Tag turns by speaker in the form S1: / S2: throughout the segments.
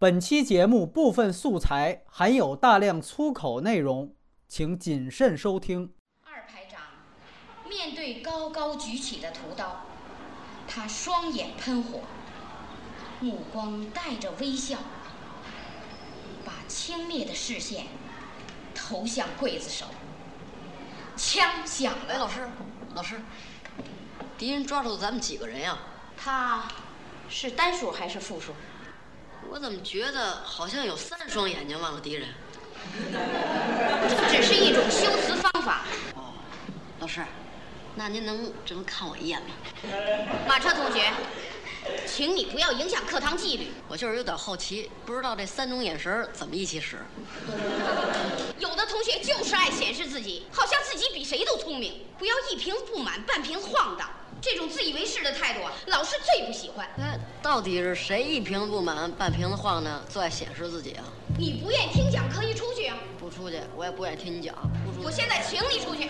S1: 本期节目部分素材含有大量粗口内容，请谨慎收听。
S2: 二排长面对高高举起的屠刀，他双眼喷火，目光带着微笑，把轻蔑的视线投向刽子手。枪响
S3: 哎，
S2: 了，
S3: 老师，老师，敌人抓住咱们几个人呀？
S2: 他是单数还是复数？
S3: 我怎么觉得好像有三双眼睛望着敌人？
S2: 这只是一种修辞方法。
S3: 哦，老师，那您能只能看我一眼吗？
S2: 马车同学，请你不要影响课堂纪律。
S3: 我就是有点好奇，不知道这三种眼神怎么一起使。
S2: 有的同学就是爱显示自己，好像自己比谁都聪明。不要一瓶不满，半瓶子晃荡，这种自以为是的态度啊，老师最不喜欢。
S3: 哎，到底是谁一瓶子不满，半瓶子晃呢？最爱显示自己啊？
S2: 你不愿意听讲，可以出去啊。
S3: 不出去，我也不愿意听你讲。不出去。
S2: 我现在请你出去。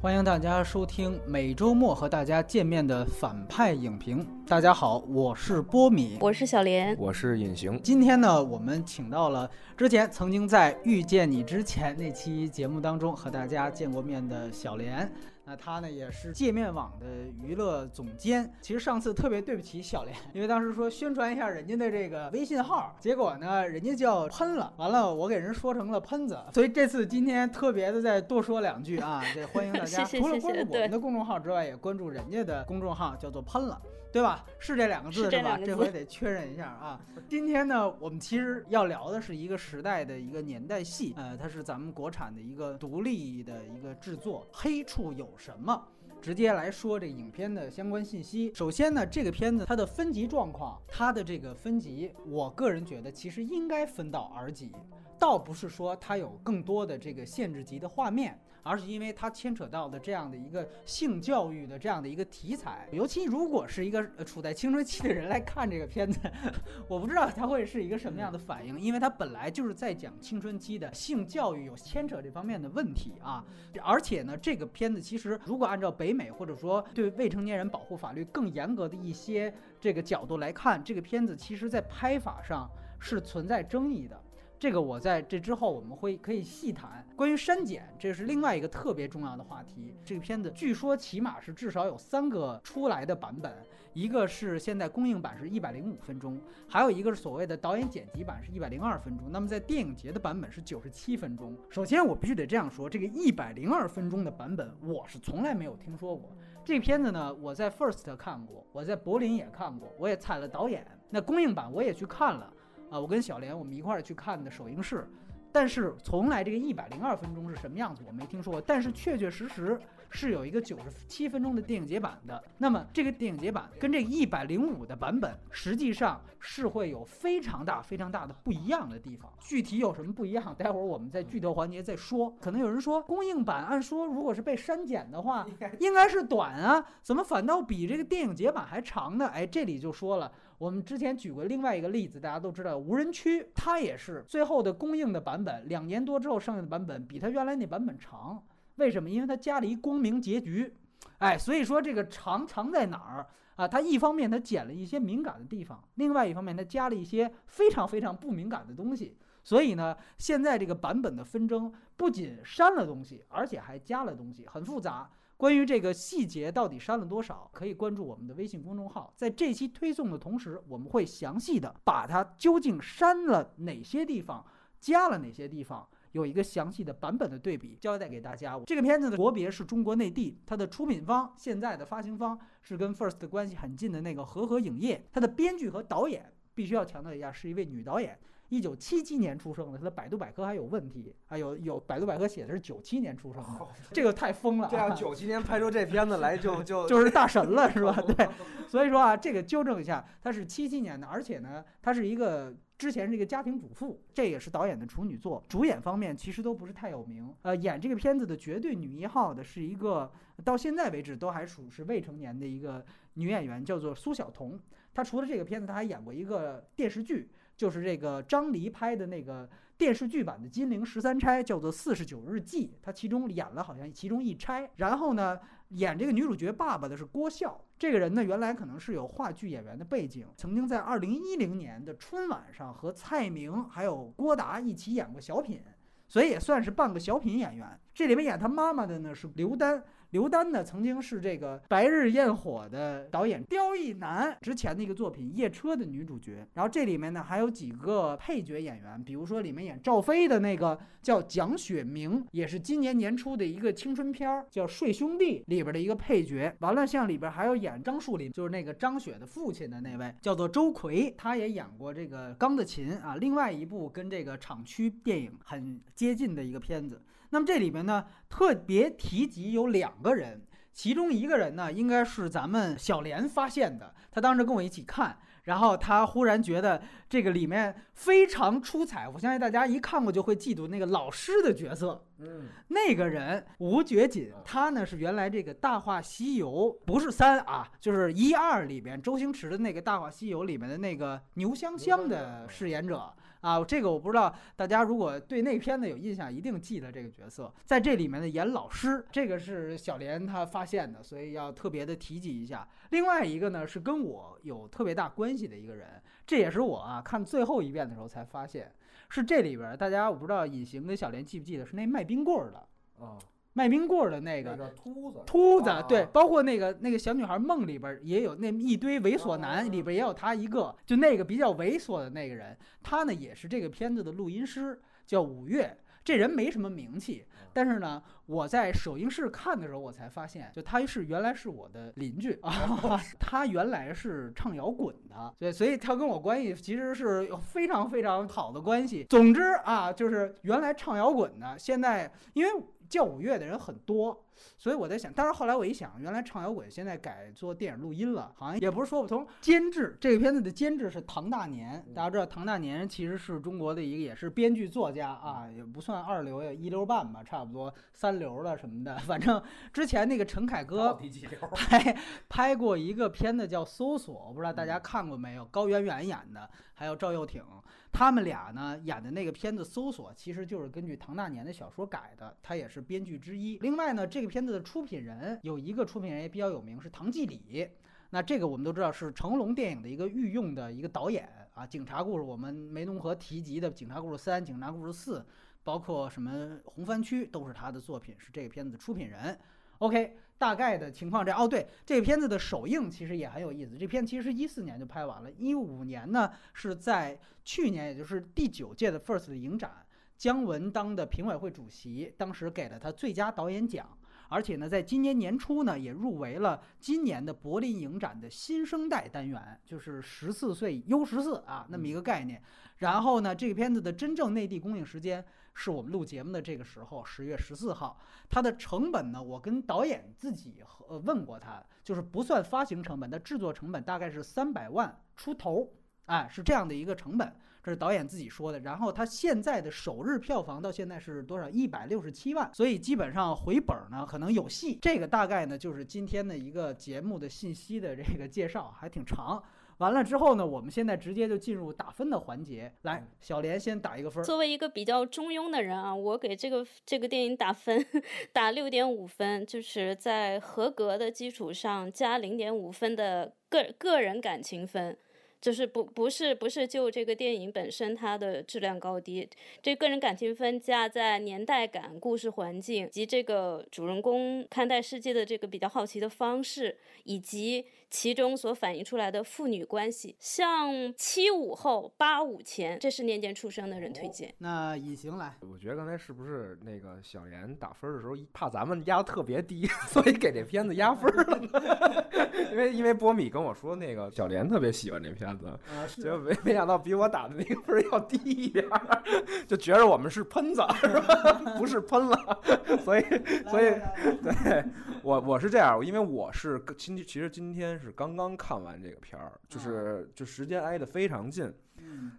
S1: 欢迎大家收听每周末和大家见面的反派影评。大家好，我是波米。
S4: 我是小莲，
S5: 我是隐形，
S1: 今天呢，我们请到了之前曾经在遇见你之前那期节目当中和大家见过面的小莲。那他呢也是界面网的娱乐总监。其实上次特别对不起小莲，因为当时说宣传一下人家的这个微信号，结果呢人家叫喷了，完了我给人说成了喷子，所以这次今天特别的再多说两句啊，这欢迎大家 除了关注我们的公众号之外，也关注人家的公众号，叫做喷了。对吧？是这两个字
S4: 是
S1: 吧？这回得确认一下啊。今天呢，我们其实要聊的是一个时代的一个年代戏，呃，它是咱们国产的一个独立的一个制作，《黑处有什么》。直接来说这影片的相关信息。首先呢，这个片子它的分级状况，它的这个分级，我个人觉得其实应该分到 R 级，倒不是说它有更多的这个限制级的画面。而是因为它牵扯到的这样的一个性教育的这样的一个题材，尤其如果是一个处在青春期的人来看这个片子，我不知道他会是一个什么样的反应，因为它本来就是在讲青春期的性教育有牵扯这方面的问题啊。而且呢，这个片子其实如果按照北美或者说对未成年人保护法律更严格的一些这个角度来看，这个片子其实在拍法上是存在争议的。这个我在这之后我们会可以细谈。关于删减，这是另外一个特别重要的话题。这个片子据说起码是至少有三个出来的版本，一个是现在公映版是一百零五分钟，还有一个是所谓的导演剪辑版是一百零二分钟。那么在电影节的版本是九十七分钟。首先我必须得这样说，这个一百零二分钟的版本我是从来没有听说过。这个片子呢，我在 First 看过，我在柏林也看过，我也踩了导演。那公映版我也去看了。啊，我跟小莲我们一块儿去看的首映式，但是从来这个一百零二分钟是什么样子我没听说过，但是确确实实是有一个九十七分钟的电影节版的。那么这个电影节版跟这一百零五的版本实际上是会有非常大非常大的不一样的地方。具体有什么不一样，待会儿我们在剧透环节再说。可能有人说，公映版按说如果是被删减的话，应该是短啊，怎么反倒比这个电影节版还长呢？哎，这里就说了。我们之前举过另外一个例子，大家都知道无人区，它也是最后的公映的版本，两年多之后剩下的版本比它原来那版本长。为什么？因为它加了一光明结局。哎，所以说这个长长在哪儿啊？它一方面它剪了一些敏感的地方，另外一方面它加了一些非常非常不敏感的东西。所以呢，现在这个版本的纷争不仅删了东西，而且还加了东西，很复杂。关于这个细节到底删了多少，可以关注我们的微信公众号。在这期推送的同时，我们会详细的把它究竟删了哪些地方，加了哪些地方，有一个详细的版本的对比交代给大家。这个片子的国别是中国内地，它的出品方现在的发行方是跟 First 关系很近的那个和合影业，它的编剧和导演必须要强调一下，是一位女导演。一九七七年出生的，他的百度百科还有问题啊，有有百度百科写的是九七年出生的，这个太疯了、啊。
S5: 这样九七年拍出这片子来就 就
S1: 就是大神了，是吧？对，所以说啊，这个纠正一下，他是七七年的，而且呢，他是一个之前是一个家庭主妇，这也是导演的处女作。主演方面其实都不是太有名，呃，演这个片子的绝对女一号的是一个到现在为止都还属是未成年的一个女演员，叫做苏晓彤。她除了这个片子，她还演过一个电视剧。就是这个张黎拍的那个电视剧版的《金陵十三钗》，叫做《四十九日记》，他其中演了好像其中一钗。然后呢，演这个女主角爸爸的是郭笑，这个人呢，原来可能是有话剧演员的背景，曾经在二零一零年的春晚上和蔡明还有郭达一起演过小品，所以也算是半个小品演员。这里面演他妈妈的呢是刘丹。刘丹呢，曾经是这个《白日焰火》的导演刁亦男之前的一个作品《夜车》的女主角。然后这里面呢还有几个配角演员，比如说里面演赵飞的那个叫蒋雪明，也是今年年初的一个青春片儿叫《睡兄弟》里边的一个配角。完了，像里边还有演张树林，就是那个张雪的父亲的那位，叫做周奎，他也演过这个《钢的琴》啊，另外一部跟这个厂区电影很接近的一个片子。那么这里边呢，特别提及有两个人，其中一个人呢，应该是咱们小莲发现的。他当时跟我一起看，然后他忽然觉得这个里面非常出彩。我相信大家一看过就会记住那个老师的角色。
S5: 嗯，
S1: 那个人吴觉锦，他呢是原来这个《大话西游》不是三啊，就是一二里边周星驰的那个《大话西游》里面的那个牛香香的饰演者。啊，这个我不知道，大家如果对那片子有印象，一定记得这个角色，在这里面的演老师，这个是小莲她发现的，所以要特别的提及一下。另外一个呢，是跟我有特别大关系的一个人，这也是我啊看最后一遍的时候才发现，是这里边大家我不知道隐形跟小莲记不记得，是那卖冰棍儿的
S5: 啊。
S1: 卖冰棍儿的那个
S5: 秃子，
S1: 秃子对，包括那个那个小女孩梦里边也有那一堆猥琐男，里边也有他一个，就那个比较猥琐的那个人，他呢也是这个片子的录音师，叫五月。这人没什么名气，但是呢，我在首映式看的时候，我才发现，就他是原来是我的邻居啊，他原来是唱摇滚的，对，所以他跟我关系其实是非常非常好的关系。总之啊，就是原来唱摇滚的，现在因为。教五岳的人很多，所以我在想，但是后来我一想，原来唱摇滚现在改做电影录音了，好像也不是说不通。监制这个片子的监制是唐大年，大家知道唐大年其实是中国的一个也是编剧作家啊，也不算二流，也一流半吧，差不多三流了什么的。反正之前那个陈凯歌拍拍过一个片子叫《搜索》，我不知道大家看过没有，高圆圆演的，还有赵又廷。他们俩呢演的那个片子《搜索》，其实就是根据唐大年的小说改的，他也是编剧之一。另外呢，这个片子的出品人有一个出品人也比较有名，是唐季礼。那这个我们都知道是成龙电影的一个御用的一个导演啊，《警察故事》我们梅农河提及的《警察故事三》《警察故事四》，包括什么《红番区》都是他的作品，是这个片子的出品人。OK。大概的情况这样哦，对，这个片子的首映其实也很有意思。这片其实是一四年就拍完了，一五年呢是在去年，也就是第九届的 First 的影展，姜文当的评委会主席，当时给了他最佳导演奖，而且呢，在今年年初呢也入围了今年的柏林影展的新生代单元，就是十四岁 U 十四啊那么一个概念。然后呢，这个片子的真正内地公映时间。是我们录节目的这个时候，十月十四号，它的成本呢，我跟导演自己呃问过他，就是不算发行成本，的制作成本大概是三百万出头，哎，是这样的一个成本，这是导演自己说的。然后他现在的首日票房到现在是多少？一百六十七万，所以基本上回本呢可能有戏。这个大概呢就是今天的一个节目的信息的这个介绍，还挺长。完了之后呢，我们现在直接就进入打分的环节。来，小莲先打一个分。
S4: 作为一个比较中庸的人啊，我给这个这个电影打分，打六点五分，就是在合格的基础上加零点五分的个个人感情分。就是不不是不是就这个电影本身它的质量高低，这个人感情分加在年代感、故事环境及这个主人公看待世界的这个比较好奇的方式，以及其中所反映出来的父女关系，像七五后、八五前，这是年间出生的人推荐。
S1: 那以形来，
S5: 我觉得刚才是不是那个小严打分的时候怕咱们压的特别低，所以给这片子压分了呢？因为因为波米跟我说那个小莲特别喜欢这片。样子，结果没没想到比我打的那个分要低一点，就觉着我们是喷子是吧？不是喷了，所以所以对我我是这样，因为我是今其实今天是刚刚看完这个片儿，就是就时间挨得非常近，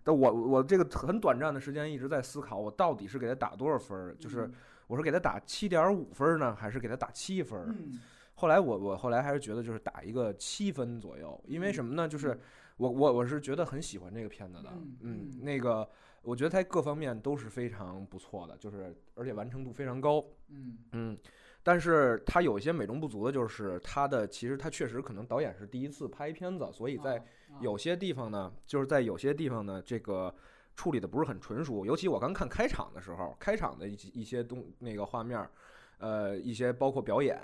S5: 但我我这个很短暂的时间一直在思考，我到底是给他打多少分？就是我是给他打七点五分呢，还是给他打七分？后来我我后来还是觉得就是打一个七分左右，因为什么呢？就是我我我是觉得很喜欢这个片子的，嗯，那个我觉得它各方面都是非常不错的，就是而且完成度非常高，
S1: 嗯。
S5: 嗯，但是它有一些美中不足的，就是它的其实它确实可能导演是第一次拍片子，所以在
S1: 啊
S5: 有些地方呢，就是在有些地方呢，这个处理的不是很纯熟。尤其我刚看开场的时候，开场的一些一些东那个画面，呃，一些包括表演，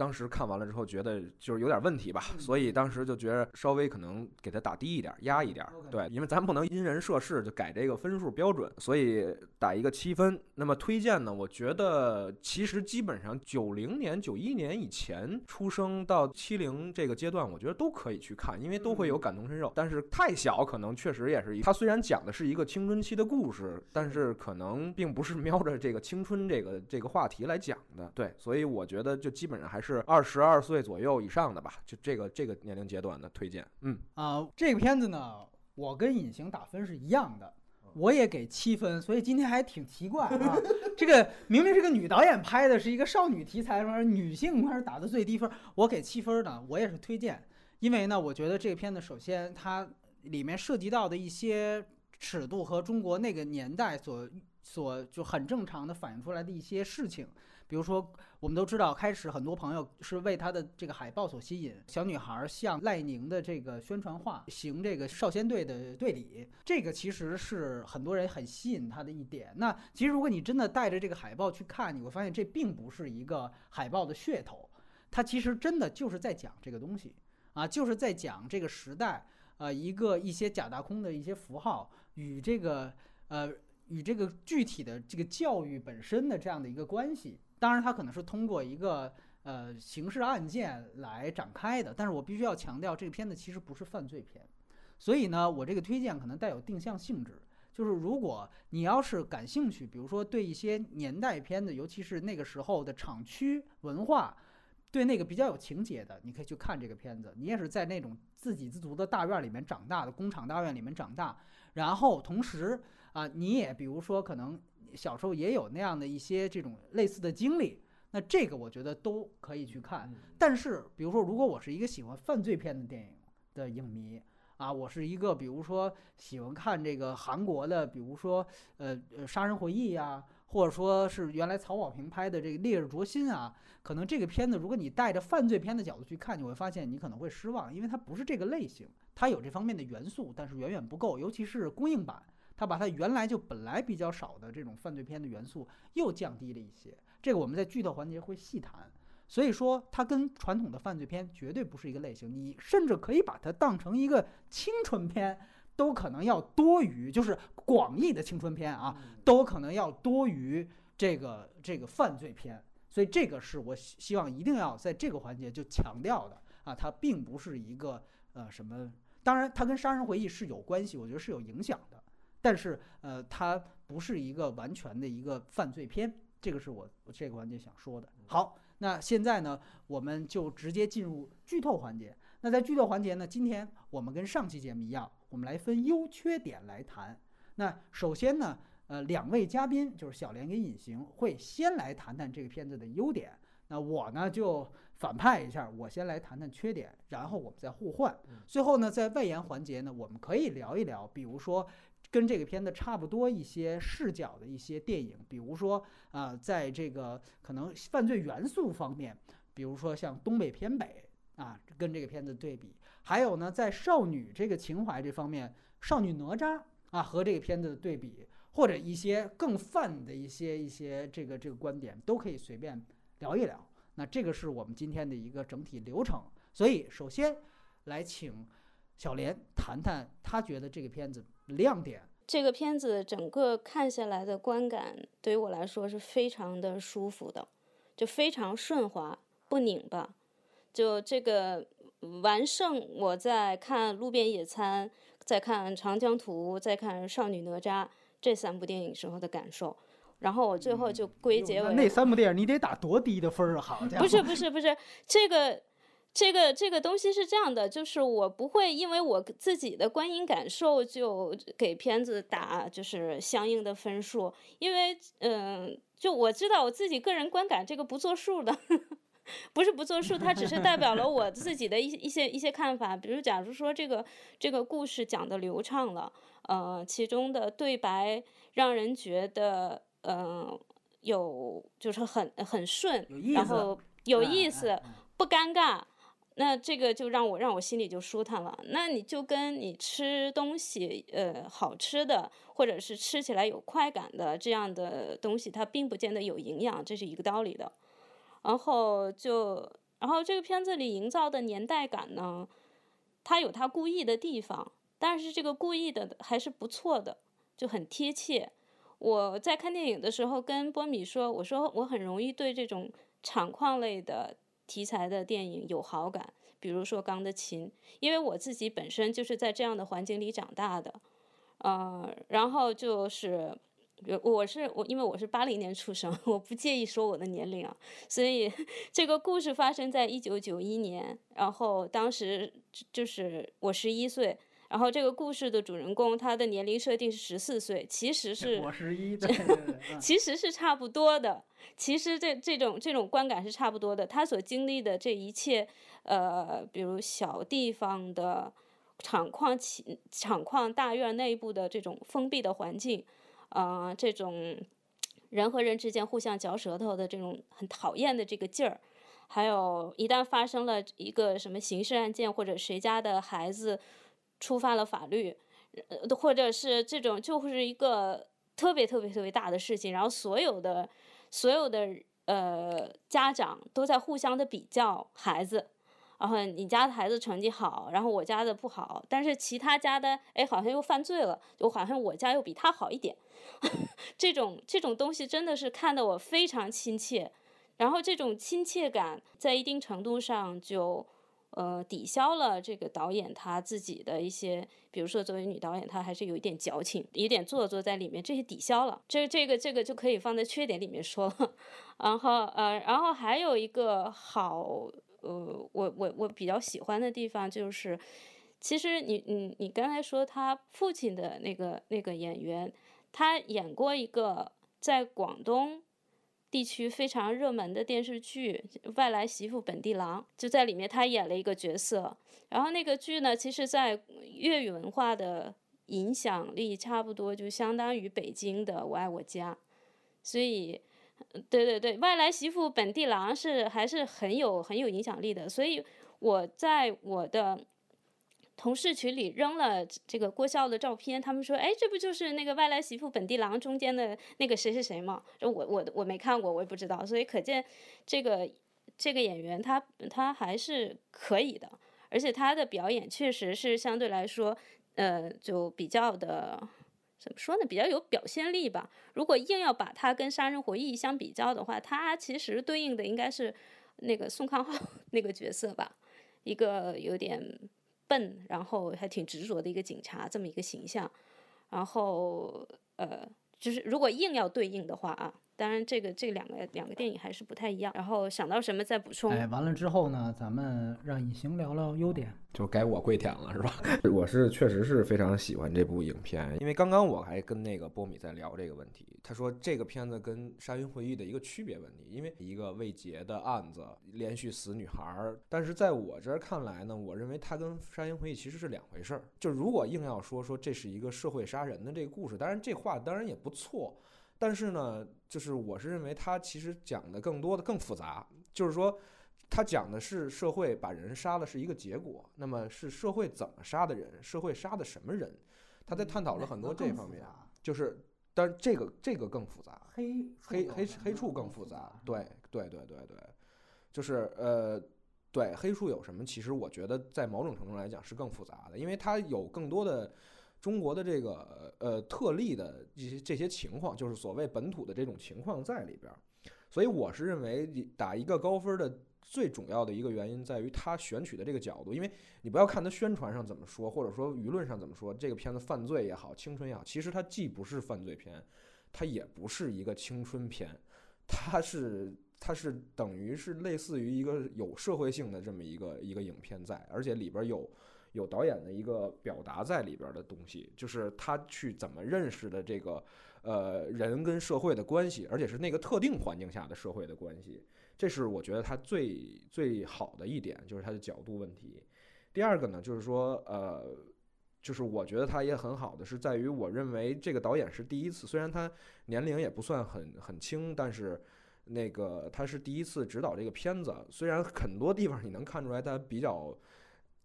S5: 当时看完了之后觉得就是有点问题吧，
S1: 嗯
S5: 所以当时就觉得稍微可能给它打低一点，压一点。对，因为咱不能因人设事就改这个分数标准，所以打一个七分。那么推荐呢，我觉得其实基本上九零年、九一年以前出生到七零这个阶段，我觉得都可以去看，因为都会有感同身受。但是太小可能确实也是一，它虽然讲的是一个青春期的故事，但是可能并不是瞄着这个青春这个这个话题来讲的。对，所以我觉得就基本上还是二十二岁左右以上的吧，就这个这个年龄阶段的推荐。嗯，
S1: 啊、这个片子呢，我跟隐形打分是一样的，我也给七分，所以今天还挺奇怪啊。这个明明是个女导演拍的，是一个少女题材，说女性还是打的最低分，我给七分呢，我也是推荐，因为呢，我觉得这个片子首先它里面涉及到的一些尺度和中国那个年代所所就很正常的反映出来的一些事情。比如说，我们都知道，开始很多朋友是为他的这个海报所吸引，小女孩向赖宁的这个宣传画行这个少先队的队礼，这个其实是很多人很吸引他的一点。那其实如果你真的带着这个海报去看，你会发现这并不是一个海报的噱头，它其实真的就是在讲这个东西啊，就是在讲这个时代，呃，一个一些假大空的一些符号与这个呃与这个具体的这个教育本身的这样的一个关系。当然，它可能是通过一个呃刑事案件来展开的，但是我必须要强调，这个片子其实不是犯罪片，所以呢，我这个推荐可能带有定向性质。就是如果你要是感兴趣，比如说对一些年代片的，尤其是那个时候的厂区文化，对那个比较有情节的，你可以去看这个片子。你也是在那种自给自足的大院里面长大的，工厂大院里面长大，然后同时啊，你也比如说可能小时候也有那样的一些这种类似的经历，那这个我觉得都可以去看。但是，比如说，如果我是一个喜欢犯罪片的电影的影迷啊，我是一个比如说喜欢看这个韩国的，比如说呃呃《杀人回忆》呀，或者说是原来曹保平拍的这个《烈日灼心》啊，可能这个片子如果你带着犯罪片的角度去看，你会发现你可能会失望，因为它不是这个类型，它有这方面的元素，但是远远不够，尤其是公映版。它把它原来就本来比较少的这种犯罪片的元素又降低了一些，这个我们在剧透环节会细谈。所以说，它跟传统的犯罪片绝对不是一个类型，你甚至可以把它当成一个青春片，都可能要多于，就是广义的青春片啊，都可能要多于这个这个犯罪片。所以这个是我希希望一定要在这个环节就强调的啊，它并不是一个呃什么，当然它跟《杀人回忆》是有关系，我觉得是有影响的。但是呃，它不是一个完全的一个犯罪片，这个是我我这个环节想说的。好，那现在呢，我们就直接进入剧透环节。那在剧透环节呢，今天我们跟上期节目一样，我们来分优缺点来谈。那首先呢，呃，两位嘉宾就是小莲跟隐形会先来谈谈这个片子的优点。那我呢就反派一下，我先来谈谈缺点，然后我们再互换。最后呢，在外延环节呢，我们可以聊一聊，比如说跟这个片子差不多一些视角的一些电影，比如说啊、在这个可能犯罪元素方面，比如说像《东北偏北》啊，跟这个片子对比；还有呢，在少女这个情怀这方面，《少女哪吒》啊和这个片子的对比，或者一些更泛的一些一些这个这个观点，都可以随便聊一聊。那这个是我们今天的一个整体流程。所以，首先来请小莲谈谈她觉得这个片子亮点。
S4: 这个片子整个看下来的观感，对于我来说是非常的舒服的，就非常顺滑，不拧巴。就这个完胜我在看《路边野餐》、在看《长江图》、在看《少女哪吒》这三部电影时候的感受。然后我最后就归结为
S1: 那三部电影你得打多低的分儿啊？好家伙！
S4: 不是不是不是，这个这个这个东西是这样的，就是我不会因为我自己的观影感受就给片子打就是相应的分数，因为嗯、就我知道我自己个人观感这个不作数的。不是不作数，它只是代表了我自己的一一些一些看法。比如，假如说这个这个故事讲的流畅了，呃，其中的对白让人觉得，呃，有就是很很顺然后有意思，
S1: 哎
S4: 不尴尬。那这个就让我让我心里就舒坦了。那你就跟你吃东西，呃，好吃的或者是吃起来有快感的这样的东西，它并不见得有营养，这是一个道理的。然后就，然后这个片子里营造的年代感呢，它有它故意的地方，但是这个故意的还是不错的，就很贴切。我在看电影的时候跟波米说，我说我很容易对这种厂矿类的题材的电影有好感，比如说《钢的琴》，因为我自己本身就是在这样的环境里长大的，呃，然后就是。我是我，因为我是八零年出生，我不介意说我的年龄啊，所以 这个故事发生在一九九一年，然后当时就是我十一岁，然后这个故事的主人公他的年龄设定是十四岁，其实是
S1: 我十一，对对对，嗯
S4: 其实是差不多的。其实这这种这种观感是差不多的。他所经历的这一切，呃，比如小地方的厂矿起厂矿大院内部的这种封闭的环境，呃，这种 人和人之间互相嚼舌头的这种很讨厌的这个劲儿，还有一旦发生了一个什么刑事案件，或者谁家的孩子触犯了法律，呃，或者是这种就是一个特别特别特别大的事情，然后所有的所有的呃家长都在互相的比较孩子，然后你家的孩子成绩好，然后我家的不好，但是其他家的哎好像又犯罪了，就好像我家又比他好一点，这种这种东西真的是看得我非常亲切，然后这种亲切感在一定程度上就。呃，抵消了这个导演他自己的一些，比如说作为女导演，她还是有一点矫情，有一点做作在里面，这些抵消了。这这个这个就可以放在缺点里面说了。然后呃，然后还有一个好，呃，我我我比较喜欢的地方就是，其实你你你刚才说他父亲的那个那个演员，他演过一个在广东。地区非常热门的电视剧《外来媳妇本地郎》，就在里面他演了一个角色。然后那个剧呢，其实在粤语文化的影响力差不多就相当于北京的《我爱我家》，所以，对对对，《外来媳妇本地郎》是还是很有很有影响力的。所以我在我的。同事群里扔了这个郭笑的照片，他们说：“哎，这不就是那个外来媳妇本地郎中间的那个谁谁谁吗？”我我我没看过，我也不知道，所以可见这个这个演员他他还是可以的，而且他的表演确实是相对来说，呃，就比较的怎么说呢，比较有表现力吧。如果硬要把他跟《杀人回忆》相比较的话，他其实对应的应该是那个宋康昊 那个角色吧，一个有点。笨，然后还挺执着的一个警察，这么一个形象，然后呃，就是如果硬要对应的话啊，当然这个这两个两个电影还是不太一样。然后想到什么再补充。
S1: 哎，完了之后呢，咱们让隐形聊聊优点。
S5: 就该我跪舔了，是吧？我是确实是非常喜欢这部影片，因为刚刚我还跟那个波米在聊这个问题，他说这个片子跟《杀人回忆》的一个区别问题，因为一个未结的案子，连续死女孩儿，但是在我这儿看来呢，我认为它跟《杀人回忆》其实是两回事儿。就如果硬要说说这是一个社会杀人的这个故事，当然这话当然也不错，但是呢，就是我是认为他其实讲的更多的更复杂，就是说。他讲的是社会把人杀了是一个结果，那么是社会怎么杀的人，社会杀的什么人？他在探讨了很多这方面，就是，但是这个这个更复杂，
S1: 黑
S5: 黑黑黑处更复杂，对对对对对，就是呃，对黑处有什么？其实我觉得在某种程度来讲是更复杂的，因为它有更多的中国的这个呃特例的一些这些情况，就是所谓本土的这种情况在里边，所以我是认为打一个高分的。最主要的一个原因在于他选取的这个角度，因为你不要看他宣传上怎么说，或者说舆论上怎么说，这个片子犯罪也好，青春也好，其实它既不是犯罪片，它也不是一个青春片，它是它是等于是类似于一个有社会性的这么一个一个影片在，而且里边有有导演的一个表达在里边的东西，就是他去怎么认识的这个呃人跟社会的关系，而且是那个特定环境下的社会的关系。这是我觉得他最最好的一点，就是他的角度问题。第二个呢，就是说，呃，就是我觉得他也很好的是在于，我认为这个导演是第一次，虽然他年龄也不算很很轻，但是那个他是第一次指导这个片子。虽然很多地方你能看出来他比较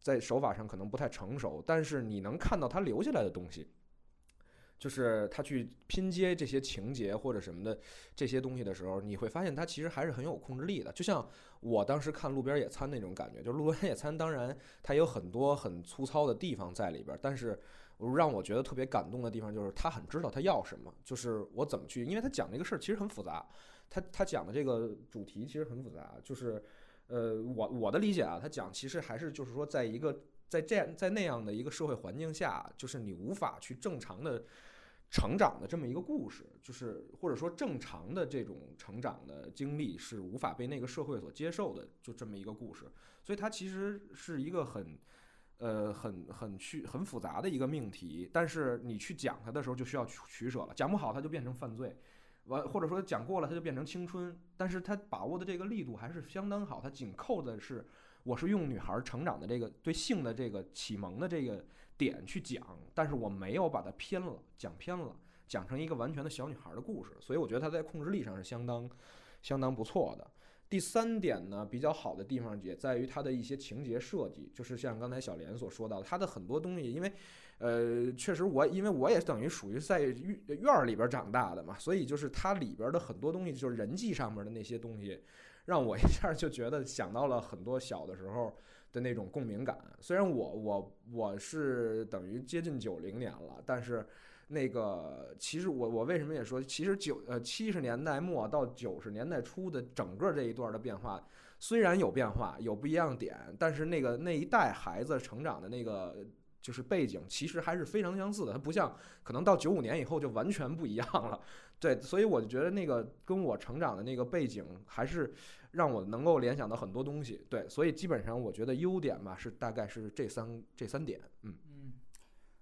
S5: 在手法上可能不太成熟，但是你能看到他留下来的东西。就是他去拼接这些情节或者什么的这些东西的时候，你会发现他其实还是很有控制力的。就像我当时看《路边野餐》那种感觉，就是《路边野餐》，当然它有很多很粗糙的地方在里边，但是让我觉得特别感动的地方就是他很知道他要什么，就是我怎么去，因为他讲这个事儿其实很复杂，他他讲的这个主题其实很复杂，就是呃，我我的理解啊，他讲其实还是就是说，在一个在这样在那样的一个社会环境下，就是你无法去正常的。成长的这么一个故事，就是或者说正常的这种成长的经历是无法被那个社会所接受的，就这么一个故事。所以它其实是一个很，呃，很很去很复杂的一个命题。但是你去讲它的时候，就需要取取舍了。讲不好，它就变成犯罪；完或者说讲过了，它就变成青春。但是它把握的这个力度还是相当好。它紧扣的是，我是用女孩成长的这个对性的这个启蒙的这个。点去讲，但是我没有把它偏了，讲偏了，讲成一个完全的小女孩的故事，所以我觉得它在控制力上是相当相当不错的。第三点呢，比较好的地方也在于它的一些情节设计，就是像刚才小莲所说到的，它的很多东西，因为呃，确实我因为我也等于属于在院儿里边长大的嘛，所以就是它里边的很多东西，就是人际上面的那些东西，让我一下就觉得想到了很多小的时候。的那种共鸣感，虽然我我我是等于接近九零年了，但是那个其实我我为什么也说，其实九呃七十年代末到九十年代初的整个这一段的变化，虽然有变化有不一样点，但是那个那一代孩子成长的那个就是背景，其实还是非常相似的。它不像可能到九五年以后就完全不一样了，对，所以我就觉得那个跟我成长的那个背景还是。让我能够联想到很多东西，对，所以基本上我觉得优点吧是大概是这三这三点，嗯
S1: 嗯，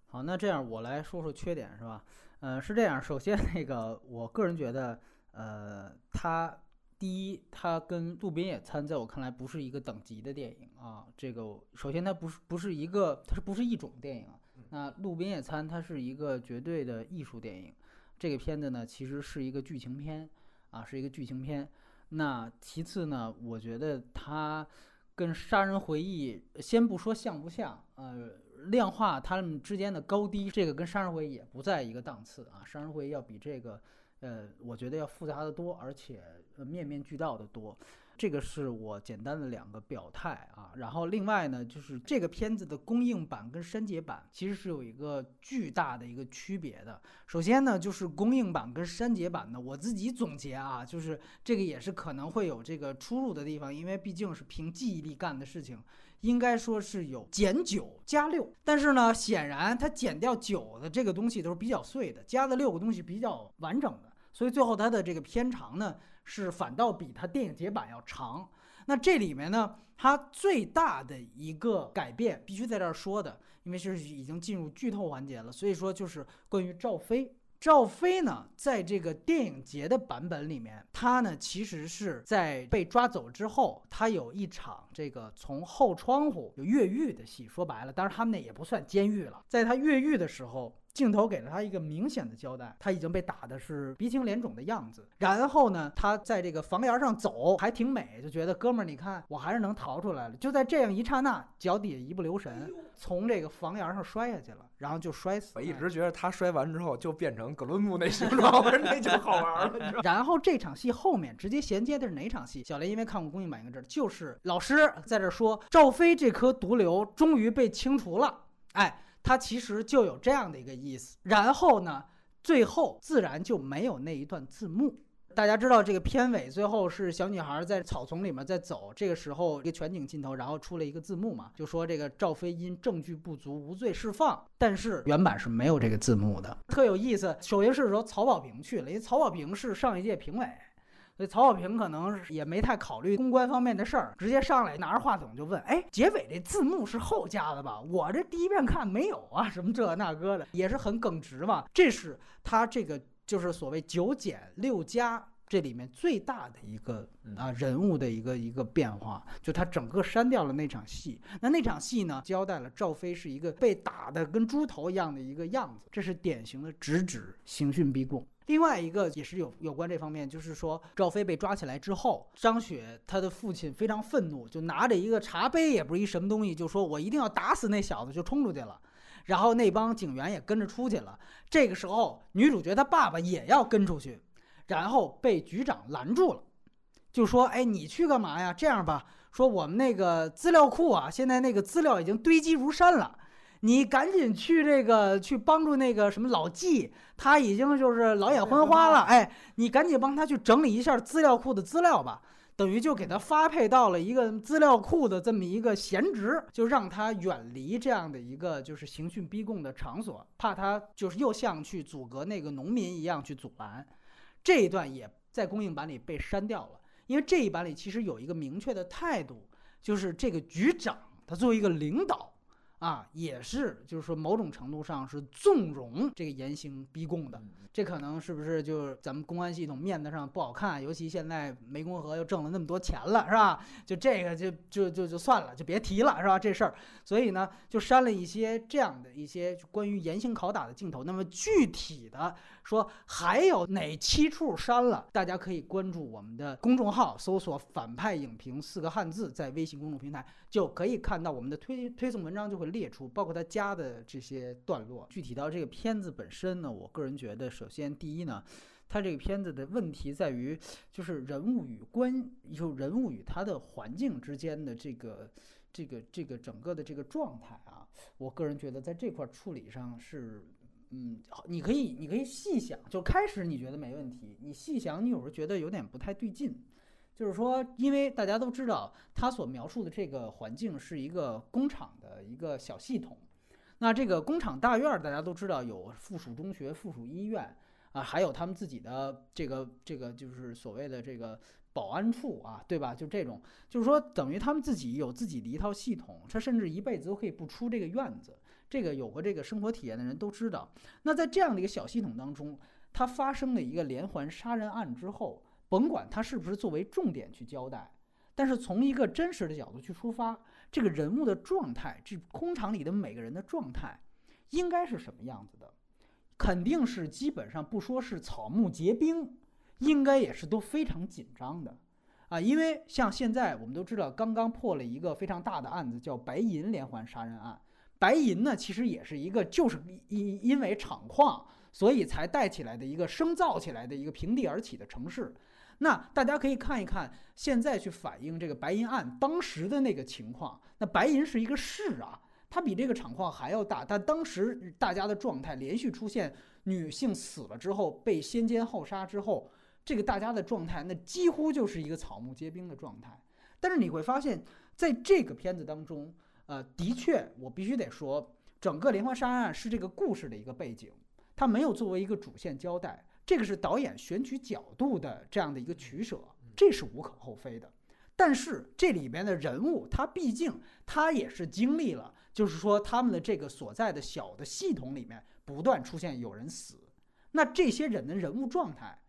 S1: 好，那这样我来说说缺点是吧？呃，是这样，首先那个我个人觉得，呃，它第一，它跟《路边野餐》在我看来不是一个等级的电影啊，这个首先它不是不是一个，它是不是一种电影啊？那《路边野餐》它是一个绝对的艺术电影，这个片子呢其实是一个剧情片啊，是一个剧情片。那其次呢？我觉得它跟《杀人回忆》先不说像不像，呃，量化它们之间的高低，这个跟《杀人回忆》也不在一个档次啊，《杀人回忆》要比这个，呃，我觉得要复杂的多，而且面面俱到的多。这个是我简单的两个表态啊，然后另外呢，就是这个片子的公映版跟删节版其实是有一个巨大的一个区别的。首先呢，就是公映版跟删节版呢，我自己总结啊，就是这个也是可能会有这个出入的地方，因为毕竟是凭记忆力干的事情，应该说是有减九加六。但是呢，显然它减掉九的这个东西都是比较碎的，加的六个东西比较完整的，所以最后它的这个片长呢。是反倒比它电影节版要长。那这里面呢，它最大的一个改变必须在这儿说的，因为是已经进入剧透环节了，所以说就是关于赵飞。赵飞呢，在这个电影节的版本里面，他呢其实是在被抓走之后，他有一场这个从后窗户越狱的戏。说白了，当然他们那也不算监狱了，在他越狱的时候。镜头给了他一个明显的交代，他已经被打的是鼻青脸肿的样子。然后呢，他在这个房檐上走，还挺美，就觉得哥们儿，你看我还是能逃出来了。就在这样一刹那，脚底下一不留神，从这个房檐上摔下去了，然后就摔死。
S5: 我一直觉得他摔完之后就变成格伦布那形 状，我说那就好玩了。
S1: 然后这场戏后面直接衔接的是哪场戏？小雷因为看过公映版，应该知道，就是老师在这说赵飞这颗毒瘤终于被清除了。哎。它其实就有这样的一个意思，然后呢，最后自然就没有那一段字幕。大家知道这个片尾最后是小女孩在草丛里面在走，这个时候一个全景镜头，然后出了一个字幕嘛，就说这个赵飞因证据不足无罪释放。但是原版是没有这个字幕的，特有意思。首映式的时候曹保平去了，因为曹保平是上一届评委。所以曹小平可能也没太考虑公关方面的事儿，直接上来拿着话筒就问：“哎，结尾这字幕是后加的吧？我这第一遍看没有啊，什么这那个的，也是很耿直嘛。”这是他这个就是所谓九减六加。这里面最大的一个啊人物的一个一个变化，就他整个删掉了那场戏。那那场戏呢，交代了赵飞是一个被打的跟猪头一样的一个样子，这是典型的直指刑讯逼供。另外一个也是有有关这方面，就是说赵飞被抓起来之后，张雪他的父亲非常愤怒，就拿着一个茶杯，也不是一什么东西，就说我一定要打死那小子，就冲出去了。然后那帮警员也跟着出去了。这个时候，女主角她爸爸也要跟出去，然后被局长拦住了，就说：“哎，你去干嘛呀？这样吧，说我们那个资料库啊，现在那个资料已经堆积如山了。”你赶紧去这个去帮助那个什么老纪，他已经就是老眼昏花了。哎，你赶紧帮他去整理一下资料库的资料吧，等于就给他发配到了一个资料库的这么一个闲职，就让他远离这样的一个就是刑讯逼供的场所，怕他就是又像去阻隔那个农民一样去阻拦。这一段也在公映版里被删掉了，因为这一版里其实有一个明确的态度，就是这个局长他作为一个领导。啊，也是，就是说某种程度上是纵容这个严刑逼供的，这可能是不是就是咱们公安系统面子上不好看？尤其现在湄公河又挣了那么多钱了，是吧？就这个就就就就算了，就别提了，是吧？这事儿，所以呢，就删了一些这样的一些关于严刑拷打的镜头。那么具体的说，还有哪七处删了？大家可以关注我们的公众号，搜索“反派影评”四个汉字，在微信公众平台就可以看到我们的推推送文章，就会。列出包括他加的这些段落，具体到这个片子本身呢，我个人觉得，首先第一呢，他这个片子的问题在于，就是人物与关，就人物与他的环境之间的这个这个这个整个的这个状态啊，我个人觉得在这块处理上是，嗯，你可以你可以细想，就开始你觉得没问题，你细想，你有时候觉得有点不太对劲。就是说，因为大家都知道，他所描述的这个环境是一个工厂的一个小系统。那这个工厂大院，大家都知道有附属中学、附属医院啊，还有他们自己的这个这个就是所谓的这个保安处啊，对吧？就这种，就是说等于他们自己有自己的一套系统，他甚至一辈子都可以不出这个院子。这个有过这个生活体验的人都知道。那在这样的一个小系统当中，它发生了一个连环杀人案之后。甭管他是不是作为重点去交代，但是从一个真实的角度去出发，这个人物的状态，这工厂里的每个人的状态，应该是什么样子的？肯定是基本上不说是草木皆兵，应该也是都非常紧张的啊！因为像现在我们都知道，刚刚破了一个非常大的案子，叫白银连环杀人案。白银呢，其实也是一个就是因因为厂矿，所以才带起来的一个生造起来的一个平地而起的城市。那大家可以看一看，现在去反映这个白银案当时的那个情况。那白银是一个市啊，它比这个厂矿还要大。但当时大家的状态连续出现女性死了之后被先奸后杀之后，这个大家的状态那几乎就是一个草木皆兵的状态。但是你会发现在这个片子当中，呃，的确我必须得说，整个连环杀人案是这个故事的一个背景，它没有作为一个主线交代。这个是导演选取角度的这样的一个取舍，这是无可厚非的。但是这里边的人物，他毕竟他也是经历了，就是说他们的这个所在的小的系统里面不断出现有人死，那这些人的人物状态，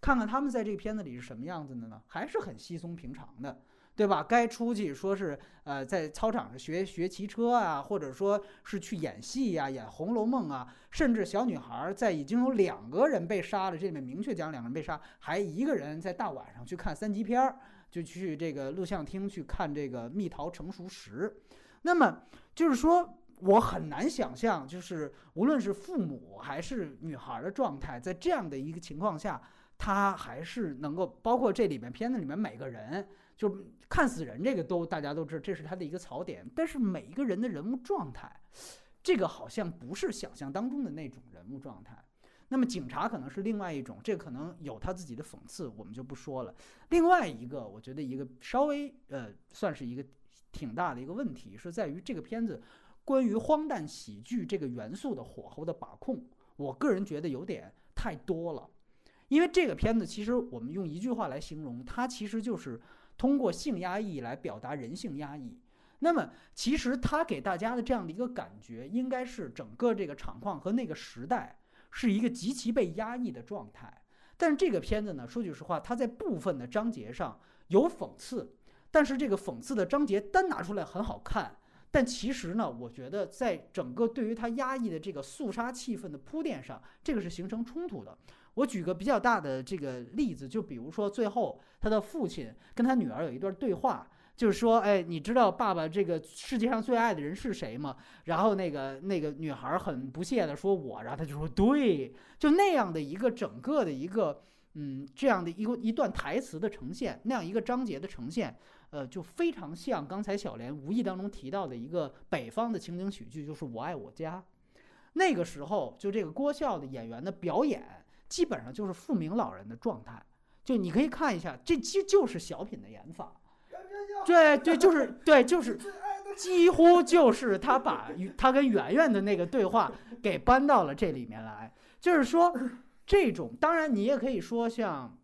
S1: 看看他们在这个片子里是什么样子的呢？还是很稀松平常的。对吧？该出去说是呃，在操场上学学骑车啊，或者说是去演戏呀，演《红楼梦》啊，甚至小女孩在已经有两个人被杀了，这里面明确讲两个人被杀，还一个人在大晚上去看三级片儿，就去这个录像厅去看这个《蜜桃成熟时》。那么就是说，我很难想象，就是无论是父母还是女孩的状态，在这样的一个情况下，她还是能够包括这里面片子里面每个人。就看死人这个都大家都知道，这是他的一个槽点。但是每一个人的人物状态，这个好像不是想象当中的那种人物状态。那么警察可能是另外一种，这可能有他自己的讽刺，我们就不说了。另外一个，我觉得一个稍微呃算是一个挺大的一个问题，是在于这个片子关于荒诞喜剧这个元素的火候的把控，我个人觉得有点太多了。因为这个片子其实我们用一句话来形容，它其实就是。通过性压抑来表达人性压抑，那么其实他给大家的这样的一个感觉，应该是整个这个场况和那个时代是一个极其被压抑的状态。但是这个片子呢，说句实话，它在部分的章节上有讽刺，但是这个讽刺的章节单拿出来很好看。但其实呢，我觉得在整个对于他压抑的这个肃杀气氛的铺垫上，这个是形成冲突的。我举个比较大的这个例子，就比如说最后他的父亲跟他女儿有一段对话，就是说，哎，你知道爸爸这个世界上最爱的人是谁吗？然后那个那个女孩很不屑的说，我，然后他就说，对，就那样的一个整个的一个，嗯，这样的一个一段台词的呈现，那样一个章节的呈现。呃，就非常像刚才小莲无意当中提到的一个北方的情景喜剧，就是《我爱我家》。那个时候，就这个郭笑的演员的表演，基本上就是富明老人的状态。就你可以看一下，这其实就是小品的演法。对对，就 是对，就是几乎就是他把他跟圆圆的那个对话给搬到了这里面来。就是说，这种当然你也可以说像。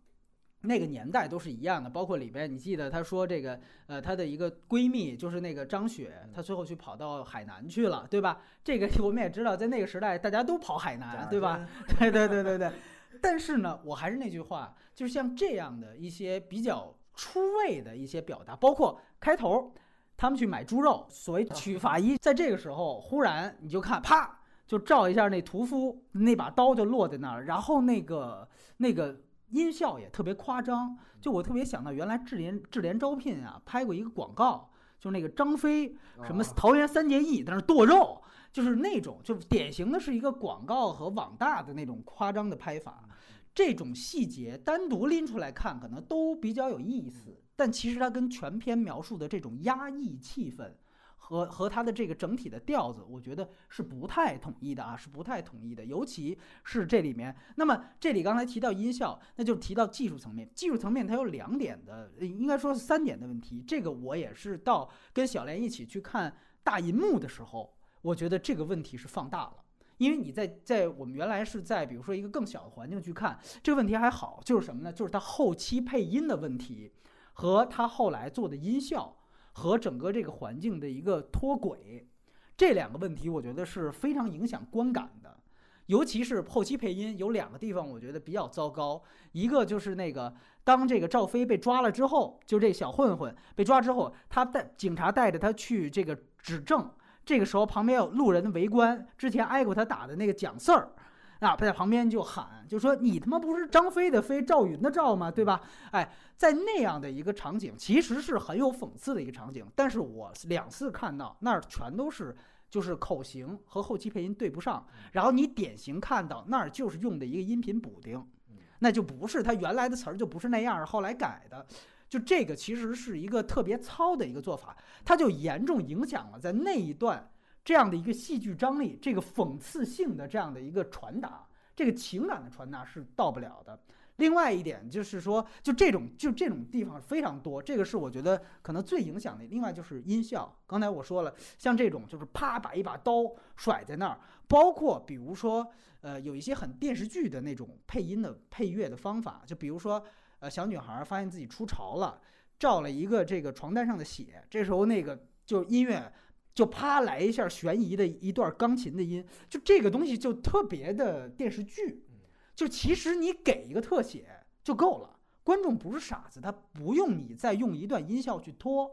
S1: 那个年代都是一样的，包括里边，你记得她说这个，呃，她的一个闺蜜就是那个张雪，她最后去跑到海南去了，对吧？这个 我们也知道，在那个时代大家都跑海南，对吧？对对对对对。但是呢，我还是那句话，就是像这样的一些比较出位的一些表达，包括开头他们去买猪肉，所谓取法医，在这个时候忽然你就看，啪就照一下那屠夫那把刀就落在那儿，然后那个那个。音效也特别夸张，就我特别想到原来智联智联招聘啊拍过一个广告，就那个张飞什么桃园三结义在那剁肉，就是那种就典型的是一个广告和网大的那种夸张的拍法。这种细节单独拎出来看可能都比较有意思，但其实它跟全篇描述的这种压抑气氛。和和它的这个整体的调子，我觉得是不太统一的啊，是不太统一的。尤其是这里面，那么这里刚才提到音效，那就提到技术层面。技术层面它有两点的，应该说是三点的问题。这个我也是到跟小莲一起去看大银幕的时候，我觉得这个问题是放大了。因为你在在我们原来是在比如说一个更小的环境去看这个问题还好，就是什么呢？就是它后期配音的问题和它后来做的音效。和整个这个环境的一个脱轨，这两个问题我觉得是非常影响观感的，尤其是后期配音有两个地方我觉得比较糟糕，一个就是那个当这个赵飞被抓了之后，就这小混混被抓之后，他带警察带着他去这个指证，这个时候旁边有路人围观，之前挨过他打的那个蒋四儿。啊，他在旁边就喊，就说你他妈不是张飞的飞，赵云的赵吗？对吧？哎，在那样的一个场景，其实是很有讽刺的一个场景。但是我两次看到那儿全都是就是口型和后期配音对不上，然后你典型看到那儿就是用的一个音频补丁，那就不是他原来的词儿就不是那样，后来改的。就这个其实是一个特别糙的一个做法，它就严重影响了在那一段。这样的一个戏剧张力，这个讽刺性的这样的一个传达，这个情感的传达是到不了的。另外一点就是说，就这种就这种地方非常多，这个是我觉得可能最影响的。另外就是音效，刚才我说了，像这种就是啪把一把刀甩在那儿，包括比如说呃有一些很电视剧的那种配音的配乐的方法，就比如说呃小女孩发现自己出潮了，照了一个这个床单上的血，这时候那个就音乐。就啪来一下悬疑的一段钢琴的音，就这个东西就特别的电视剧，就其实你给一个特写就够了，观众不是傻子，他不用你再用一段音效去拖，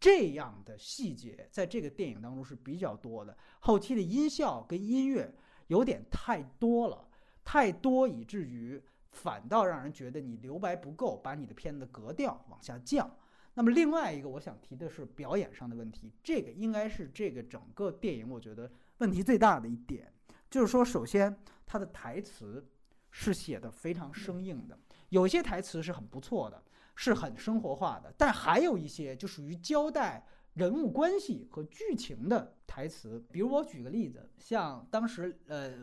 S1: 这样的细节在这个电影当中是比较多的，后期的音效跟音乐有点太多了，太多以至于反倒让人觉得你留白不够，把你的片子格调往下降。那么另外一个我想提的是表演上的问题，这个应该是这个整个电影我觉得问题最大的一点，就是说，首先它的台词是写的非常生硬的，有些台词是很不错的，是很生活化的，但还有一些就属于交代人物关系和剧情的台词，比如我举个例子，像当时呃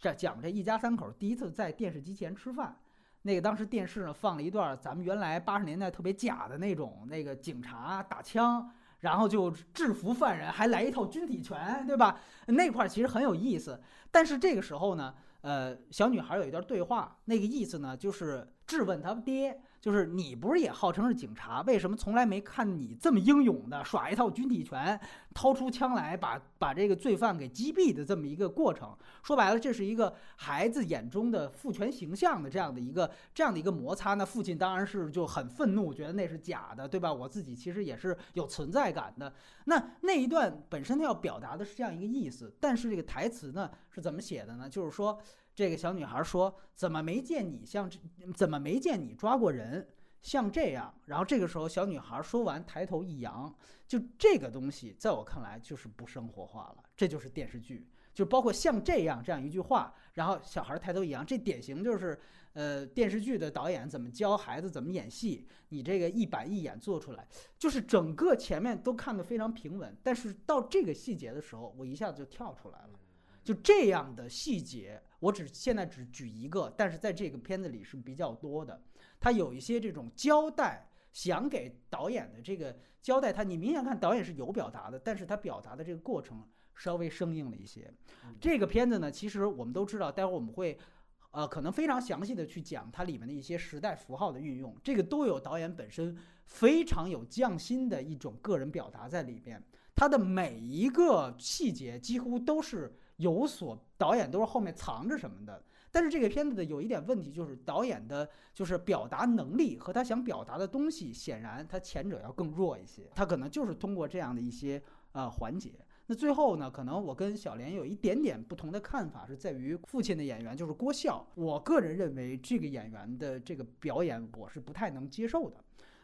S1: 这讲这一家三口第一次在电视机前吃饭。那个当时电视上放了一段咱们原来八十年代特别假的那种那个警察打枪，然后就制服犯人，还来一套军体拳，对吧？那块其实很有意思。但是这个时候呢，呃，小女孩有一段对话，那个意思呢就是质问她爹，就是你不是也号称是警察，为什么从来没看你这么英勇的耍一套军体拳，掏出枪来把把这个罪犯给击毙的这么一个过程？说白了，这是一个孩子眼中的父权形象的这样的一个这样的一个摩擦。那父亲当然是就很愤怒，觉得那是假的，对吧？我自己其实也是有存在感的。那那一段本身他要表达的是这样一个意思，但是这个台词呢是怎么写的呢？就是说。这个小女孩说：“怎么没见你像这？怎么没见你抓过人像这样？”然后这个时候，小女孩说完，抬头一扬，就这个东西，在我看来就是不生活化了。这就是电视剧，就包括像这样这样一句话，然后小孩抬头一扬，这典型就是，呃，电视剧的导演怎么教孩子怎么演戏，你这个一板一眼做出来，就是整个前面都看得非常平稳，但是到这个细节的时候，我一下子就跳出来了。就这样的细节，我只现在只举一个，但是在这个片子里是比较多的。他有一些这种交代，想给导演的这个交代，他你明显看导演是有表达的，但是他表达的这个过程稍微生硬了一些。这个片子呢，其实我们都知道，待会儿我们会，呃，可能非常详细的去讲它里面的一些时代符号的运用，这个都有导演本身非常有匠心的一种个人表达在里边。它的每一个细节几乎都是。有所导演都是后面藏着什么的，但是这个片子的有一点问题就是导演的，就是表达能力和他想表达的东西，显然他前者要更弱一些。他可能就是通过这样的一些呃环节。那最后呢，可能我跟小莲有一点点不同的看法，是在于父亲的演员就是郭笑。我个人认为这个演员的这个表演我是不太能接受的，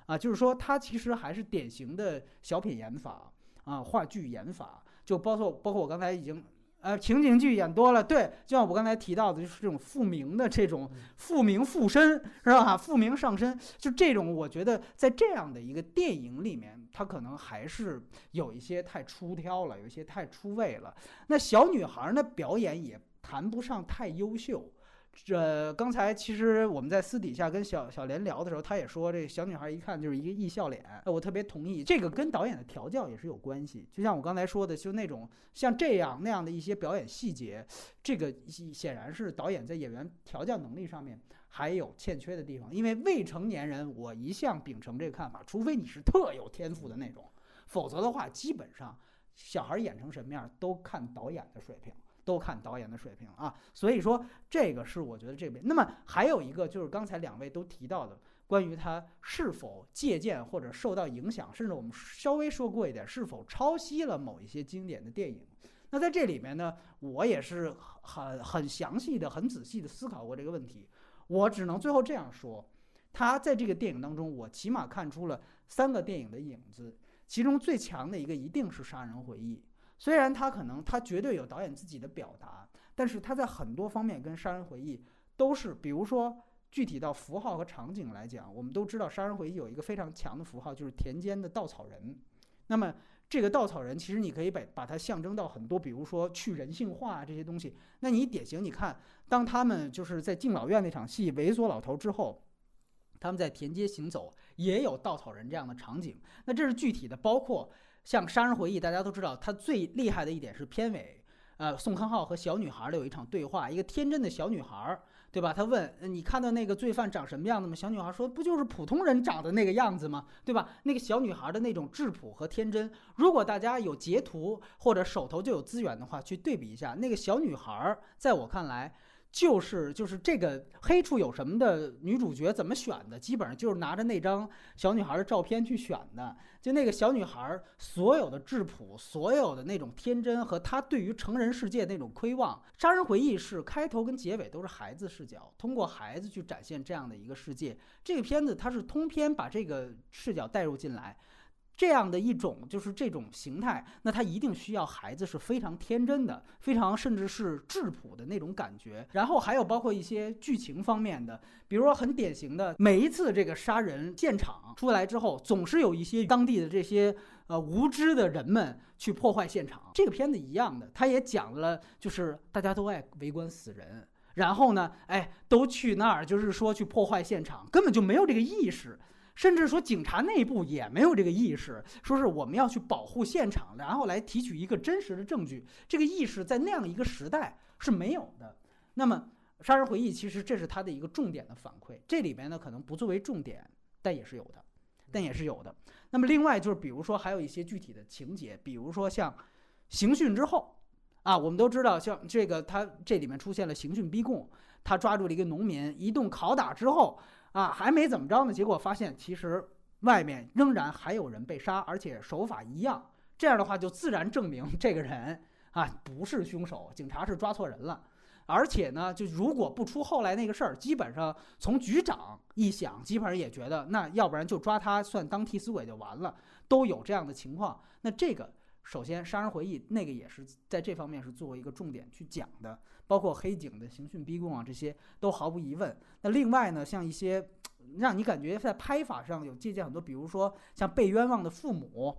S1: 啊，就是说他其实还是典型的小品演法啊，话剧演法，就包括包括我刚才已经。呃，情景剧演多了，对，就像我刚才提到的，就是这种复明的这种复明附身，是吧？复明上身，就这种，我觉得在这样的一个电影里面，它可能还是有一些太出挑了，有一些太出位了。那小女孩的，表演也谈不上太优秀。这刚才其实我们在私底下跟小小莲聊的时候，她也说这小女孩一看就是一个艺笑脸，我特别同意。这个跟导演的调教也是有关系。就像我刚才说的，就那种像这样那样的一些表演细节，这个显然是导演在演员调教能力上面还有欠缺的地方。因为未成年人，我一向秉承这个看法，除非你是特有天赋的那种，否则的话，基本上小孩演成什么样都看导演的水平。都看导演的水平啊，所以说这个是我觉得这边。那么还有一个就是刚才两位都提到的，关于他是否借鉴或者受到影响，甚至我们稍微说过一点，是否抄袭了某一些经典的电影。那在这里面呢，我也是很很详细的、很仔细的思考过这个问题。我只能最后这样说，他在这个电影当中，我起码看出了三个电影的影子，其中最强的一个一定是《杀人回忆》。虽然他可能他绝对有导演自己的表达，但是他在很多方面跟《杀人回忆》都是，比如说具体到符号和场景来讲，我们都知道《杀人回忆》有一个非常强的符号，就是田间的稻草人。那么这个稻草人，其实你可以把把它象征到很多，比如说去人性化这些东西。那你典型，你看，当他们就是在敬老院那场戏猥琐老头之后，他们在田间行走，也有稻草人这样的场景。那这是具体的，包括。像《杀人回忆》，大家都知道，它最厉害的一点是片尾，呃，宋康昊和小女孩的有一场对话，一个天真的小女孩，对吧？他问你看到那个罪犯长什么样子吗？小女孩说，不就是普通人长的那个样子吗？对吧？那个小女孩的那种质朴和天真，如果大家有截图或者手头就有资源的话，去对比一下，那个小女孩，在我看来。就是就是这个黑处有什么的女主角怎么选的？基本上就是拿着那张小女孩的照片去选的。就那个小女孩所有的质朴，所有的那种天真和她对于成人世界那种窥望。杀人回忆是开头跟结尾都是孩子视角，通过孩子去展现这样的一个世界。这个片子它是通篇把这个视角带入进来。这样的一种就是这种形态，那他一定需要孩子是非常天真的，非常甚至是质朴的那种感觉。然后还有包括一些剧情方面的，比如说很典型的，每一次这个杀人现场出来之后，总是有一些当地的这些呃无知的人们去破坏现场。这个片子一样的，他也讲了，就是大家都爱围观死人，然后呢，哎，都去那儿就是说去破坏现场，根本就没有这个意识。甚至说，警察内部也没有这个意识，说是我们要去保护现场，然后来提取一个真实的证据。这个意识在那样一个时代是没有的。那么，《杀人回忆》其实这是他的一个重点的反馈，这里边呢可能不作为重点，但也是有的，但也是有的。那么另外就是比如说还有一些具体的情节，比如说像刑讯之后，啊，我们都知道像这个他这里面出现了刑讯逼供，他抓住了一个农民，一顿拷打之后，啊，还没怎么着呢，结果发现其实外面仍然还有人被杀，而且手法一样。这样的话，就自然证明这个人啊不是凶手，警察是抓错人了。而且呢，就如果不出后来那个事儿，基本上从局长一想，基本上也觉得那要不然就抓他算当替死鬼就完了，都有这样的情况。那这个首先《杀人回忆》那个也是在这方面是作为一个重点去讲的，包括黑警的刑讯逼供啊，这些都毫无疑问。那另外呢，像一些让你感觉在拍法上有借鉴很多，比如说像被冤枉的父母。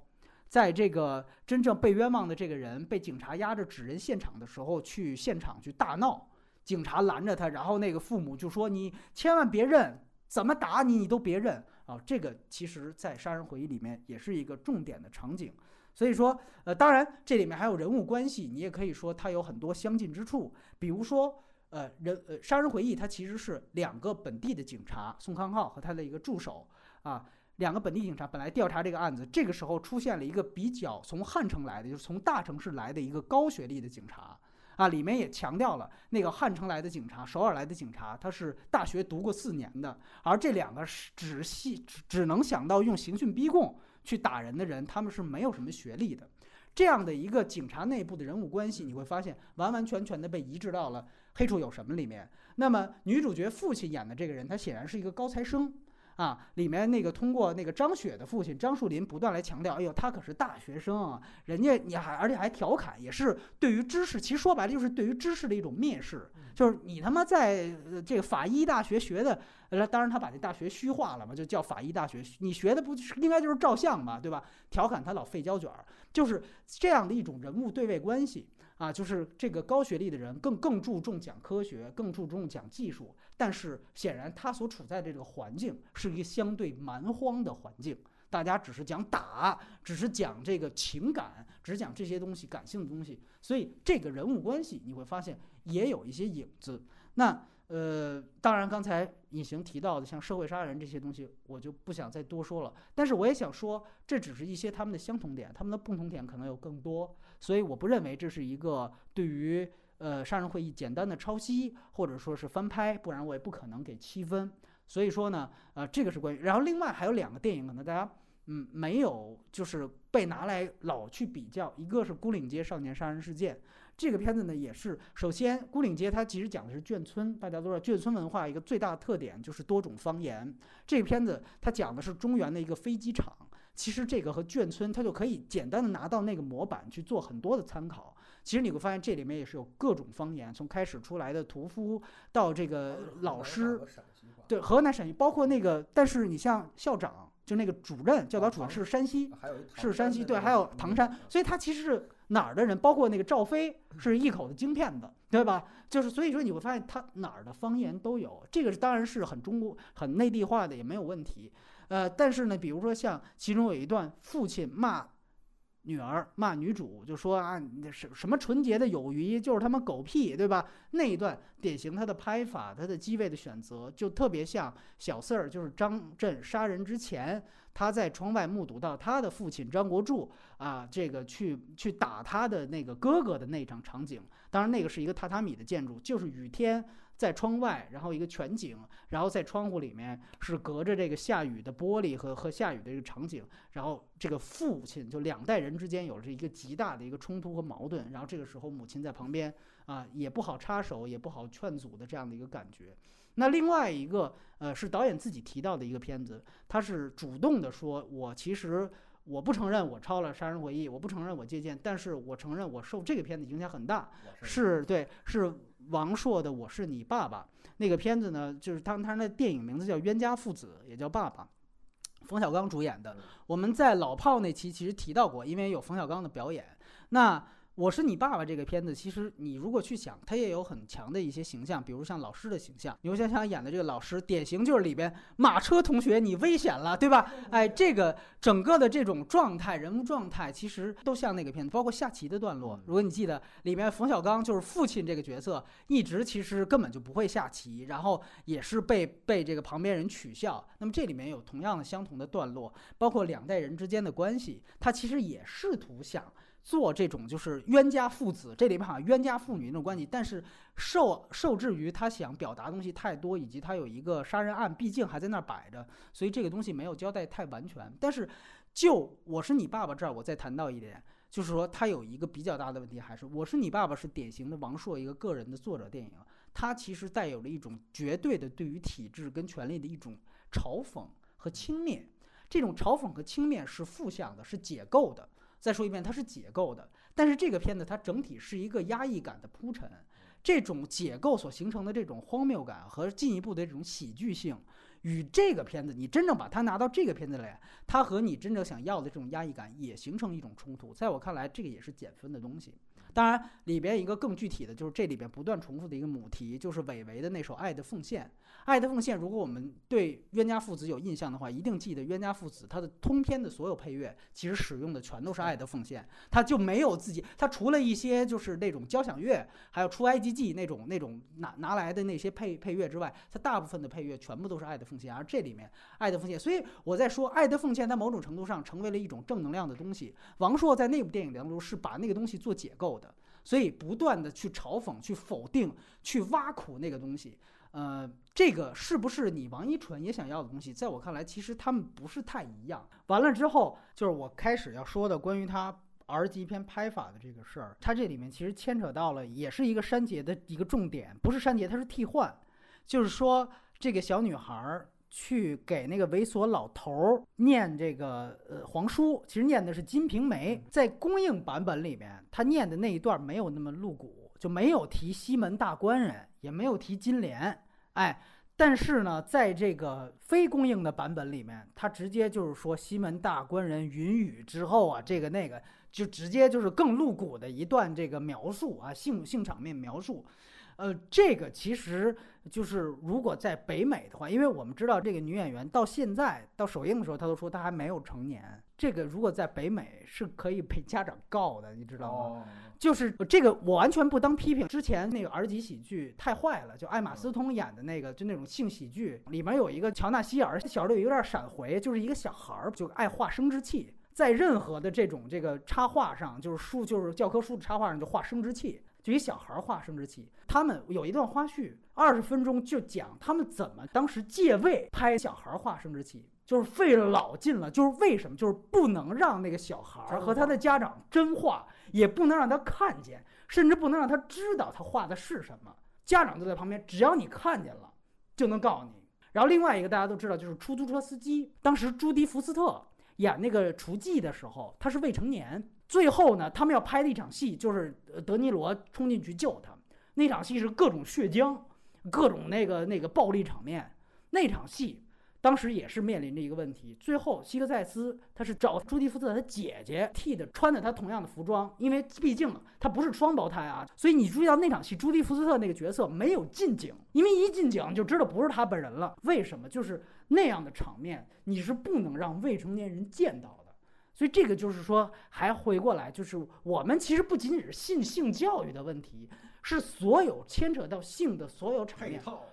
S1: 在这个真正被冤枉的这个人被警察押着指认现场的时候，去现场去大闹，警察拦着他，然后那个父母就说：“你千万别认，怎么打你你都别认啊！”这个其实，在《杀人回忆》里面也是一个重点的场景。所以说，呃，当然这里面还有人物关系，你也可以说它有很多相近之处。比如说，呃，人呃，《杀人回忆》它其实是两个本地的警察，宋康昊和他的一个助手啊。两个本地警察本来调查这个案子，这个时候出现了一个比较从汉城来的，就是从大城市来的一个高学历的警察，啊，里面也强调了那个汉城来的警察、首尔来的警察，他是大学读过四年的，而这两个是只系只只能想到用刑讯逼供去打人的人，他们是没有什么学历的，这样的一个警察内部的人物关系，你会发现完完全全的被移植到了《黑处有什么》里面。那么女主角父亲演的这个人，他显然是一个高材生。啊，里面那个通过那个张雪的父亲张树林不断来强调，哎呦，他可是大学生啊，人家你还而且还调侃，也是对于知识，其实说白了就是对于知识的一种蔑视，就是你他妈在这个法医大学学的，呃，当然他把这大学虚化了嘛，就叫法医大学，你学的不应该就是照相嘛，对吧？调侃他老费胶卷儿，就是这样的一种人物对位关系。啊，就是这个高学历的人更更注重讲科学，更注重讲技术，但是显然他所处在的这个环境是一个相对蛮荒的环境，大家只是讲打，只是讲这个情感，只讲这些东西感性的东西，所以这个人物关系你会发现也有一些影子。那。呃，当然，刚才隐形提到的像社会杀人这些东西，我就不想再多说了。但是我也想说，这只是一些他们的相同点，他们的共同点可能有更多。所以我不认为这是一个对于呃杀人会议简单的抄袭或者说是翻拍，不然我也不可能给七分。所以说呢，呃，这个是关于。然后另外还有两个电影，可能大家嗯没有就是被拿来老去比较，一个是《孤岭街少年杀人事件》。这个片子呢，也是首先《孤岭街》它其实讲的是眷村，大家都知道眷村文化一个最大的特点就是多种方言。这个片子它讲的是中原的一个飞机场，其实这个和眷村它就可以简单的拿到那个模板去做很多的参考。其实你会发现这里面也是有各种方言，从开始出来的屠夫到这个老师，对河南陕西，包括那个，但是你像校长就那个主任教导主任是山西，是山西对，还有唐山，所以他其实是。哪儿的人，包括那个赵飞，是一口的京片子，对吧？就是所以说你会发现他哪儿的方言都有，这个当然是很中国、很内地化的，也没有问题。呃，但是呢，比如说像其中有一段父亲骂女儿、骂女主，就说啊，那什什么纯洁的友谊就是他妈狗屁，对吧？那一段典型他的拍法、他的机位的选择，就特别像小四儿，就是张震杀人之前。他在窗外目睹到他的父亲张国柱啊，这个去去打他的那个哥哥的那场场景。当然，那个是一个榻榻米的建筑，就是雨天在窗外，然后一个全景，然后在窗户里面是隔着这个下雨的玻璃和和下雨的这个场景。然后这个父亲就两代人之间有着一个极大的一个冲突和矛盾。然后这个时候母亲在旁边啊，也不好插手，也不好劝阻的这样的一个感觉。那另外一个，呃，是导演自己提到的一个片子，他是主动的说，我其实我不承认我抄了《杀人回忆》，我不承认我借鉴，但是我承认我受这个片子影响很大，是对，是王朔的《我是你爸爸》那个片子呢，就是他他那电影名字叫《冤家父子》，也叫《爸爸》，冯小刚主演的。我们在老炮那期其实提到过，因为有冯小刚的表演。那我是你爸爸这个片子，其实你如果去想，它也有很强的一些形象，比如像老师的形象。牛想想演的这个老师，典型就是里边马车同学，你危险了，对吧？哎，这个整个的这种状态，人物状态，其实都像那个片子，包括下棋的段落。如果你记得里面冯小刚就是父亲这个角色，一直其实根本就不会下棋，然后也是被被这个旁边人取笑。那么这里面有同样的相同的段落，包括两代人之间的关系，他其实也试图想。做这种就是冤家父子，这里面好像冤家父女那种关系，但是受受制于他想表达东西太多，以及他有一个杀人案，毕竟还在那儿摆着，所以这个东西没有交代太完全。但是就我是你爸爸这儿，我再谈到一点，就是说他有一个比较大的问题，还是我是你爸爸是典型的王朔一个个人的作者电影，他其实带有了一种绝对的对于体制跟权力的一种嘲讽和轻蔑，这种嘲讽和轻蔑是负向的，是解构的。再说一遍，它是解构的，但是这个片子它整体是一个压抑感的铺陈，这种解构所形成的这种荒谬感和进一步的这种喜剧性，与这个片子你真正把它拿到这个片子来，它和你真正想要的这种压抑感也形成一种冲突。在我看来，这个也是减分的东西。当然，里边一个更具体的就是这里边不断重复的一个母题，就是韦唯的那首《爱的奉献》。爱的奉献，如果我们对冤家父子有印象的话，一定记得冤家父子他的通篇的所有配乐，其实使用的全都是爱的奉献，他就没有自己，他除了一些就是那种交响乐，还有出埃及记那种那种拿拿来的那些配配乐之外，他大部分的配乐全部都是爱的奉献。而这里面爱的奉献，所以我在说爱的奉献，在某种程度上成为了一种正能量的东西。王朔在那部电影当中是把那个东西做解构的，所以不断的去嘲讽、去否定、去挖苦那个东西。呃，这个是不是你王一纯也想要的东西？在我看来，其实他们不是太一样。完了之后，就是我开始要说的关于他 R 级片拍法的这个事儿。他这里面其实牵扯到了，也是一个删节的一个重点，不是删节，它是替换。就是说，这个小女孩去给那个猥琐老头儿念这个呃皇书，其实念的是《金瓶梅》。在公映版本里面，他念的那一段没有那么露骨，就没有提西门大官人，也没有提金莲。哎，但是呢，在这个非公映的版本里面，他直接就是说西门大官人云雨之后啊，这个那个就直接就是更露骨的一段这个描述啊，性性场面描述，呃，这个其实就是如果在北美的话，因为我们知道这个女演员到现在到首映的时候，她都说她还没有成年，这个如果在北美是可以被家长告的，你知道吗？就是这个，我完全不当批评。之前那个儿级喜剧太坏了，就艾玛斯通演的那个，就那种性喜剧，里面有一个乔纳希尔，小时候有点闪回，就是一个小孩儿，就爱画生殖器，在任何的这种这个插画上，就是书就是教科书的插画上就画生殖器，就一小孩儿画生殖器。他们有一段花絮，二十分钟就讲他们怎么当时借位拍小孩儿画生殖器，就是费了老劲了，就是为什么，就是不能让那个小孩儿和他的家长真画。也不能让他看见，甚至不能让他知道他画的是什么。家长就在旁边，只要你看见了，就能告诉你。然后另外一个大家都知道，就是出租车司机。当时朱迪福斯特演那个厨妓的时候，他是未成年。最后呢，他们要拍的一场戏，就是德尼罗冲进去救他。那场戏是各种血浆，各种那个那个暴力场面。那场戏。当时也是面临着一个问题，最后希克塞斯他是找朱迪福斯特他姐姐替的，穿的他同样的服装，因为毕竟他不是双胞胎啊，所以你注意到那场戏，朱迪福斯特那个角色没有近景，因为一近景就知道不是他本人了。为什么？就是那样的场面你是不能让未成年人见到的，所以这个就是说，还回过来，就是我们其实不仅仅是性性教育的问题，是所有牵扯到性的所有场面。配套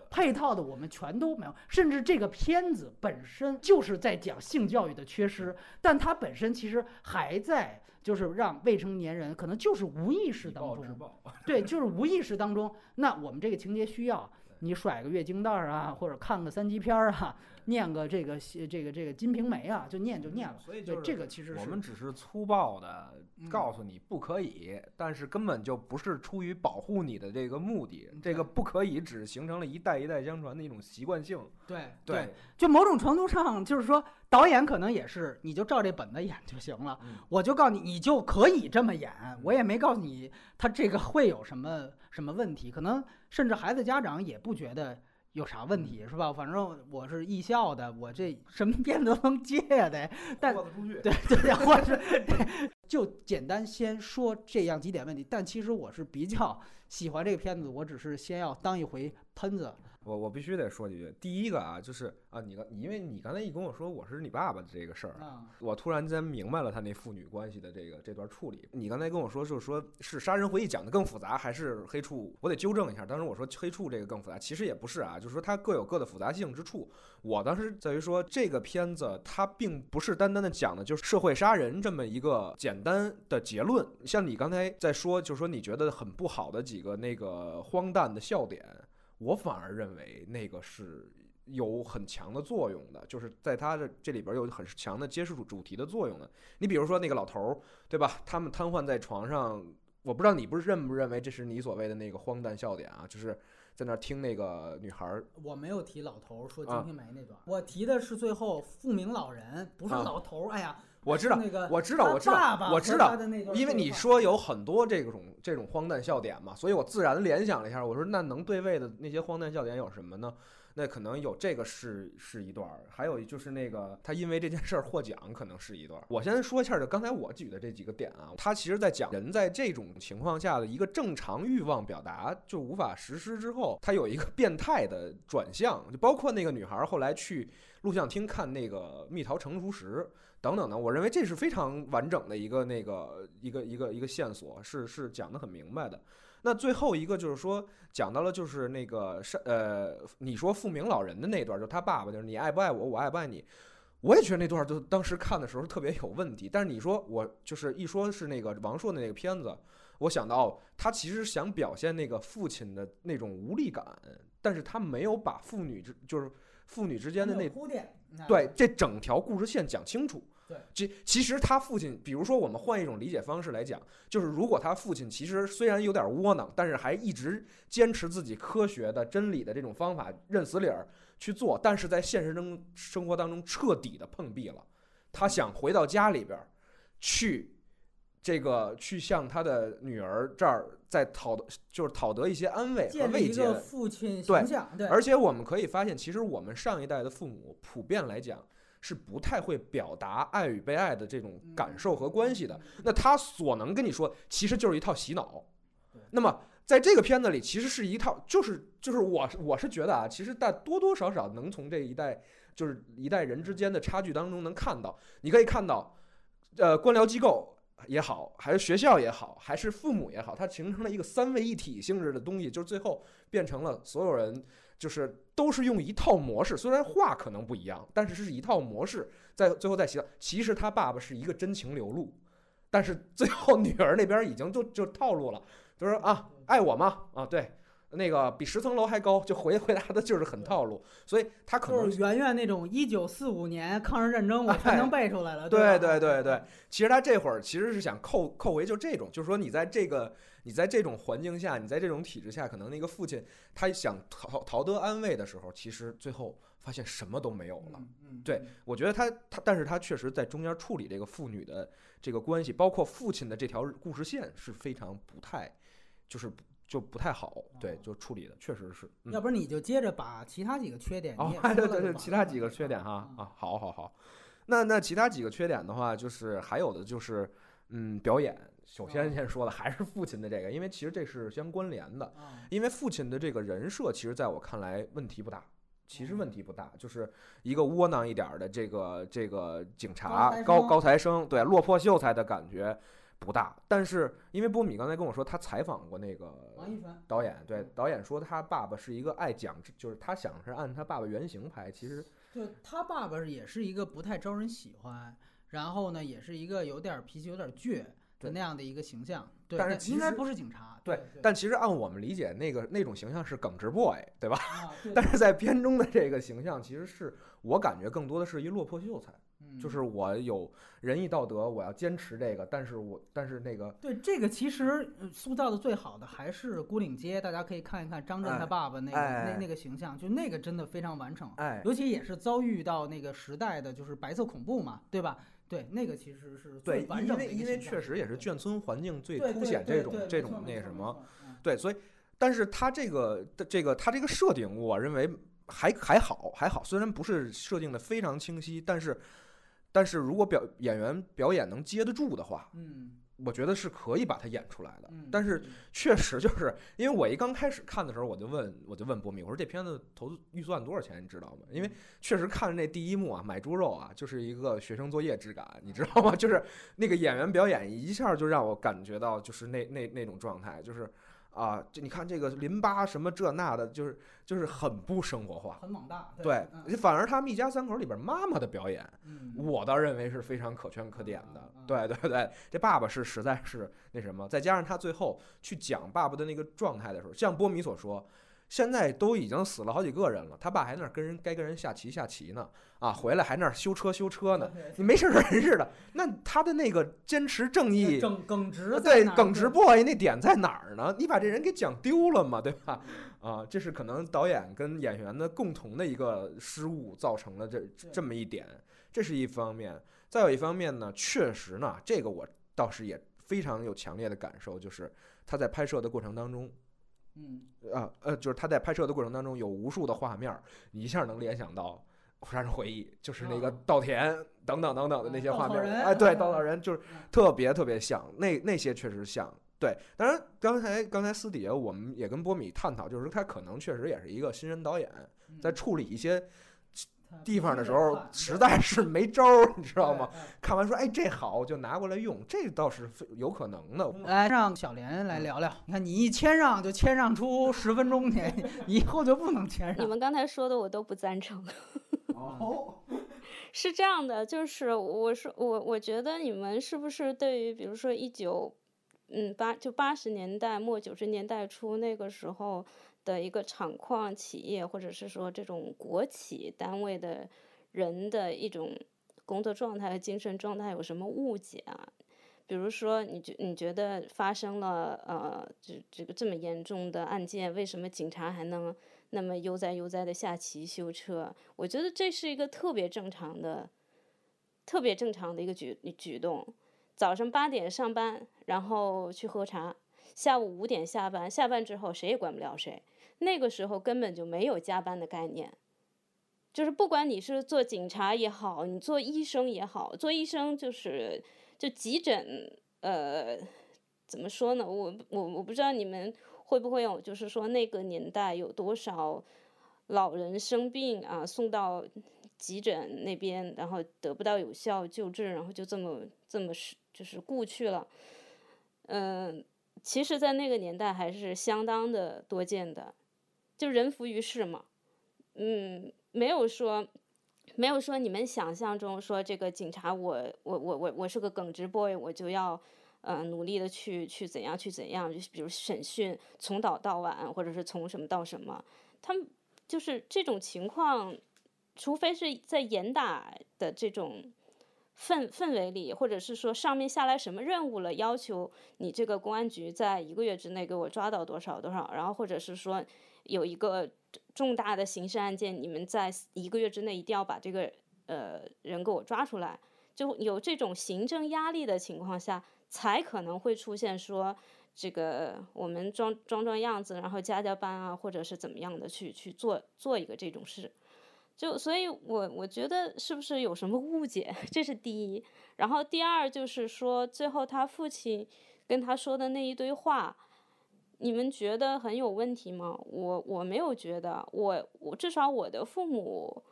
S1: 的我们全都没有，甚至这个片子本身就是在讲性教育的缺失，但它本身其实还在就是让未成年人可能就是无意识当中，对，就是无意识当中，那我们这个情节需要你甩个月经带儿啊，或者看个三级片儿啊。念个这个这个这个《金瓶梅》啊，就念就念了。
S5: 所以就
S1: 这个其实
S5: 我们只是粗暴的告诉你不可以，但是根本就不是出于保护你的这个目的。这个不可以只形成了一代一代相传的一种习惯性。
S1: 对
S5: 对，
S1: 就某种程度上就是说，导演可能也是，你就照这本子演就行了。我就告诉你，你就可以这么演。我也没告诉你他这个会有什么什么问题，可能甚至孩子家长也不觉得。有啥问题是吧？反正我是艺校的，我这什么片都能接呀得。但对对对，或是对，就简单先说这样几点问题。但其实我是比较喜欢这个片子，我只是先要当一回喷子。
S5: 我我必须得说几句。第一个啊，就是啊，你刚因为你刚才一跟我说我是你爸爸的这个事儿，
S1: 啊，
S5: 我突然间明白了他那父女关系的这个这段处理。你刚才跟我说就是说是杀人回忆讲的更复杂，还是黑处？我得纠正一下，当时我说黑处这个更复杂，其实也不是啊，就是说它各有各的复杂性之处。我当时在于说这个片子它并不是单单的讲的就是社会杀人这么一个简单的结论。像你刚才在说，就是说你觉得很不好的几个那个荒诞的笑点。我反而认为那个是有很强的作用的，就是在它的这里边有很强的揭示主主题的作用的。你比如说那个老头儿，对吧？他们瘫痪在床上，我不知道你不是认不认为这是你所谓的那个荒诞笑点啊？就是在那儿听那个女孩儿，
S1: 我没有提老头儿说《
S5: 啊
S1: 金瓶梅》那段，我提的是最后复明老人，不是
S5: 啊
S1: 老头儿。哎呀，
S5: 我知道
S1: 那个
S5: 我知道，我知道我知道因为你说有很多这种这种荒诞笑点嘛，所以我自然联想了一下，我说那能对位的那些荒诞笑点有什么呢？那可能有这个是是一段儿，还有就是那个他因为这件事儿获奖，可能是一段儿。我先说一下，就刚才我举的这几个点啊，他其实在讲人在这种情况下的一个正常欲望表达就无法实施之后，他有一个变态的转向，就包括那个女孩儿后来去录像厅看那个蜜桃成熟时，等等的，我认为这是非常完整的一个那个一个一个一个线索，是是讲得很明白的。那最后一个就是说，讲到了就是那个是呃，你说复明老人的那段，就他爸爸就是你爱不爱我，我爱不爱你，我也觉得那段就当时看的时候特别有问题。但是你说我就是一说是那个王朔的那个片子，我想到他其实想表现那个父亲的那种无力感，但是他没有把父女之就是父女之间的那
S1: 铺垫，那
S5: 对，这整条故事线讲清楚。
S1: 对，
S5: 其其实他父亲，比如说我们换一种理解方式来讲，就是如果他父亲其实虽然有点窝囊，但是还一直坚持自己科学的真理的这种方法，认死理儿去做，但是在现实中生活当中彻底的碰壁了。他想回到家里边儿去。这个去向他的女儿这儿再讨得，就是讨得一些安慰和慰藉
S1: 父亲形象，对，
S5: 而且我们可以发现，其实我们上一代的父母普遍来讲是不太会表达爱与被爱的这种感受和关系的。那他所能跟你说，其实就是一套洗脑。那么在这个片子里，其实是一套，就是就是我我是觉得啊，其实大多多少少能从这一代就是一代人之间的差距当中能看到，你可以看到，呃，官僚机构。也好，还是学校也好，还是父母也好，它形成了一个三位一体性质的东西，就是最后变成了所有人就是都是用一套模式，虽然话可能不一样，但是是一套模式，在最后再写。其实他爸爸是一个真情流露，但是最后女儿那边已经就就套路了，就说啊，爱我吗？啊，对，那个比十层楼还高，就回回答的就是很套路，所以他可能
S1: 就是圆圆那种一九四五年抗日战争，我全能背出来了。
S5: 对对对对，其实他这会儿其实是想扣扣回就这种，就是说你在这个你在这种环境下，你在这种体制下，可能那个父亲他想逃逃得安慰的时候，其实最后发现什么都没有了。
S1: 嗯嗯，
S5: 对
S1: 嗯
S5: 我觉得他他，但是他确实在中间处理这个父女的这个关系，包括父亲的这条故事线是非常不太，就是就不太好，对，就处理的确实是。嗯
S1: 要不然你就接着把其他几个缺点你
S5: 哦
S1: 也，说
S5: 对对对，其他几个缺点哈
S1: 嗯
S5: 啊，好好好。那那其他几个缺点的话，就是还有的就是，嗯，表演。首先
S1: 哦
S5: 先说的还是父亲的这个，因为其实这是相关联的。
S1: 啊
S5: 因为父亲的这个人设，其实在我看来问题不大，其实问
S1: 嗯
S5: 题不大，就是一个窝囊一点儿的这个这个警察高高材生，对落魄秀才的感觉不大。但是因为波米刚才跟我说，他采访过那个
S1: 王一川，
S5: 导演，对导演说他爸爸是一个爱讲，就是他想是按他爸爸原型拍，其实
S1: 对他爸爸也是一个不太招人喜欢，然后呢，也是一个有点儿脾气有点儿倔的那样的一个形象。对，
S5: 但是其实
S1: 应该不是警察。
S5: 对
S1: 对，
S5: 但其实按我们理解，那个那种形象是耿直 boy，对吧？
S1: 啊，对
S5: 但是在片中的这个形象，其实是我感觉更多的是一落魄秀才。
S1: 嗯
S5: 就是我有仁义道德，我要坚持这个，但是我但是那个
S1: 对这个其实呃塑造的最好的还是孤岭街，大家可以看一看张震他
S5: 哎
S1: 爸爸那个、
S5: 哎
S1: 那那个形象，就那个真的非常完整，
S5: 哎，
S1: 尤其也是遭遇到那个时代的就是白色恐怖嘛，对吧？对，那个其实是
S5: 对，
S1: 最完
S5: 因为因为确实也是眷村环境最凸显这种这种那什么，对，所以但是他这个的这个他这个设定，我认为还还好还好，虽然不是设定的非常清晰，但是但是如果表演员表演能接得住的话，
S1: 嗯，
S5: 我觉得是可以把它演出来的。
S1: 嗯
S5: 但是确实就是因为我一刚开始看的时候，我就问我就问波米，我说这片子投资预算多少钱，你知道吗？因为确实看那第一幕啊，买猪肉啊，就是一个学生作业质感，你知道吗？就是那个演员表演一下就让我感觉到就是那那那种状态，就是啊，这你看这个淋巴什么这那的，就是就是很不生活化。
S1: 很猛大，
S5: 对，
S1: 嗯
S5: 反而他们一家三口里边妈妈的表演，
S1: 嗯，
S5: 我倒认为是非常可圈可点的。对对对，这爸爸是实在是那什么，再加上他最后去讲爸爸的那个状态的时候，像波米所说，现在都已经死了好几个人了，他爸还那儿跟人该跟人下棋下棋呢，啊，回来还那儿修车修车呢，你没事人似的。那他的那个坚持正义，
S1: 耿耿直
S5: 对耿直
S1: 对
S5: boy 那点在哪儿呢？你把这人给讲丢了嘛，对吧？啊，这是可能导演跟演员的共同的一个失误造成了这这么一点，这是一方面。再有一方面呢，确实呢，这个我倒是也非常有强烈的感受，就是他在拍摄的过程当中，
S1: 嗯。
S5: 啊呃，就是他在拍摄的过程当中有无数的画面儿，你一下能联想到《杀人回忆》，就是那个
S1: 啊。
S5: 稻田等等等等的那些画面哎，对，
S1: 啊
S5: 稻草人就是
S1: 嗯。
S5: 特别特别像，那那些确实像。对，当然刚才刚才私底下我们也跟波米探讨，就是他可能确实也是一个新人导演，
S1: 嗯。
S5: 在处理一些
S1: 他
S5: 地方的时候，实在是没招儿，你知
S1: 知
S5: 道吗？？看完说，哎，这好，就拿过来用，这倒是有可能的。
S1: 来让小莲来聊聊，你看你一谦让就谦让出十分钟去，你以后就不能谦让。
S4: 你们刚才说的我都不赞成。
S1: 哦，
S4: 是这样的，就是我说我我觉得你们是不是对于比如说一九嗯八就八十年代末九十年代初那个时候的一个厂矿企业，或者是说这种国企单位的人的一种工作状态和精神状态有什么误解啊？比如说，你觉你觉得发生了呃这这个这么严重的案件，为什么警察还能那么悠哉悠哉的下棋修车？我觉得这是一个特别正常的、特别正常的一个举举动。早上八点上班，然后去喝茶，下午五点下班，下班之后谁也管不了谁。那个时候根本就没有加班的概念，就是不管你是做警察也好，你做医生也好，做医生就是就急诊，呃，怎么说呢？我我我不知道你们会不会有，就是说那个年代有多少老人生病啊，送到急诊那边，然后得不到有效救治，然后就这么这么是就是故去了。嗯、其实，在那个年代还是相当的多见的，就人浮于事嘛。嗯，没有说，没有说你们想象中说这个警察我，我我我我是个耿直 boy，我就要呃努力的去去怎样去怎样，就比如审讯从早到晚，或者是从什么到什么，他们就是这种情况，除非是在严打的这种氛氛围里，或者是说上面下来什么任务了，要求你这个公安局在一个月之内给我抓到多少多少，然后或者是说有一个重大的刑事案件，你们在一个月之内一定要把这个呃人给我抓出来，就有这种行政压力的情况下，才可能会出现说这个我们装装装样子，然后加加班啊，或者是怎么样的去去做做一个这种事。就所以我，我觉得是不是有什么误解？这是第一。然后第二就是说，最后他父亲跟他说的那一堆话，你们觉得很有问题吗？我我没有觉得，我我至少我的父母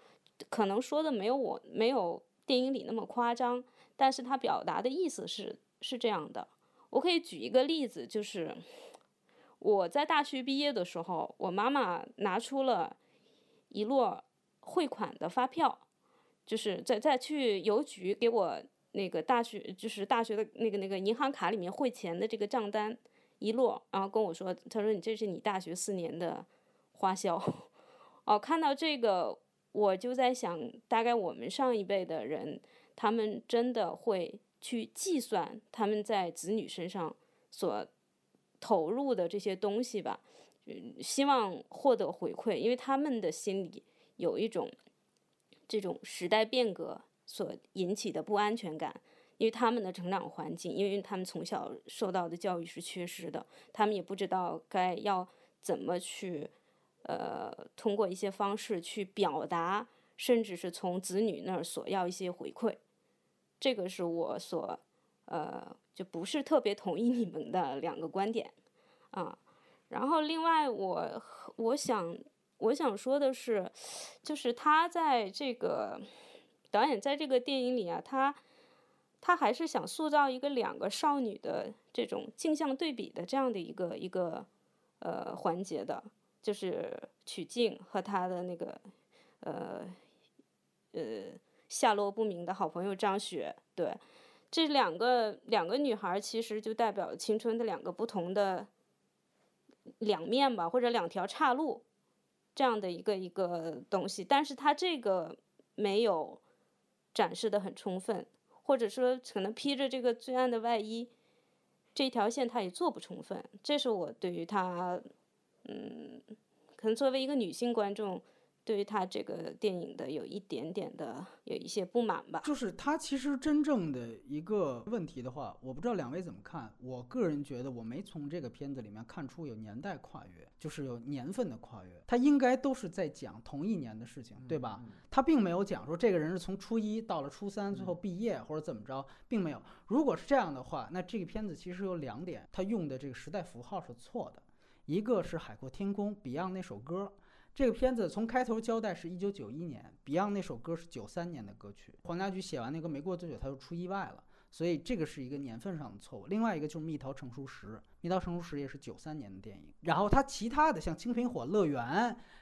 S4: 可能说的没有我没有电影里那么夸张，但是他表达的意思是是这样的。我可以举一个例子，就是我在大学毕业的时候，我妈妈拿出了一摞汇款的发票，就是再再去邮局给我那个大学就是大学的那个那个银行卡里面汇钱的这个账单一摞，然后跟我说，他说你这是你大学四年的花销。哦，看到这个我就在想，大概我们上一辈的人，他们真的会去计算他们在子女身上所投入的这些东西吧，希望获得回馈，因为他们的心里有一种这种时代变革所引起的不安全感，因为他们的成长环境，因为他们从小受到的教育是缺失的，他们也不知道该要怎么去，呃，通过一些方式去表达，甚至是从子女那儿索要一些回馈，这个是我所呃就不是特别同意你们的两个观点啊。然后另外我我想我想说的是，就是他在这个导演在这个电影里啊，他他还是想塑造一个两个少女的这种镜像对比的这样的一个一个呃环节的，就是曲靖和他的那个呃呃下落不明的好朋友张雪，对，这两个两个女孩其实就代表青春的两个不同的。两面吧，或者两条岔路，这样的一个一个东西，但是他这个没有展示的很充分，或者说可能披着这个罪案的外衣，这条线他也做不充分，这是我对于他，嗯，可能作为一个女性观众。对于他这个电影的有一点点的有一些不满吧，
S1: 就是他其实真正的一个问题的话，我不知道两位怎么看。我个人觉得我没从这个片子里面看出有年代跨越，就是有年份的跨越。他应该都是在讲同一年的事情，对吧？他并没有讲说这个人是从初一到了初三，最后毕业或者怎么着，并没有。如果是这样的话，那这个片子其实有两点，他用的这个时代符号是错的，一个是《海阔天空》Beyond 那首歌。这个片子从开头交代是一九九一年，Beyond 那首歌是九三年的歌曲。黄家驹写完那个没过多久他就出意外了，所以这个是一个年份上的错误。另外一个就是《蜜桃成熟时》，《蜜桃成熟时》也是九三年的电影。然后他其他的像《青苹果乐园》、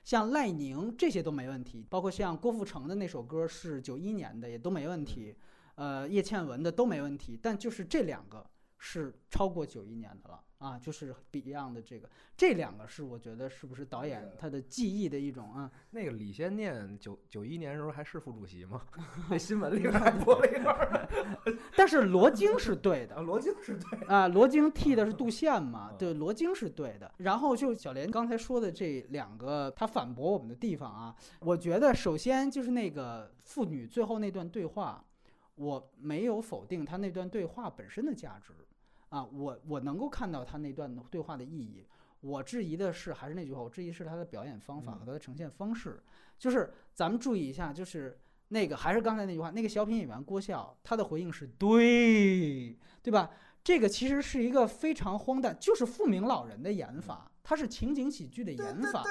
S1: 像赖宁这些都没问题，包括像郭富城的那首歌是九一年的也都没问题，呃，叶倩文的都没问题。但就是这两个是超过九一年的了。啊，就是 Beyond 的这个，这两个是我觉得是不是导演他的记忆的一种啊？
S5: 那个李先念九九一年时候还是副主席吗？那新闻里边还播了一段。
S1: 但是罗京是对的，
S5: 罗京是对
S1: 啊，罗京替的是杜宪嘛，对，罗京是对的。然后就小莲刚才说的这两个他反驳我们的地方啊，我觉得首先就是那个妇女最后那段对话，我没有否定他那段对话本身的价值。啊，我我能够看到他那段对话的意义。我质疑的是，还是那句话，我质疑是他的表演方法和他的呈现方式。就是咱们注意一下，就是那个还是刚才那句话，那个小品演员郭笑，他的回应是对，对吧？这个其实是一个非常荒诞，就是富明老人的演法，他是情景喜剧的演法，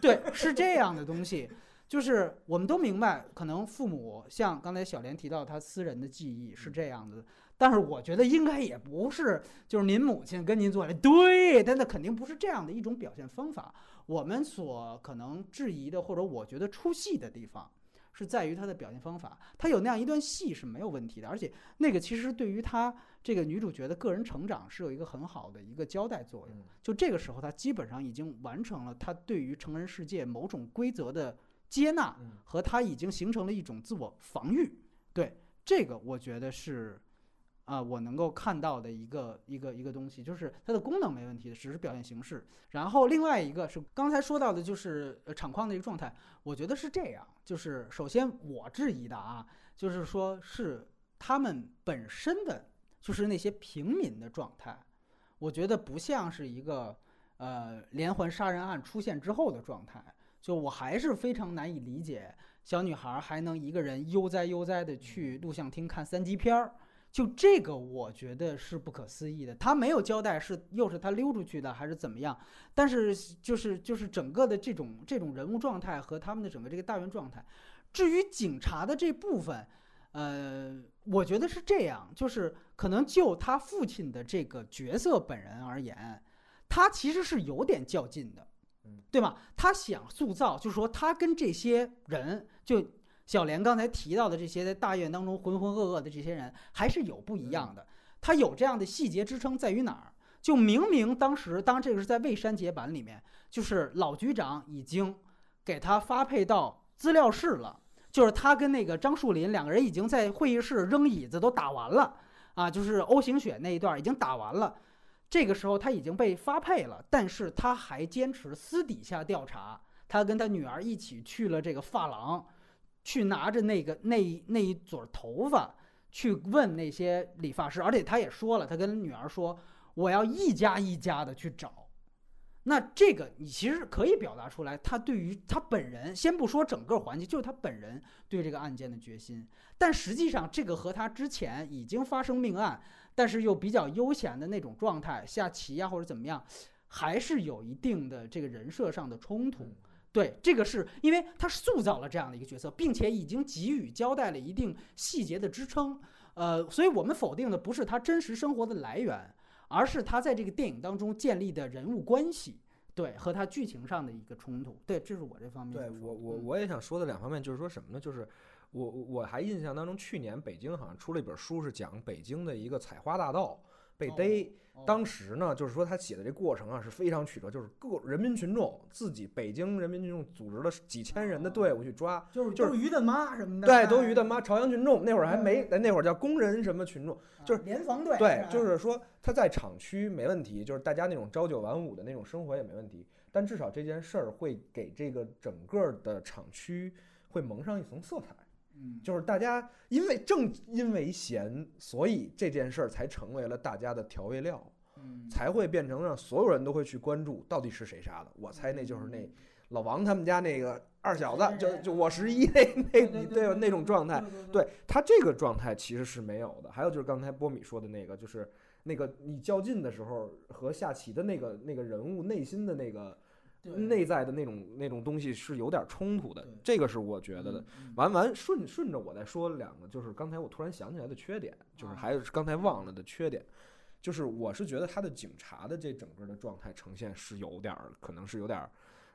S1: 对，是这样的东西。就是我们都明白，可能父母像刚才小莲提到他私人的记忆是这样的。但是我觉得应该也不是，就是您母亲跟您做的对，但那肯定不是这样的一种表现方法。我们所可能质疑的，或者我觉得出戏的地方，是在于他的表现方法。他有那样一段戏是没有问题的，而且那个其实对于她这个女主角的个人成长是有一个很好的一个交代作用。就这个时候，她基本上已经完成了她对于成人世界某种规则的接纳，和她已经形成了一种自我防御。对这个，我觉得是。啊，我能够看到的一个一个一个东西，就是它的功能没问题的，只是表现形式。然后另外一个是刚才说到的，就是呃场况的一个状态，我觉得是这样，就是首先我质疑的啊，就是说是他们本身的就是那些平民的状态，我觉得不像是一个呃连环杀人案出现之后的状态，就我还是非常难以理解，小女孩还能一个人悠哉悠哉的去录像厅看三级片儿。就这个，我觉得是不可思议的。他没有交代是又是他溜出去的还是怎么样，但是就是就是整个的这种这种人物状态和他们的整个这个大院状态。至于警察的这部分，呃，我觉得是这样，就是可能就他父亲的这个角色本人而言，他其实是有点较劲的，对吗？他想塑造，就是说他跟这些人就。小莲刚才提到的这些在大院当中浑浑噩噩的这些人，还是有不一样的。他有这样的细节支撑，在于哪儿？就明明当时，当然这个是在未删节版里面，就是老局长已经给他发配到资料室了，就是他跟那个张树林两个人已经在会议室扔椅子都打完了啊，就是欧型血那一段已经打完了。这个时候他已经被发配了，但是他还坚持私底下调查，他跟他女儿一起去了这个发廊。去拿着那个那那一撮头发去问那些理发师，而且他也说了，他跟女儿说，我要一家一家的去找。那这个你其实可以表达出来，他对于他本人，先不说整个环境，就是他本人对这个案件的决心。但实际上，这个和他之前已经发生命案，但是又比较悠闲的那种状态，下棋呀或者怎么样，还是有一定的这个人设上的冲突。对，这个是因为他塑造了这样的一个角色，并且已经给予交代了一定细节的支撑。呃，所以我们否定的不是他真实生活的来源。而是他在这个电影当中建立的人物关系，对，和他剧情上的一个冲突，对，这是我这方面。
S5: 对我，我我也想说的两方面，就是说什么呢？就是我我还印象当中，去年北京好像出了一本书，是讲北京的一个采花大盗被逮。当时呢，就是说他写的这过程啊是非常曲折，就是各人民群众自己北京人民群众组织了几千人的队伍去抓，
S1: 就是
S5: 就是
S1: 于大妈什么的，
S5: 对，都于大妈朝阳群众那会儿还没，那会儿叫工人什么群众，就是
S1: 联防队，
S5: 对，就是说他在厂区没问题，就是大家那种朝九晚五的那种生活也没问题，但至少这件事儿会给这个整个的厂区会蒙上一层色彩。
S1: 嗯，
S5: 就是大家因为正因为闲，所以这件事儿才成为了大家的调味料，
S1: 嗯，
S5: 才会变成让所有人都会去关注到底是谁杀的。我猜那就是那老王他们家那个二小子，就就我十一那那对那种状态，对他这个状态其实是没有的。还有就是刚才波米说的那个，就是那个你较劲的时候和下棋的那个那个人物内心的那个。内在的那种那种东西是有点冲突的，这个是我觉得的。完完顺顺着我再说两个，就是刚才我突然想起来的缺点，就是还有刚才忘了的缺点，就是我是觉得他的警察的这整个的状态呈现是有点可能是有点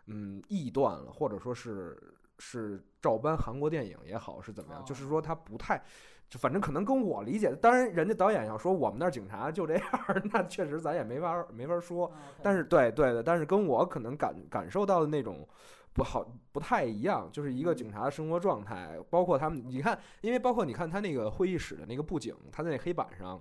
S5: 嗯臆断了，或者说是是照搬韩国电影也好是怎么样，就是说他不太。就反正可能跟我理解的，当然人家导演要说我们那儿警察就这样，那确实咱也没法没法说。但是对对的，但是跟我可能感感受到的那种不好不太一样，就是一个警察的生活状态，包括他们，你看，因为包括你看他那个会议室的那个布景，他在那黑板上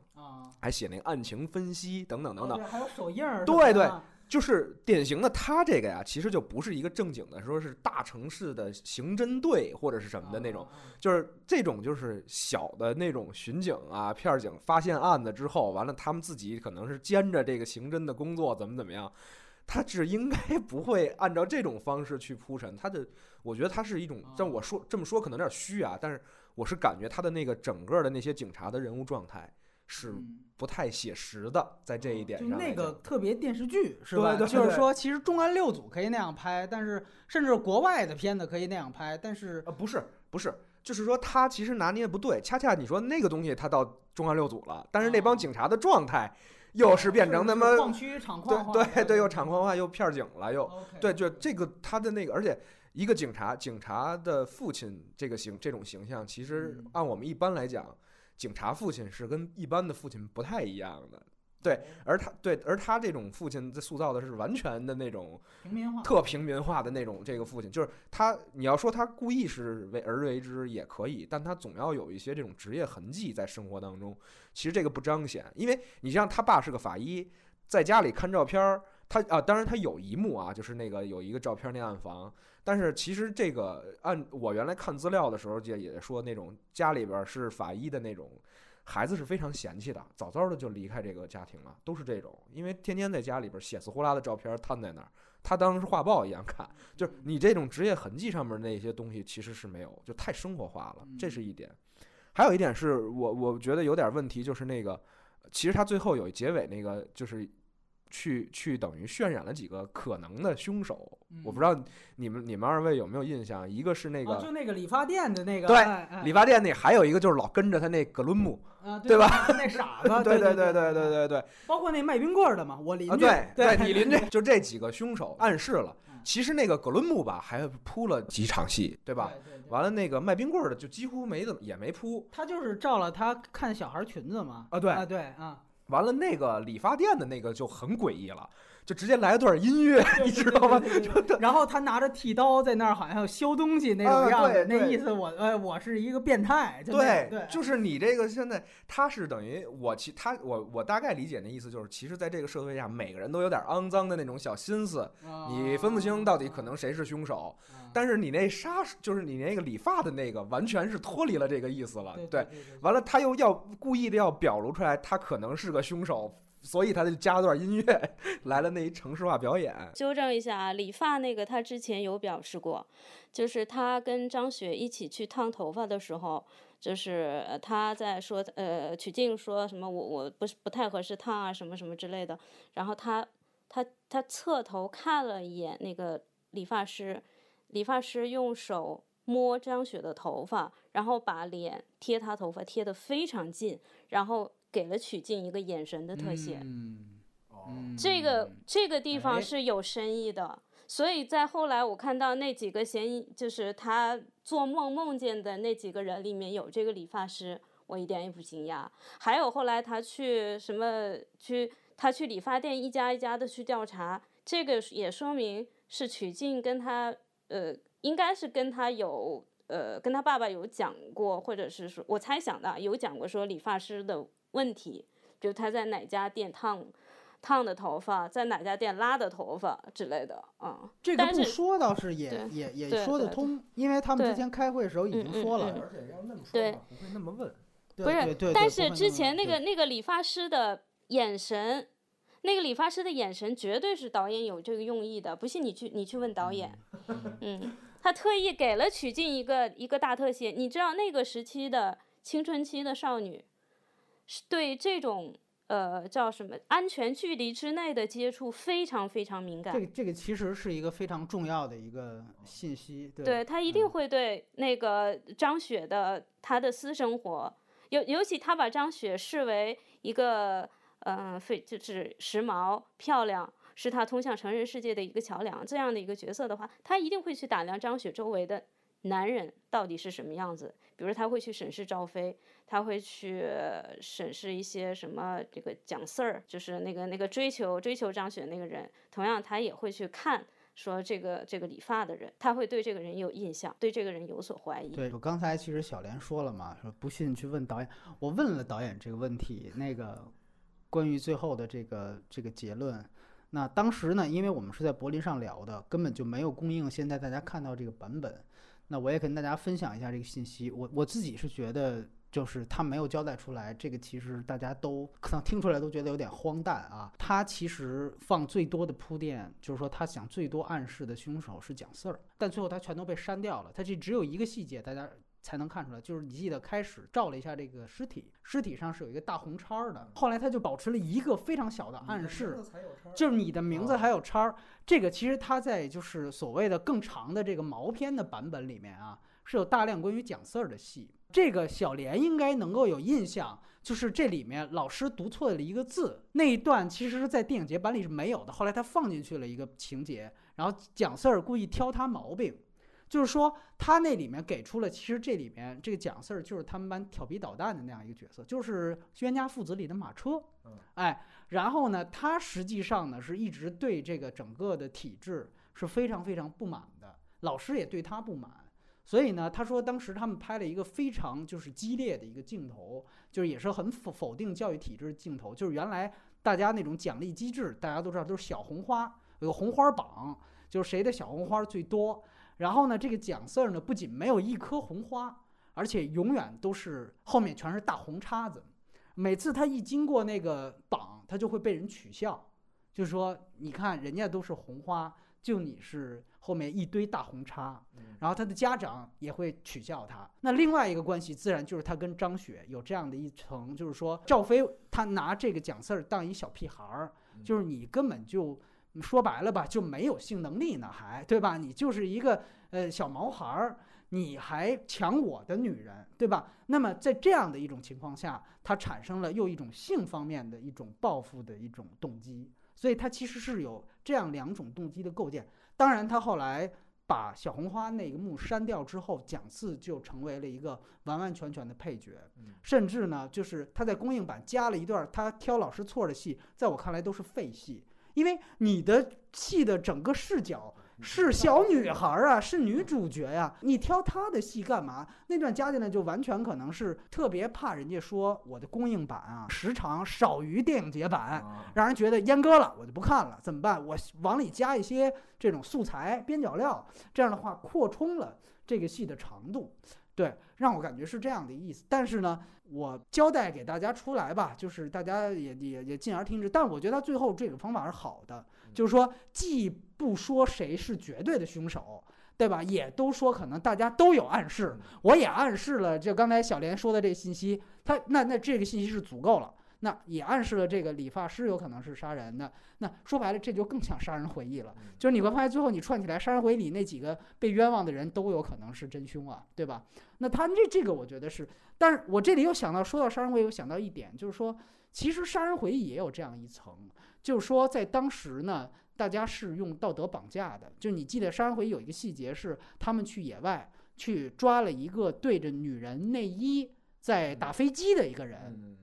S5: 还写那个案情分析等等等等，
S1: 还有手印儿，
S5: 对对。就是典型的他这个呀，其实就不是一个正经的，说是大城市的刑侦队或者是什么的那种，就是这种就是小的那种巡警啊、片警发现案子之后，完了他们自己可能是兼着这个刑侦的工作，怎么怎么样，他是应该不会按照这种方式去铺陈。他的，我觉得他是一种，像我说这么说可能有点虚啊，但是我是感觉他的那个整个的那些警察的人物状态。是不太写实的，在这一点上，
S1: 就那个特别电视剧是吧？
S5: 就
S1: 是说，其实重案六组可以那样拍，但是甚至国外的片子可以那样拍，但是
S5: 呃，不是不是，就是说他其实拿捏不对。恰恰你说那个东西，他到重案六组了，但是那帮警察的状态又是变成他妈
S1: 矿区厂矿
S5: 对对对，又厂矿化又片警了，又对，就这个他的那个，而且一个警察警察的父亲这个形这种形象，其实按我们一般来讲。警察父亲是跟一般的父亲不太一样的，对，而他对，而他这种父亲在塑造的是完全的那种
S1: 平民化、
S5: 特平民化的那种这个父亲，就是他，你要说他故意是为而为之也可以，但他总要有一些这种职业痕迹在生活当中。其实这个不彰显，因为你像他爸是个法医，在家里看照片儿，他啊，当然他有一幕啊，就是那个有一个照片那暗房。但是其实这个按我原来看资料的时候，就也说那种家里边是法医的那种孩子是非常嫌弃的，早早的就离开这个家庭了，都是这种，因为天天在家里边血丝呼啦的照片摊在那儿，他当是画报一样看，就是你这种职业痕迹上面那些东西其实是没有，就太生活化了，这是一点。还有一点是我我觉得有点问题，就是那个其实他最后有结尾那个就是。去去等于渲染了几个可能的凶手，我不知道你们你们二位有没有印象？一个是那个，
S1: 就那个理发店的那个，
S5: 对，理发店那还有一个就是老跟着他那格伦姆，
S1: 对
S5: 吧？
S1: 那傻子，
S5: 对
S1: 对
S5: 对对对对对，
S1: 包括那卖冰棍的嘛，我邻居，
S5: 对
S1: 对，
S5: 你邻居，就这几个凶手暗示了，其实那个葛伦姆吧还铺了几场戏，
S1: 对
S5: 吧？完了那个卖冰棍的就几乎没怎么也没铺，
S1: 他就是照了他看小孩裙子嘛，
S5: 啊对
S1: 啊对啊。
S5: 完了，那个理发店的那个就很诡异了，就直接来段音乐，你知道吗？
S1: 然后他拿着剃刀在那儿，好像要削东西那种样子，那意思我呃我是一个变态。对
S5: 对，就是你这个现在他是等于我其他我我大概理解那意思就是，其实在这个社会下，每个人都有点肮脏的那种小心思，你分不清到底可能谁是凶手。但是你那杀就是你那个理发的那个，完全是脱离了这个意思了。
S1: 对，
S5: 完了他又要故意的要表露出来，他可能是个凶手，所以他就加段音乐 来了那一城市化表演。
S4: 纠正一下啊，理发那个他之前有表示过，就是他跟张雪一起去烫头发的时候，就是他在说，呃，曲靖说什么我我不是不太合适烫啊什么什么之类的，然后他他他侧头看了一眼那个理发师，理发师用手摸张雪的头发，然后把脸贴她头发贴得非常近，然后。给了曲靖一个眼神的特写，
S1: 嗯，
S4: 这个这个地方
S1: 哎
S4: 是有深意的，所以在后来我看到那几个嫌疑，就是他做梦梦见的那几个人里面有这个理发师，我一点也不惊讶。还有后来他去什么去，他去理发店一家一家的去调查，这个也说明是曲靖跟他呃，应该是跟他有呃跟他爸爸有讲过，或者是说我猜想的有讲过说理发师的。问题，就他在哪家店烫烫的头发，在哪家店拉的头发之类的啊。
S1: 这个不说倒是也也也说得通，因为他们之前开会的时候已经说了，
S5: 而且要那么说
S4: 对，
S5: 不会那么问。
S4: 不是，但是之前那个那个理发师的眼神，那个理发师的眼神绝对是导演有这个用意的，不信你去你去问导演。嗯，他特意给了曲靖一个一个大特写，你知道那个时期的青春期的少女。是对这种呃叫什么安全距离之内的接触非常非常敏感。
S1: 这个这个其实是一个非常重要的一个信息。对，
S4: 对他一定会对那个张雪的她的私生活，尤尤其他把张雪视为一个嗯非就是时髦漂亮，是他通向成人世界的一个桥梁这样的一个角色的话，他一定会去打量张雪周围的男人到底是什么样子。比如他会去审视赵飞，他会去审视一些什么这个蒋四儿，就是那个那个追求追求张雪那个人。同样，他也会去看说这个这个理发的人，他会对这个人有印象，对这个人有所怀疑。
S1: 对我刚才其实小莲说了嘛，说不信去问导演。我问了导演这个问题，那个关于最后的这个这个结论。那当时呢，因为我们是在柏林上聊的，根本就没有供应现在大家看到这个版本。那我也跟大家分享一下这个信息。我我自己是觉得，就是他没有交代出来，这个其实大家都可能听出来都觉得有点荒诞啊。他其实放最多的铺垫，就是说他想最多暗示的凶手是蒋四儿，但最后他全都被删掉了。他这只有一个细节，大家才能看出来，就是你记得开始照了一下这个尸体，尸体上是有一个大红叉的。后来他就保持了一个非常小的暗示，就是你的名字还有叉。这个其实他在就是所谓的更长的这个毛片的版本里面啊，是有大量关于蒋四儿的戏。这个小莲应该能够有印象，就是这里面老师读错了一个字，那一段其实是在电影节版里是没有的，后来他放进去了一个情节，然后蒋四儿故意挑他毛病，就是说他那里面给出了，其实这里面这个蒋四儿就是他们班调皮捣蛋的那样一个角色，就是冤家父子里的马车，哎。然后呢，他实际上呢是一直对这个整个的体制是非常非常不满的，老师也对他不满，所以呢，他说当时他们拍了一个非常就是激烈的一个镜头，就是也是很否否定教育体制的镜头，就是原来大家那种奖励机制，大家都知道都是小红花，有个红花榜，就是谁的小红花最多。然后呢，这个蒋 Sir 呢不仅没有一颗红花，而且永远都是后面全是大红叉子。每次他一经过那个榜，他就会被人取笑，就说你看人家都是红花，就你是后面一堆大红叉。然后他的家长也会取笑他。那另外一个关系，自然就是他跟张雪有这样的一层，就是说赵飞他拿这个蒋四儿当一小屁孩儿，就是你根本就说白了吧，就没有性能力呢，还对吧？你就是一个呃小毛孩儿。你还抢我的女人，对吧？那么在这样的一种情况下，他产生了又一种性方面的一种报复的一种动机，所以他其实是有这样两种动机的构建。当然，他后来把小红花那个幕删掉之后，蒋四就成为了一个完完全全的配角，甚至呢，就是他在公映版加了一段他挑老师错的戏，在我看来都是废戏，因为你的戏的整个视角。是小女孩啊，是女主角呀，你挑她的戏干嘛？那段加进来就完全可能是特别怕人家说我的公映版啊时长少于电影节版，让人觉得阉割了，我就不看了，怎么办？我往里加一些这种素材边角料，这样的话扩充了这个戏的长度。对，让我感觉是这样的意思。但是呢，我交代给大家出来吧，就是大家也也也进而听之。但我觉得他最后这个方法是好的，就是说既不说谁是绝对的凶手，对吧？也都说可能大家都有暗示，我也暗示了，就刚才小莲说的这个信息，他那那这个信息是足够了。那也暗示了这个理发师有可能是杀人的。那说白了，这就更像杀人回忆了。就是你会发现，最后你串起来，杀人回忆里那几个被冤枉的人都有可能是真凶啊，对吧？那他这这个，我觉得是。但是我这里又想到，说到杀人回忆，又想到一点，就是说，其实杀人回忆也有这样一层，就是说，在当时呢，大家是用道德绑架的。就你记得杀人回忆有一个细节是，他们去野外去抓了一个对着女人内衣在打飞机的一个人。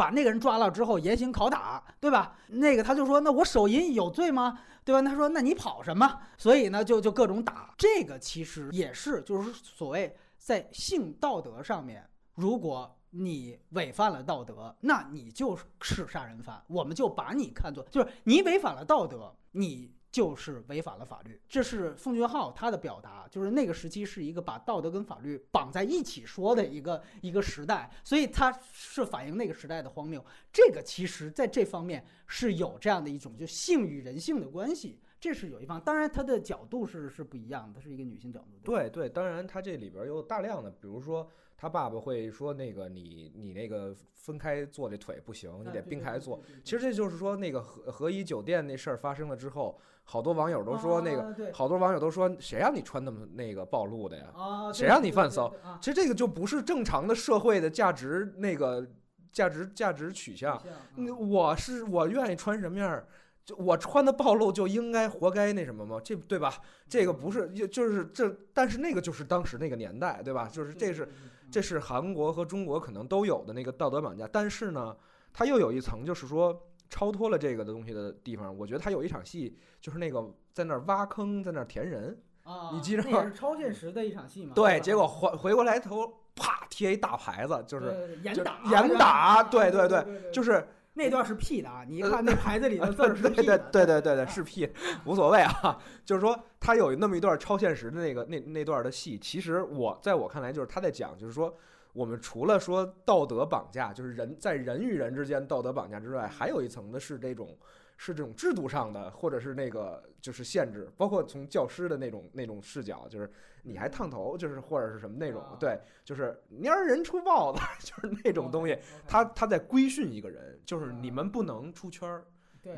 S1: 把那个人抓了之后严刑拷打，对吧？那个他就说：“那我手淫有罪吗？对吧？”他说：“那你跑什么？”所以呢，就就各种打。这个其实也是，就是所谓在性道德上面，如果你违反了道德，那你就是杀人犯，我们就把你看作就是你违反了道德，你。就是违反了法律，这是奉俊昊他的表达，就是那个时期是一个把道德跟法律绑在一起说的一个一个时代，所以他是反映那个时代的荒谬。这个其实在这方面是有这样的一种就性与人性的关系，这是有一方。当然他的角度是是不一样的，是一个女性角度。
S5: 对对，当然他这里边有大量的，比如说。他爸爸会说：“那个你你那个分开坐这腿不行，你得并排坐。”其实这就是说，那个和和颐酒店那事儿发生了之后，好多网友都说那个，好多网友都说谁让你穿那么那个暴露的呀？谁让你犯骚？其实这个就不是正常的社会的价值那个价值价值取向。我是我愿意穿什么样儿，就我穿的暴露就应该活该那什么吗？这对吧？这个不是就就是这，但是那个就是当时那个年代，对吧？就是这是。这是韩国和中国可能都有的那个道德绑架，但是呢，它又有一层，就是说超脱了这个的东西的地方。我觉得他有一场戏，就是那个在那儿挖坑，在那儿填人
S1: 啊，
S5: 你记着吗？
S1: 那是超现实的一场戏嘛。
S5: 对，结果回回过来头，啪贴一大牌子，就是
S1: 严打，
S5: 严
S1: 打，
S5: 对
S1: 对
S5: 对，就是。
S1: 那段是 P 的啊，你一看那牌子里的字儿是
S5: P 的，对对对对对，是 P，无所谓啊。就是说，他有那么一段超现实的那个那那段的戏，其实我在我看来，就是他在讲，就是说，我们除了说道德绑架，就是人在人与人之间道德绑架之外，还有一层的是这种。是这种制度上的，或者是那个就是限制，包括从教师的那种那种视角，就是你还烫头，就是或者是什么那种，对，就是蔫人出豹子，就是那种东西，他他在规训一个人，就是你们不能出圈儿，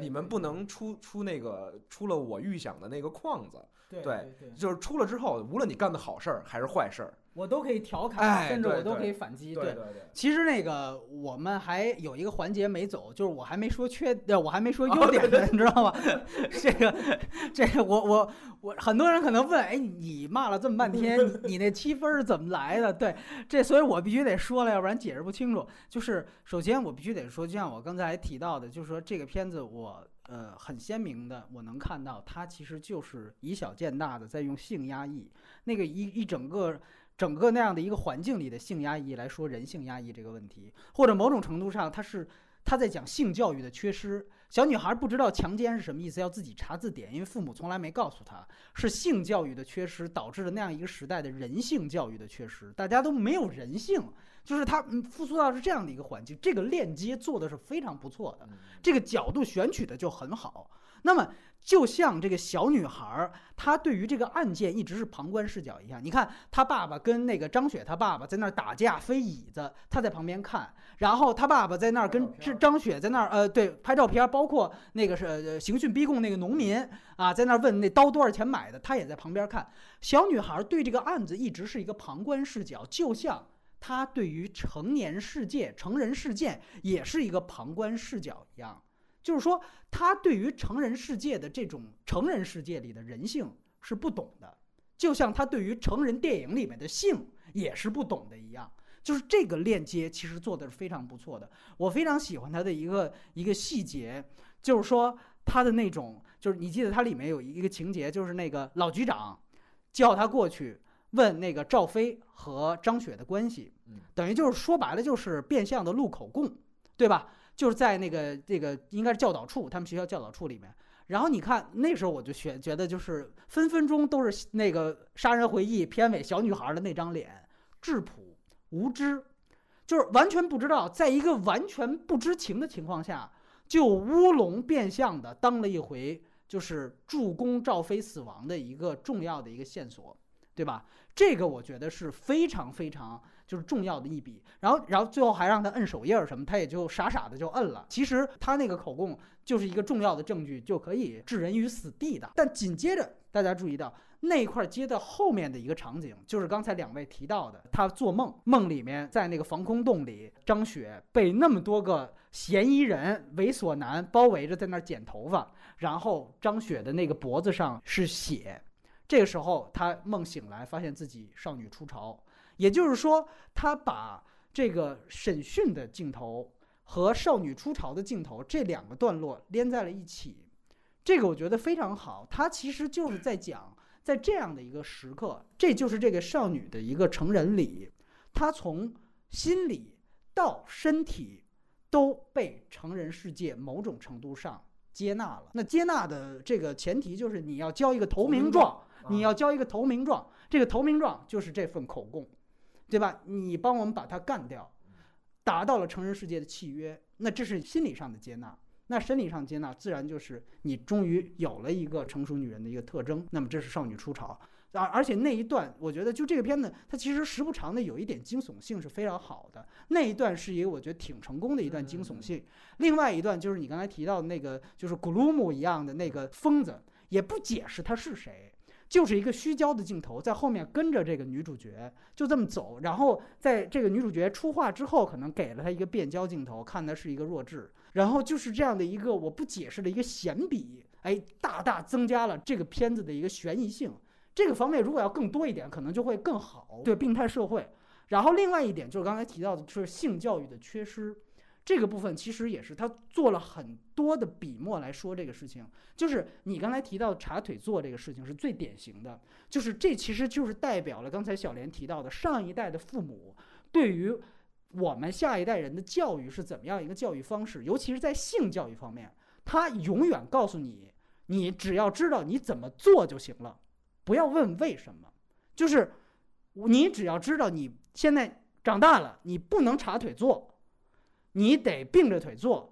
S5: 你们不能出出那个出了我预想的那个框子，
S1: 对，
S5: 就是出了之后，无论你干的好事儿还是坏事儿。
S1: 我都可以调侃，甚至我都可以反击。
S5: 对对
S1: 对，其实那个我们还有一个环节没走，就是我还没说缺，我还没说优点呢，你知道吗？这个，这个我我我，很多人可能问，哎，你骂了这么半天，你你那七分是怎么来的？对，这所以我必须得说了，要不然解释不清楚。就是首先我必须得说，就像我刚才提到的，就是说这个片子我呃很鲜明的，我能看到它其实就是以小见大的在用性压抑，那个一一整个。整个那样的一个环境里的性压抑来说，人性压抑这个问题，或者某种程度上，他是他在讲性教育的缺失。小女孩不知道强奸是什么意思，要自己查字典，因为父母从来没告诉她，是性教育的缺失导致了那样一个时代的人性教育的缺失，大家都没有人性，就是他复苏到是这样的一个环境，这个链接做的是非常不错的，这个角度选取的就很好。那么。就像这个小女孩儿，她对于这个案件一直是旁观视角一样。你看，她爸爸跟那个张雪，她爸爸在那儿打架飞椅子，她在旁边看。然后她爸爸在那儿跟张张雪在那儿，呃，对，拍照片，包括那个是刑讯逼供那个农民啊，在那儿问那刀多少钱买的，她也在旁边看。小女孩对这个案子一直是一个旁观视角，就像她对于成年世界、成人事件也是一个旁观视角一样。就是说，他对于成人世界的这种成人世界里的人性是不懂的，就像他对于成人电影里面的性也是不懂的一样。就是这个链接其实做的是非常不错的，我非常喜欢他的一个一个细节，就是说他的那种，就是你记得他里面有一个情节，就是那个老局长叫他过去问那个赵飞和张雪的关系，等于就是说白了就是变相的录口供，对吧？就是在那个这个应该是教导处，他们学校教导处里面。然后你看那时候我就觉觉得就是分分钟都是那个《杀人回忆》片尾小女孩的那张脸，质朴、无知，就是完全不知道，在一个完全不知情的情况下，就乌龙变相的当了一回，就是助攻赵飞死亡的一个重要的一个线索，对吧？这个我觉得是非常非常就是重要的一笔。然后，然后最后还让他摁手印什么，他也就傻傻的就摁了。其实他那个口供就是一个重要的证据，就可以置人于死地的。但紧接着，大家注意到。那块接的后面的一个场景，就是刚才两位提到的，他做梦，梦里面在那个防空洞里，张雪被那么多个嫌疑人、猥琐男包围着，在那儿剪头发，然后张雪的那个脖子上是血，这个时候他梦醒来，发现自己少女出巢，也就是说，他把这个审讯的镜头和少女出巢的镜头这两个段落连在了一起，这个我觉得非常好，他其实就是在讲。在这样的一个时刻，这就是这个少女的一个成人礼，她从心理到身体都被成人世界某种程度上接纳了。那接纳的这个前提就是你要交一个投名状，你要交一个投名状，这个投名状就是这份口供，对吧？你帮我们把它干掉，达到了成人世界的契约，那这是心理上的接纳。那生理上接纳，自然就是你终于有了一个成熟女人的一个特征。那么这是少女初潮，而而且那一段，我觉得就这个片子，它其实时不常的有一点惊悚性是非常好的。那一段是一个我觉得挺成功的一段惊悚性。另外一段就是你刚才提到的那个，就是古鲁姆一样的那个疯子，也不解释他是谁，就是一个虚焦的镜头在后面跟着这个女主角就这么走，然后在这个女主角出画之后，可能给了她一个变焦镜头，看的是一个弱智。然后就是这样的一个我不解释的一个闲笔，哎，大大增加了这个片子的一个悬疑性。这个方面如果要更多一点，可能就会更好。对病态社会，然后另外一点就是刚才提到的，就是性教育的缺失，这个部分其实也是他做了很多的笔墨来说这个事情。就是你刚才提到茶腿坐这个事情是最典型的，就是这其实就是代表了刚才小莲提到的上一代的父母对于。我们下一代人的教育是怎么样一个教育方式？尤其是在性教育方面，他永远告诉你，你只要知道你怎么做就行了，不要问为什么。就是你只要知道你现在长大了，你不能插腿坐，你得并着腿坐。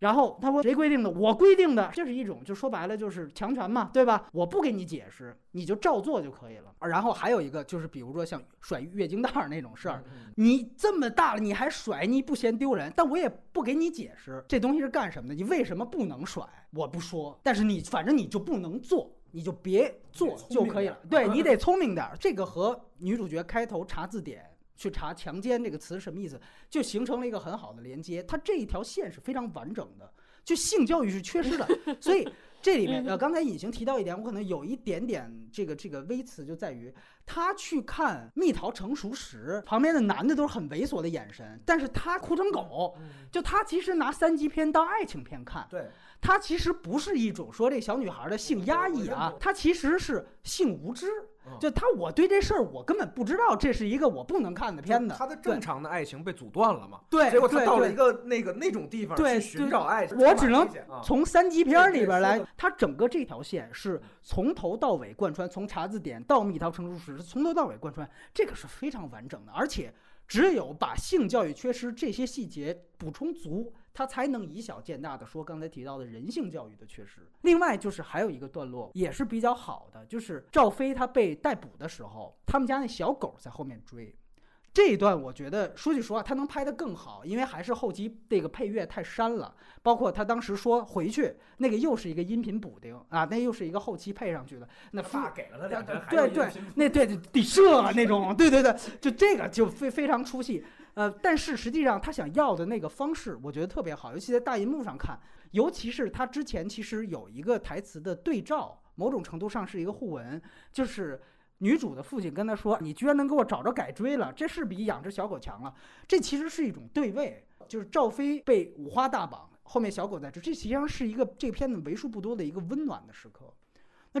S1: 然后他说：“谁规定的？我规定的。这是一种，就说白了就是强权嘛，对吧？我不给你解释，你就照做就可以了。然后还有一个就是，比如说像甩月经带那种事儿，你这么大了你还甩，你不嫌丢人？但我也不给你解释，这东西是干什么的？你为什么不能甩？我不说，但是你反正你就不能做，你就别做就可以了。对 你得聪明点。这个和女主角开头查字典。”去查“强奸”这个词什么意思，就形成了一个很好的连接。它这一条线是非常完整的，就性教育是缺失的。所以这里面呃，刚才隐形提到一点，我可能有一点点这个这个微词，就在于他去看蜜桃成熟时，旁边的男的都是很猥琐的眼神，但是他哭成狗，就他其实拿三级片当爱情片看。
S5: 对。
S1: 它其实不是一种说这小女孩的性压抑啊，它其实是性无知。就他，我对这事儿我根本不知道，这是一个我不能看的片子。
S5: 他的正常的爱情被阻断了嘛？
S1: 对，
S5: 结果他到了一个那个那种地方去寻找爱情。
S1: 我只能从三级片里边来，他整个这条线是从头到尾贯穿，从查字典到蜜桃成熟时，从头到尾贯穿，这个是非常完整的，而且。只有把性教育缺失这些细节补充足，他才能以小见大的说刚才提到的人性教育的缺失。另外就是还有一个段落也是比较好的，就是赵飞他被逮捕的时候，他们家那小狗在后面追。这一段我觉得说句实话，他能拍得更好，因为还是后期这个配乐太删了。包括他当时说回去那个又是一个音频补丁啊，那又是一个后期配上去的。那
S5: 发给了他两个，
S1: 对对，那对得射那种，对对对，就这个就非非常出戏。呃，但是实际上他想要的那个方式，我觉得特别好，尤其在大银幕上看，尤其是他之前其实有一个台词的对照，某种程度上是一个互文，就是。女主的父亲跟她说：“你居然能给我找着改锥了，这是比养只小狗强了。”这其实是一种对位，就是赵飞被五花大绑，后面小狗在追，这实际上是一个这片子为数不多的一个温暖的时刻。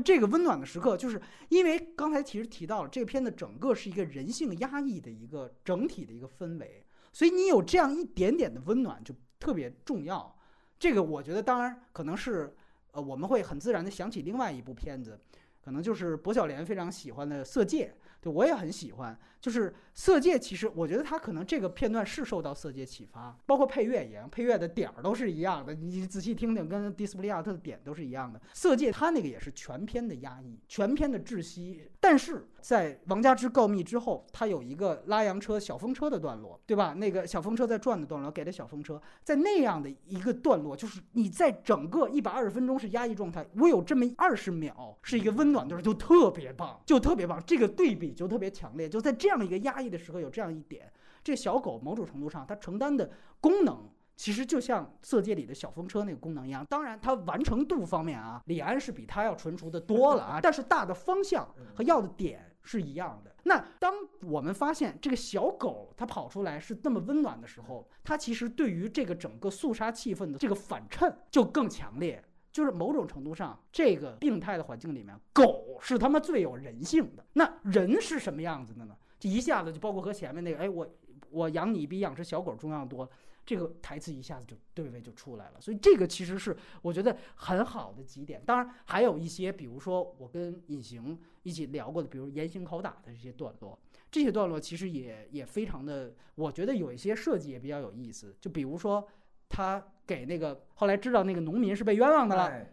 S1: 这个温暖的时刻，就是因为刚才其实提到了，这片子整个是一个人性压抑的一个整体的一个氛围，所以你有这样一点点的温暖就特别重要。这个我觉得当然可能是，呃，我们会很自然的想起另外一部片子。可可能就是薄晓莲非常喜欢的《色戒》，对我也很喜欢。就是《色戒》，其实我觉得他可能这个片段是受到《色戒》启发，包括配乐一样，配乐的点儿都是一样的。你仔细听听，跟迪斯普利亚特的点都是一样的。《色戒》他那个也是全篇的压抑，全篇的窒息。但是在王家之告密之后，他有一个拉洋车、小风车的段落，对吧？那个小风车在转的段落，给了小风车，在那样的一个段落，就是你在整个一百二十分钟是压抑状态，我有这么二十秒是一个温暖段，就特别棒，就特别棒。这个对比就特别强烈，就在这。这样的一个压抑的时候，有这样一点，这小狗某种程度上它承担的功能，其实就像《色戒》里的小风车那个功能一样。当然，它完成度方面啊，李安是比它要纯熟的多了啊。但是大的方向和要的点是一样的。那当我们发现这个小狗它跑出来是那么温暖的时候，它其实对于这个整个肃杀气氛的这个反衬就更强烈。就是某种程度上，这个病态的环境里面，狗是他妈最有人性的。那人是什么样子的呢？这一下子就包括和前面那个，哎，我我养你比养只小狗重要多了，这个台词一下子就对位就出来了。所以这个其实是我觉得很好的几点。当然还有一些，比如说我跟隐形一起聊过的，比如严刑拷打的这些段落，这些段落其实也也非常的，我觉得有一些设计也比较有意思。就比如说他给那个后来知道那个农民是被冤枉的了，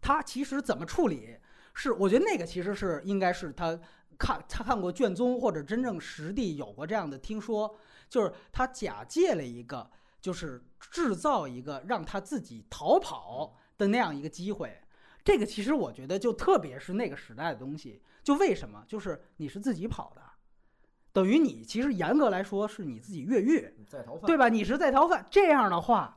S1: 他其实怎么处理？是我觉得那个其实是应该是他。看他看过卷宗或者真正实地有过这样的听说，就是他假借了一个，就是制造一个让他自己逃跑的那样一个机会。这个其实我觉得就特别是那个时代的东西。就为什么？就是你是自己跑的，等于你其实严格来说是你自己越狱，对吧？你是在逃犯。这样的话，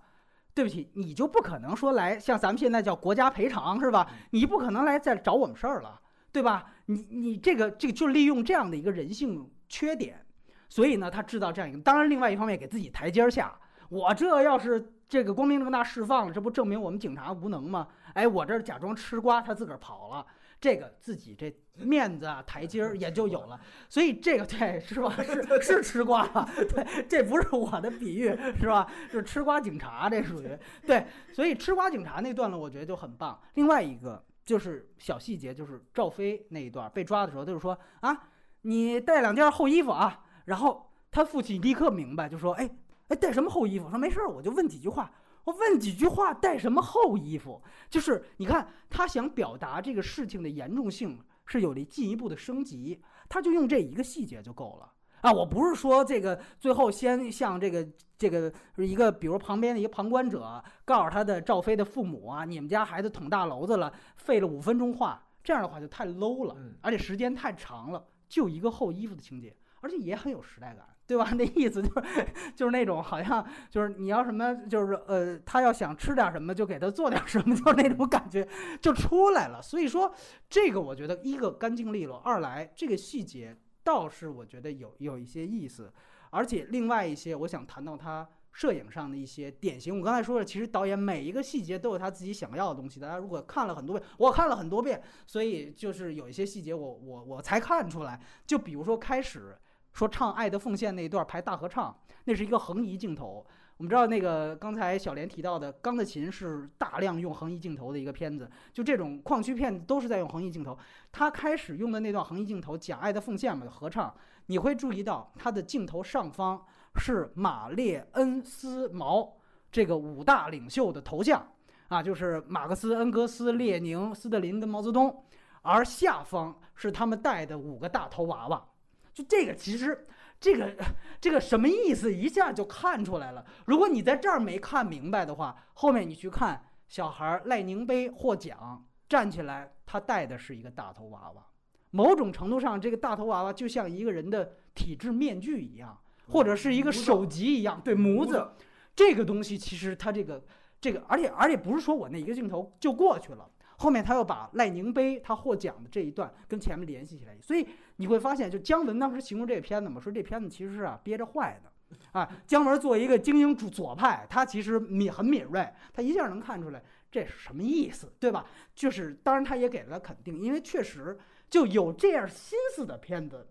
S1: 对不起，你就不可能说来像咱们现在叫国家赔偿是吧？你不可能来再找我们事儿了。对吧？你你这个这个就利用这样的一个人性缺点，所以呢，他制造这样一个。当然，另外一方面给自己台阶下。我这要是这个光明正大释放了，这不证明我们警察无能吗？哎，我这假装吃瓜，他自个儿跑了，这个自己这面子啊台阶儿也就有了。所以这个对是吧？是 是吃瓜了。对，这不是我的比喻是吧？是吃瓜警察，这属于对。所以吃瓜警察那段呢，我觉得就很棒。另外一个。就是小细节，就是赵飞那一段被抓的时候，他就说啊，你带两件厚衣服啊。然后他父亲立刻明白，就说，哎哎，带什么厚衣服？说没事儿，我就问几句话。我问几句话，带什么厚衣服？就是你看他想表达这个事情的严重性是有了进一步的升级，他就用这一个细节就够了。啊，我不是说这个最后先向这个这个一个，比如旁边的一个旁观者告诉他的赵飞的父母啊，你们家孩子捅大娄子了，费了五分钟话，这样的话就太 low 了，而且时间太长了，就一个厚衣服的情节，而且也很有时代感，对吧？那意思就是就是那种好像就是你要什么，就是呃，他要想吃点什么就给他做点什么，就是那种感觉就出来了。所以说这个我觉得一个干净利落，二来这个细节。倒是我觉得有有一些意思，而且另外一些，我想谈到他摄影上的一些典型。我刚才说了，其实导演每一个细节都有他自己想要的东西。大家如果看了很多遍，我看了很多遍，所以就是有一些细节，我我我才看出来。就比如说开始说唱《爱的奉献》那一段排大合唱，那是一个横移镜头。我们知道那个刚才小莲提到的《钢的琴》是大量用横移镜头的一个片子，就这种矿区片子都是在用横移镜头。他开始用的那段横移镜头讲《爱的奉献》嘛合唱，你会注意到他的镜头上方是马列恩斯毛这个五大领袖的头像啊，就是马克思、恩格斯、列宁、斯大林跟毛泽东，而下方是他们带的五个大头娃娃。就这个其实。这个这个什么意思？一下就看出来了。如果你在这儿没看明白的话，后面你去看小孩赖宁杯获奖站起来，他戴的是一个大头娃娃。某种程度上，这个大头娃娃就像一个人的体质面具一样，或者是一个手级一样。对，模子这个东西，其实它这个这个，而且而且不是说我那一个镜头就过去了。后面他又把赖宁杯他获奖的这一段跟前面联系起来，所以你会发现，就姜文当时形容这片子嘛，说这片子其实是啊憋着坏的，啊，姜文作为一个精英主左派，他其实敏很敏锐，他一下能看出来这是什么意思，对吧？就是当然他也给了肯定，因为确实就有这样心思的片子，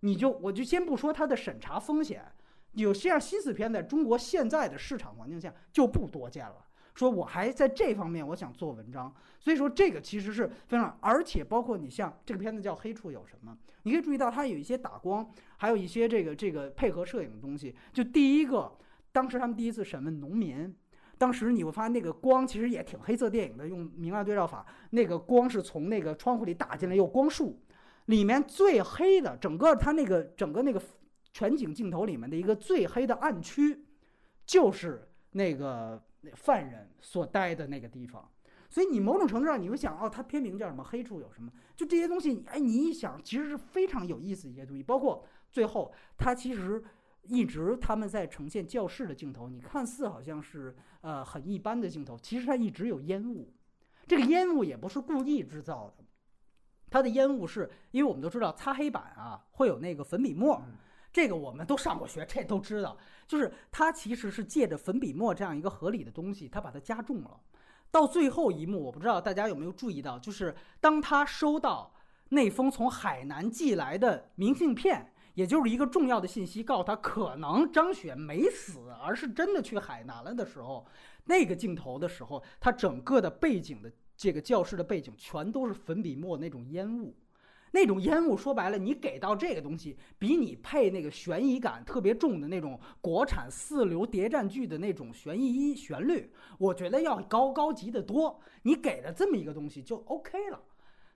S1: 你就我就先不说它的审查风险，有这样心思片在中国现在的市场环境下就不多见了。说我还在这方面我想做文章，所以说这个其实是非常，而且包括你像这个片子叫《黑处有什么》，你可以注意到它有一些打光，还有一些这个这个配合摄影的东西。就第一个，当时他们第一次审问农民，当时你会发现那个光其实也挺黑色电影的，用明暗对照法，那个光是从那个窗户里打进来，有光束，里面最黑的整个它那个整个那个全景镜头里面的一个最黑的暗区，就是那个。犯人所待的那个地方，所以你某种程度上你会想，哦，它片名叫什么？黑处有什么？就这些东西，哎，你一想，其实是非常有意思一些东西。包括最后，它其实一直他们在呈现教室的镜头，你看似好像是呃很一般的镜头，其实它一直有烟雾。这个烟雾也不是故意制造的，它的烟雾是因为我们都知道擦黑板啊会有那个粉笔墨。这个我们都上过学，这都知道。就是他其实是借着粉笔墨这样一个合理的东西，他把它加重了。到最后一幕，我不知道大家有没有注意到，就是当他收到那封从海南寄来的明信片，也就是一个重要的信息，告诉他可能张雪没死，而是真的去海南了的时候，那个镜头的时候，他整个的背景的这个教室的背景全都是粉笔墨那种烟雾。那种烟雾，说白了，你给到这个东西，比你配那个悬疑感特别重的那种国产四流谍战剧的那种悬疑旋律，我觉得要高高级的多。你给了这么一个东西就 OK 了。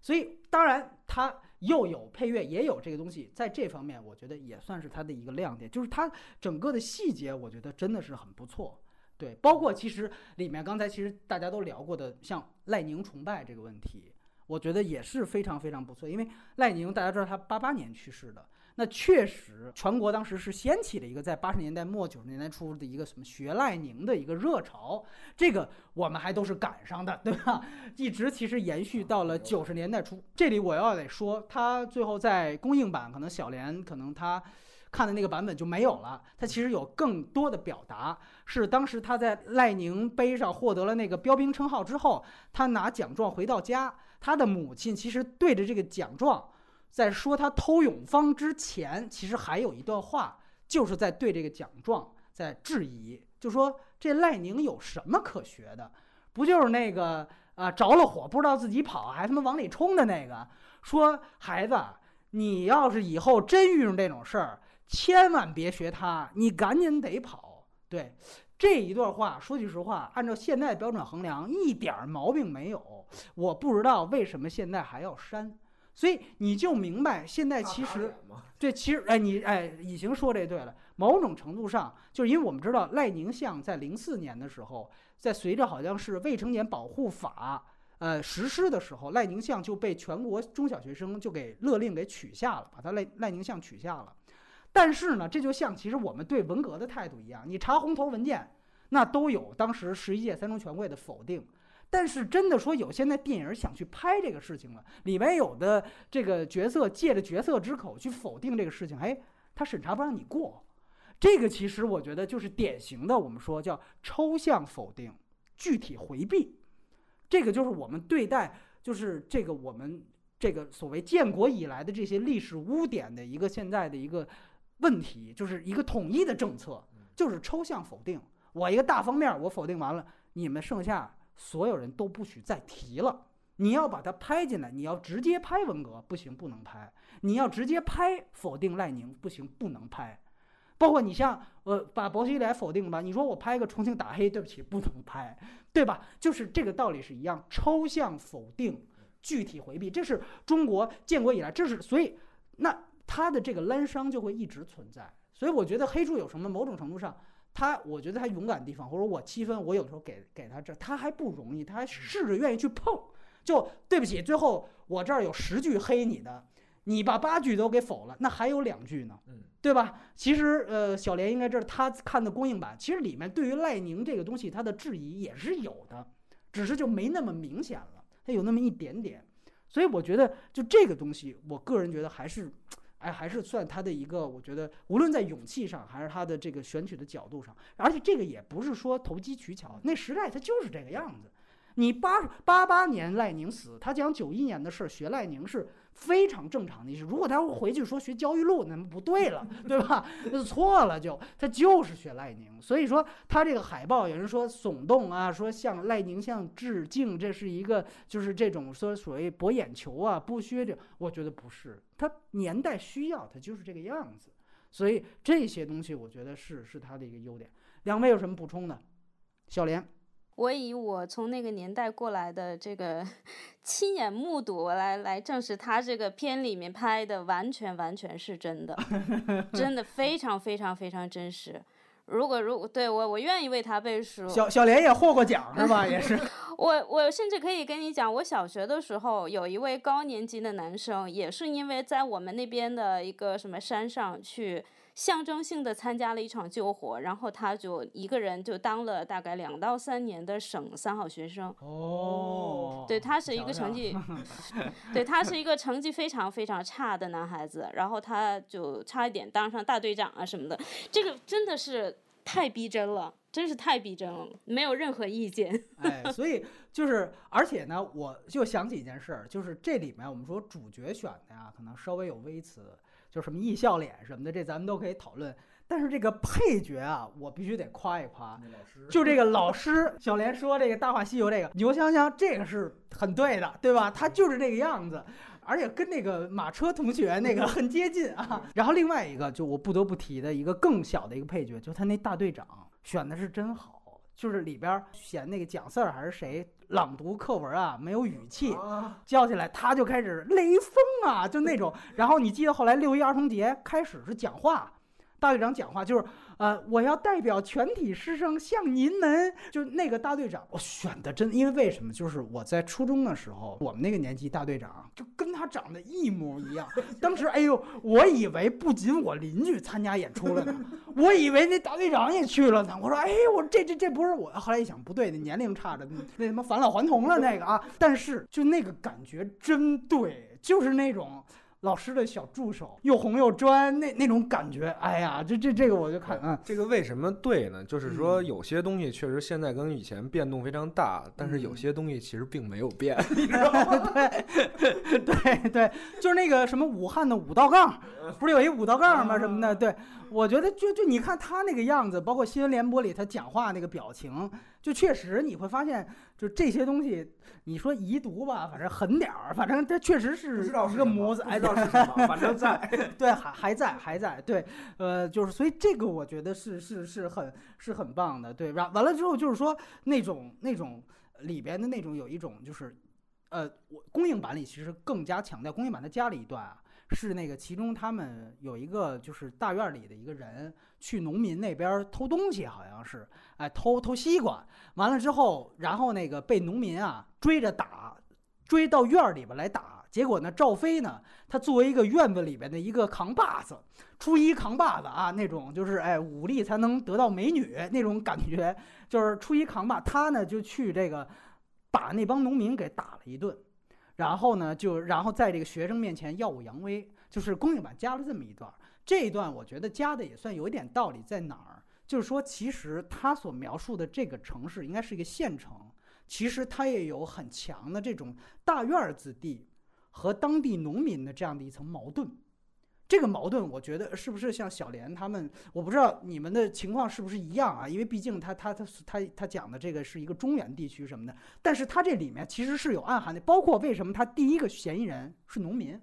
S1: 所以，当然它又有配乐，也有这个东西，在这方面，我觉得也算是它的一个亮点，就是它整个的细节，我觉得真的是很不错。对，包括其实里面刚才其实大家都聊过的，像赖宁崇拜这个问题。我觉得也是非常非常不错，因为赖宁大家知道他八八年去世的，那确实全国当时是掀起了一个在八十年代末九十年代初的一个什么学赖宁的一个热潮，这个我们还都是赶上的，对吧？一直其实延续到了九十年代初。这里我要得说，他最后在公映版，可能小莲可能他看的那个版本就没有了，他其实有更多的表达，是当时他在赖宁碑上获得了那个标兵称号之后，他拿奖状回到家。他的母亲其实对着这个奖状，在说他偷永芳之前，其实还有一段话，就是在对这个奖状在质疑，就说这赖宁有什么可学的？不就是那个啊着了火不知道自己跑，还他妈往里冲的那个？说孩子，你要是以后真遇上这种事儿，千万别学他，你赶紧得跑。对。这一段话，说句实话，按照现在标准衡量，一点毛病没有。我不知道为什么现在还要删，所以你就明白，现在其实，这其实，哎，你哎，已经说这对了。某种程度上，就是因为我们知道赖宁像在零四年的时候，在随着好像是未成年保护法呃实施的时候，赖宁像就被全国中小学生就给勒令给取下了，把他赖赖宁像取下了。但是呢，这就像其实我们对文革的态度一样，你查红头文件，那都有当时十一届三中全会的否定。但是真的说有现在电影想去拍这个事情了，里面有的这个角色借着角色之口去否定这个事情，哎，他审查不让你过。这个其实我觉得就是典型的我们说叫抽象否定，具体回避。这个就是我们对待就是这个我们这个所谓建国以来的这些历史污点的一个现在的一个。问题就是一个统一的政策，就是抽象否定。我一个大方面我否定完了，你们剩下所有人都不许再提了。你要把它拍进来，你要直接拍文革不行，不能拍；你要直接拍否定赖宁不行，不能拍。包括你像呃把薄熙来否定吧，你说我拍个重庆打黑，对不起，不能拍，对吧？就是这个道理是一样，抽象否定，具体回避，这是中国建国以来，这是所以那。他的这个滥觞就会一直存在，所以我觉得黑处有什么？某种程度上，他我觉得他勇敢的地方，或者我七分，我有时候给给他这，他还不容易，他还试着愿意去碰。就对不起，最后我这儿有十句黑你的，你把八句都给否了，那还有两句呢，对吧？其实呃，小莲应该知道，他看的公映版，其实里面对于赖宁这个东西，他的质疑也是有的，只是就没那么明显了，他有那么一点点。所以我觉得，就这个东西，我个人觉得还是。哎，还是算他的一个，我觉得无论在勇气上，还是他的这个选取的角度上，而且这个也不是说投机取巧，那时代他就是这个样子。你八八八年赖宁死，他讲九一年的事儿，学赖宁是非常正常的一事。如果他回去说学焦裕禄，那不对了，对吧？那错了，就他就是学赖宁。所以说他这个海报有人说耸动啊，说向赖宁向致敬，这是一个就是这种说所谓博眼球啊，剥削这，我觉得不是，他年代需要，它就是这个样子。所以这些东西我觉得是是它的一个优点。两位有什么补充呢？小莲。
S4: 我以我从那个年代过来的这个 亲眼目睹来来证实，他这个片里面拍的完全完全是真的，真的非常非常非常真实。如果如果对我我愿意为他背书。
S1: 小小莲也获过奖是吧？也是。
S4: 我我甚至可以跟你讲，我小学的时候有一位高年级的男生，也是因为在我们那边的一个什么山上去。象征性的参加了一场救火，然后他就一个人就当了大概两到三年的省三好学生。
S1: 哦，
S4: 对他是一个成绩，对他是一个成绩非常非常差的男孩子，然后他就差一点当上大队长啊什么的。这个真的是太逼真了，真是太逼真了，没有任何意见。
S1: 哎，所以就是，而且呢，我就想起一件事儿，就是这里面我们说主角选的呀，可能稍微有微词。就什么艺笑脸什么的，这咱们都可以讨论。但是这个配角啊，我必须得夸一夸。就这个老师，小莲说这个《大话西游》这个牛香香，这个是很对的，对吧？他就是这个样子，而且跟那个马车同学那个很接近啊。然后另外一个，就我不得不提的一个更小的一个配角，就他那大队长选的是真好。就是里边嫌那个蒋四儿还是谁朗读课文啊没有语气，叫起来他就开始雷锋啊，就那种。然后你记得后来六一儿童节开始是讲话，大队长讲话就是。呃，我要代表全体师生向您们，就那个大队长，我选的真，因为为什么？就是我在初中的时候，我们那个年级大队长就跟他长得一模一样。当时，哎呦，我以为不仅我邻居参加演出了呢，我以为那大队长也去了呢。我说，哎，我这这这不是我。后来一想，不对，那年龄差着，那什么返老还童了那个啊。但是就那个感觉真对，就是那种。老师的小助手又红又专，那那种感觉，哎呀，这这这个我就看，嗯，
S5: 这个为什么对呢？就是说有些东西确实现在跟以前变动非常大，但是有些东西其实并没有变，你知道吗？
S1: 对对对，就是那个什么武汉的五道杠，不是有一五道杠吗？什么的，对。我觉得就就你看他那个样子，包括新闻联播里他讲话那个表情，就确实你会发现，就这些东西，你说遗毒吧，反正狠点儿，反正他确实是一个模子，
S5: 哎，知道是什么，反正在，
S1: 对，还还在还在，对，呃，就是所以这个我觉得是是是很是很棒的，对，完完了之后就是说那种那种里边的那种有一种就是，呃，我公映版里其实更加强调，公映版他加了一段啊。是那个，其中他们有一个就是大院里的一个人去农民那边偷东西，好像是，哎，偷偷西瓜，完了之后，然后那个被农民啊追着打，追到院里边来打，结果呢，赵飞呢，他作为一个院子里边的一个扛把子，初一扛把子啊，那种就是哎武力才能得到美女那种感觉，就是初一扛把，他呢就去这个把那帮农民给打了一顿。然后呢，就然后在这个学生面前耀武扬威，就是公映版加了这么一段。这一段我觉得加的也算有一点道理，在哪儿？就是说，其实他所描述的这个城市应该是一个县城，其实它也有很强的这种大院子弟和当地农民的这样的一层矛盾。这个矛盾，我觉得是不是像小莲他们？我不知道你们的情况是不是一样啊？因为毕竟他他他他他讲的这个是一个中原地区什么的，但是他这里面其实是有暗含的，包括为什么他第一个嫌疑人是农民，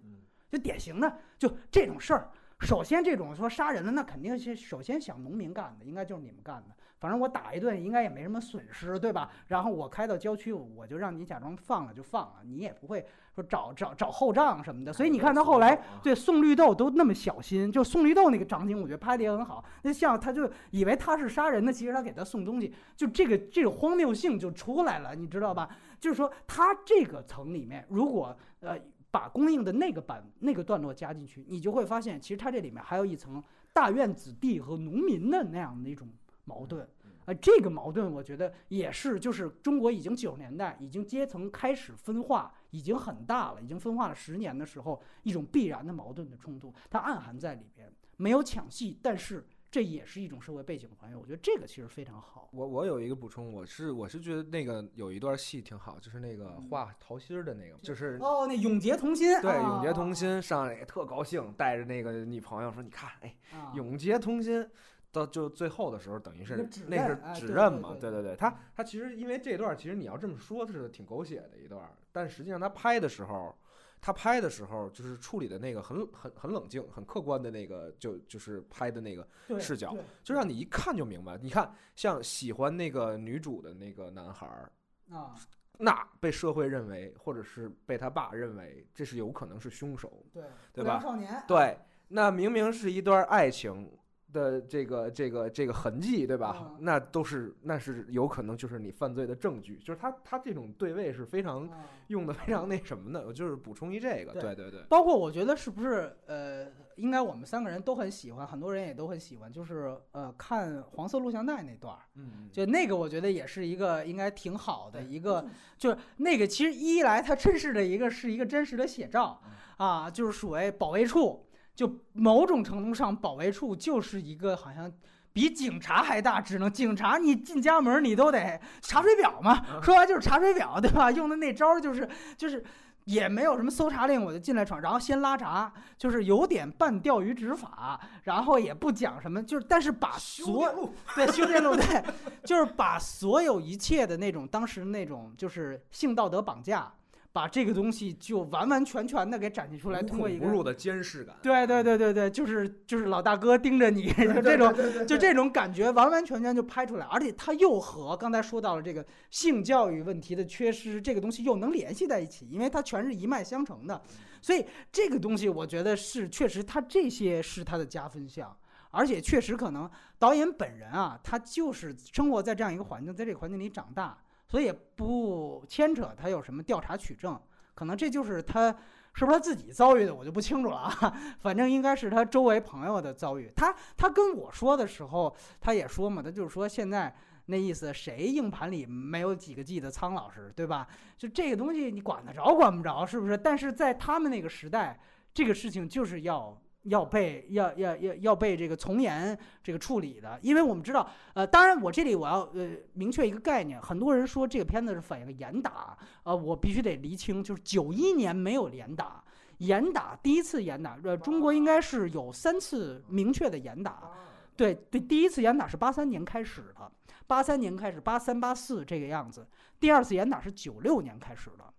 S1: 就典型的就这种事儿。首先，这种说杀人的，那肯定是首先想农民干的，应该就是你们干的。反正我打一顿应该也没什么损失，对吧？然后我开到郊区，我就让你假装放了就放了，你也不会说找找找后账什么的。所以你看他后来对送绿豆都那么小心，就送绿豆那个场景，我觉得拍的也很好。那像他就以为他是杀人的，其实他给他送东西，就这个这个荒谬性就出来了，你知道吧？就是说他这个层里面，如果呃把供应的那个版那个段落加进去，你就会发现，其实他这里面还有一层大院子弟和农民的那样的一种。矛盾，呃，这个矛盾我觉得也是，就是中国已经九十年代已经阶层开始分化，已经很大了，已经分化了十年的时候，一种必然的矛盾的冲突，它暗含在里边，没有抢戏，但是这也是一种社会背景还原。我觉得这个其实非常好。
S5: 我我有一个补充，我是我是觉得那个有一段戏挺好，就是那个画桃心儿的那个，就是
S1: 哦，那永结同心，
S5: 对，
S1: 啊
S5: 永结同心上来特高兴，带着那个女朋友说：“你看，哎，
S1: 啊
S5: 永结同心。”到就最后的时候，等于是那是指认嘛，
S1: 对对
S5: 对对，他他其实因为这段，其实你要这么说，是挺狗血的一段，但实际上他拍的时候，他拍的时候就是处理的那个很很很冷静、很客观的那个，就就是拍的那个视角就让你一看就明白。你看，像喜欢那个女主的那个男孩儿，
S1: 啊，
S5: 那被社会认为，或者是被他爸认为，这是有可能是凶手，
S1: 对
S5: 对吧？
S1: 少年，
S5: 对，那明明是一段爱情的这个这个这个痕迹，对吧？
S1: 嗯。
S5: 那都是那是有可能就是你犯罪的证据，就是他他这种对位是非常
S1: 啊
S5: 用的非常那什么的，我就是补充一这个，
S1: 对
S5: 对对对，
S1: 包括我觉得是不是呃，应该我们三个人都很喜欢，很多人也都很喜欢，就是呃看黄色录像带那段儿，
S5: 嗯
S1: 就那个我觉得也是一个应该挺好的一个，就是那个其实一来它真实的一个是一个真实的写照啊，就是属于保卫处，就某种程度上保卫处就是一个好像。比警察还大，只能警察你进家门你都得查水表嘛，说白就是查水表，对吧？用的那招儿就是就是也没有什么搜查令，我就进来闯，然后先拉闸，就是有点半钓鱼执法，然后也不讲什么，就是但是把所有对修电路对，就是把所有一切的那种当时那种就是性道德绑架，把这个东西就完完全全的给展现出来，
S5: 无
S1: 通过一个。
S5: 孔不入的监视感，
S1: 对对对对对，就是就是老大哥盯着你，就 这种就这种感觉，完完全全就拍出来，而且它又和刚才说到了这个性教育问题的缺失这个东西又能联系在一起，因为它全是一脉相承的，所以这个东西我觉得是确实，它这些是它的加分项，而且确实可能导演本人啊，他就是生活在这样一个环境，在这个环境里长大，所以也不牵扯他有什么调查取证，可能这就是他。是不是他自己遭遇的，我就不清楚了啊。反正应该是他周围朋友的遭遇。他他跟我说的时候，他也说嘛，他就是说现在那意思，谁硬盘里没有几个 G 的苍老师，对吧？就这个东西你管得着管不着，是不是？但是在他们那个时代，这个事情就是要。要被要要要要被这个从严这个处理的，因为我们知道，呃，当然我这里我要呃明确一个概念，很多人说这个片子是反映严打，呃，我必须得厘清，就是九一年没有严打，严打第一次严打，呃，中国应该是有三次明确的严打，对对，第一次严打是八三年开始的，八三年开始，八三八四这个样子，第二次严打是九六年开始的。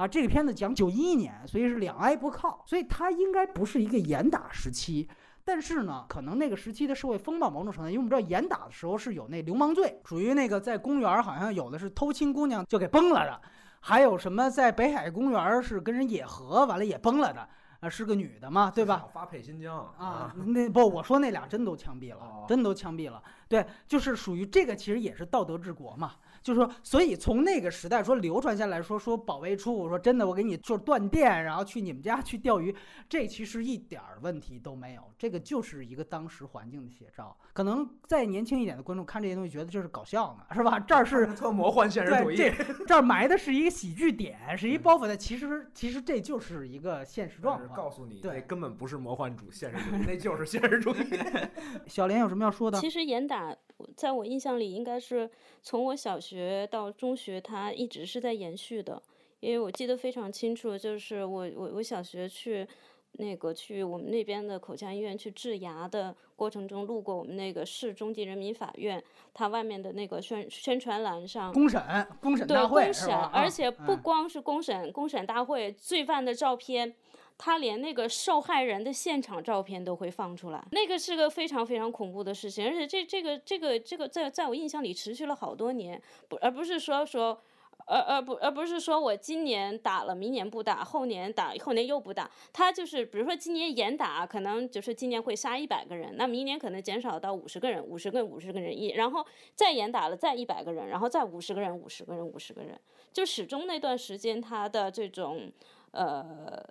S1: 啊，这个片子讲九一年，所以是两挨不靠，所以它应该不是一个严打时期。但是呢，可能那个时期的社会风暴某种程度，因为我们知道严打的时候是有那流氓罪，属于那个在公园好像有的是偷亲姑娘就给崩了的，还有什么在北海公园是跟人野合完了也崩了的，啊，是个女的嘛，对吧？
S5: 发配新疆
S1: 啊，那不，我说那俩真都枪毙了
S5: 哦，
S1: 真都枪毙了。对，就是属于这个，其实也是道德治国嘛。就是说，所以从那个时代说流传下来说说保卫处，说真的，我给你就是断电，然后去你们家去钓鱼，这其实一点儿问题都没有。这个就是一个当时环境的写照。可能再年轻一点的观众看这些东西，觉得这是搞笑呢，是吧？这儿是
S5: 特魔幻现实主，义，
S1: 这 这儿埋的是一个喜剧点，是一包袱的。其实其实这就是一个现实状况。
S5: 告诉你，
S1: 对
S5: 那根本不是魔幻主现实主义，那就是现实主义。
S1: 小莲有什么要说的？
S4: 其实严打在我印象里应该是从我小学到中学，它一直是在延续的。因为我记得非常清楚，就是我我我小学去那个去我们那边的口腔医院去治牙的过程中，路过我们那个市中级人民法院，它外面的那个宣宣传栏上。
S1: 公审，公审
S4: 对
S1: 大会
S4: 公审，而且不
S1: 嗯
S4: 光是公审，公审大会罪犯的照片，他连那个受害人的现场照片都会放出来，那个是个非常非常恐怖的事情，而且这这个这个这个在在我印象里持续了好多年，不而不是说说。而而不而不是说我今年打了，明年不打，后年打，后年又不打。他就是比如说今年严打，可能就是今年会杀一百个人，那明年可能减少到五十个人，五十个五十个人一，然后再严打了再一百个人，然后再五十个人，五十个人，五十个人，就始终那段时间他的这种呃。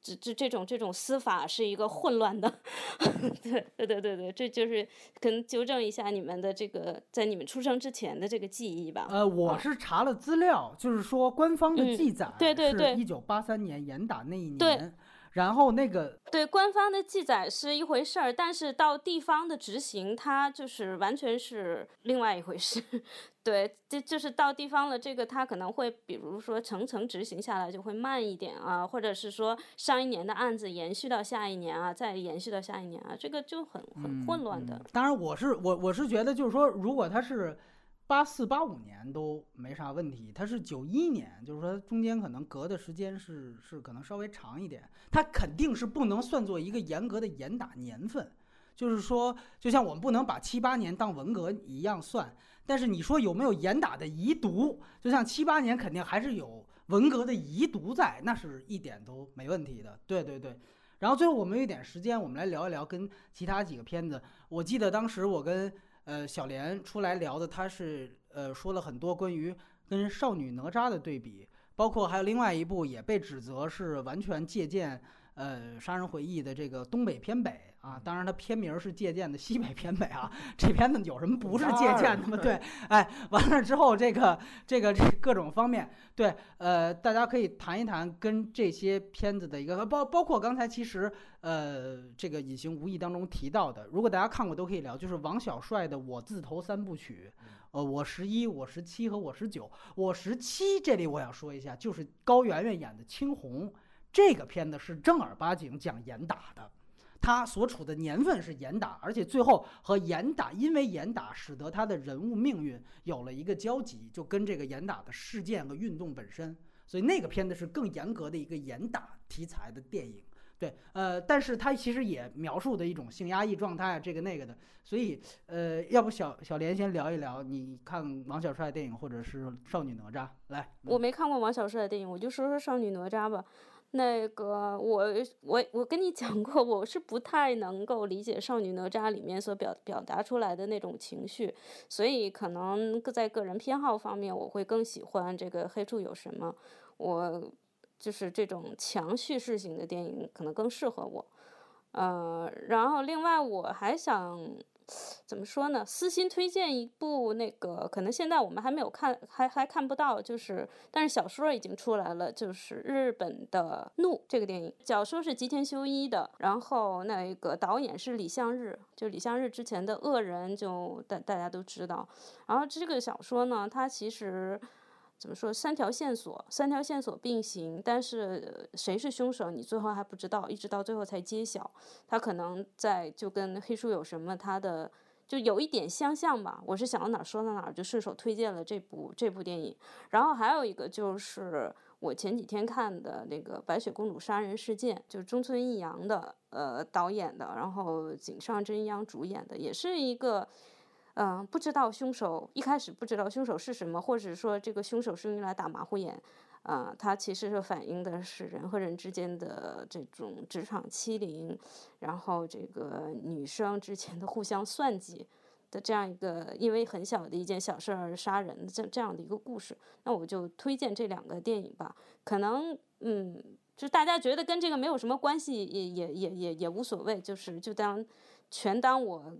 S4: 这这这种这种司法是一个混乱的，对对对对对，这就是可能纠正一下你们的这个在你们出生之前的这个记忆吧。
S1: 呃，我是查了资料，就是说官方的
S4: 嗯
S1: 记载
S4: 对对对
S1: 是一九八三年严打那一
S4: 对
S1: 年，然后那个
S4: 对官方的记载是一回事儿，但是到地方的执行，它就是完全是另外一回事。对，这就是到地方了，这个它可能会，比如说层层执行下来就会慢一点啊，或者是说上一年的案子延续到下一年啊，再延续到下一年啊，这个就很很混乱的。
S1: 当然，我是我我是觉得就是说，如果他是。八四八五年都没啥问题，他是九一年，就是说中间可能隔的时间是是可能稍微长一点，他肯定是不能算作一个严格的严打年份，就是说，就像我们不能把七八年当文革一样算，但是你说有没有严打的遗毒，就像七八年肯定还是有文革的遗毒在，那是一点都没问题的，对对对。然后最后我们有一点时间，我们来聊一聊跟其他几个片子，我记得当时我跟。呃，小莲出来聊的，他是呃说了很多关于跟《少女哪吒》的对比，包括还有另外一部也被指责是完全借鉴呃《杀人回忆》的这个东北偏北啊，当然它片名是借鉴的西北偏北啊，这片子有什么不是借鉴的吗？对，哎，完了之后这个这个这各种方面，对，呃，大家可以谈一谈跟这些片子的一个包包括刚才其实。呃，这个隐形无意当中提到的，如果大家看过都可以聊，就是王小帅的《我自投三部曲》，呃，我十一、我十七和我十九。我十七这里我想说一下，就是高圆圆演的青红，这个片子是正儿八经讲严打的，他所处的年份是严打，而且最后和严打，因为严打使得他的人物命运有了一个交集，就跟这个严打的事件和运动本身，所以那个片子是更严格的一个严打题材的电影。对，呃，但是他其实也描述的一种性压抑状态，这个那个的，所以，呃，要不小小莲先聊一聊，你看王小帅电影或者是少女哪吒，来，
S4: 我没看过王小帅的电影，我就说说少女哪吒吧。那个，我我我跟你讲过，我是不太能够理解少女哪吒里面所表表达出来的那种情绪，所以可能在个人偏好方面，我会更喜欢这个黑处有什么，我。就是这种强叙事型的电影可能更适合我，呃，然后另外我还想怎么说呢？私心推荐一部那个，可能现在我们还没有看，还还看不到，就是但是小说已经出来了，就是日本的《怒》这个电影，小说是吉田修一的，然后那个导演是李相日，就李相日之前的《恶人》就大大家都知道，然后这个小说呢，它其实。怎么说？三条线索，三条线索并行，但是谁是凶手，你最后还不知道，一直到最后才揭晓。他可能在就跟黑书有什么，他的就有一点相像吧。我是想到哪儿说到哪儿，就顺手推荐了这部这部电影。然后还有一个就是我前几天看的那个《白雪公主杀人事件》，就是中村义阳的呃导演的，然后井上真央主演的，也是一个。嗯，不知道凶手一开始不知道凶手是什么，或者说这个凶手是用来打马虎眼，啊，它其实是反映的是人和人之间的这种职场欺凌，然后这个女生之间的互相算计的这样一个因为很小的一件小事而杀人这这样的一个故事。那我就推荐这两个电影吧，可能嗯，就大家觉得跟这个没有什么关系，也也也也也无所谓，就是就当全当我。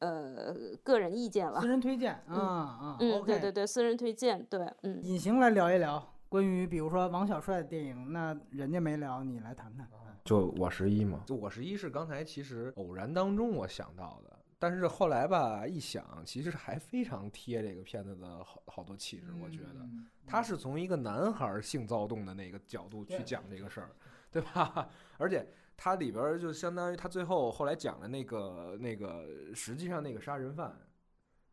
S4: 呃，个人意见了。
S1: 私人推荐，啊啊，
S4: 嗯，对对对，私人推荐，对，嗯。
S1: 隐形来聊一聊关于，比如说王小帅的电影，那人家没聊，你来谈谈。
S5: 就我十一嘛，就我十一是刚才其实偶然当中我想到的，但是后来吧一想，其实还非常贴这个片子的好好多气质。我觉得他是从一个男孩性躁动的那个角度去讲这个事儿，对吧？而且。它里边就相当于他最后后来讲的那个那个，实际上那个杀人犯，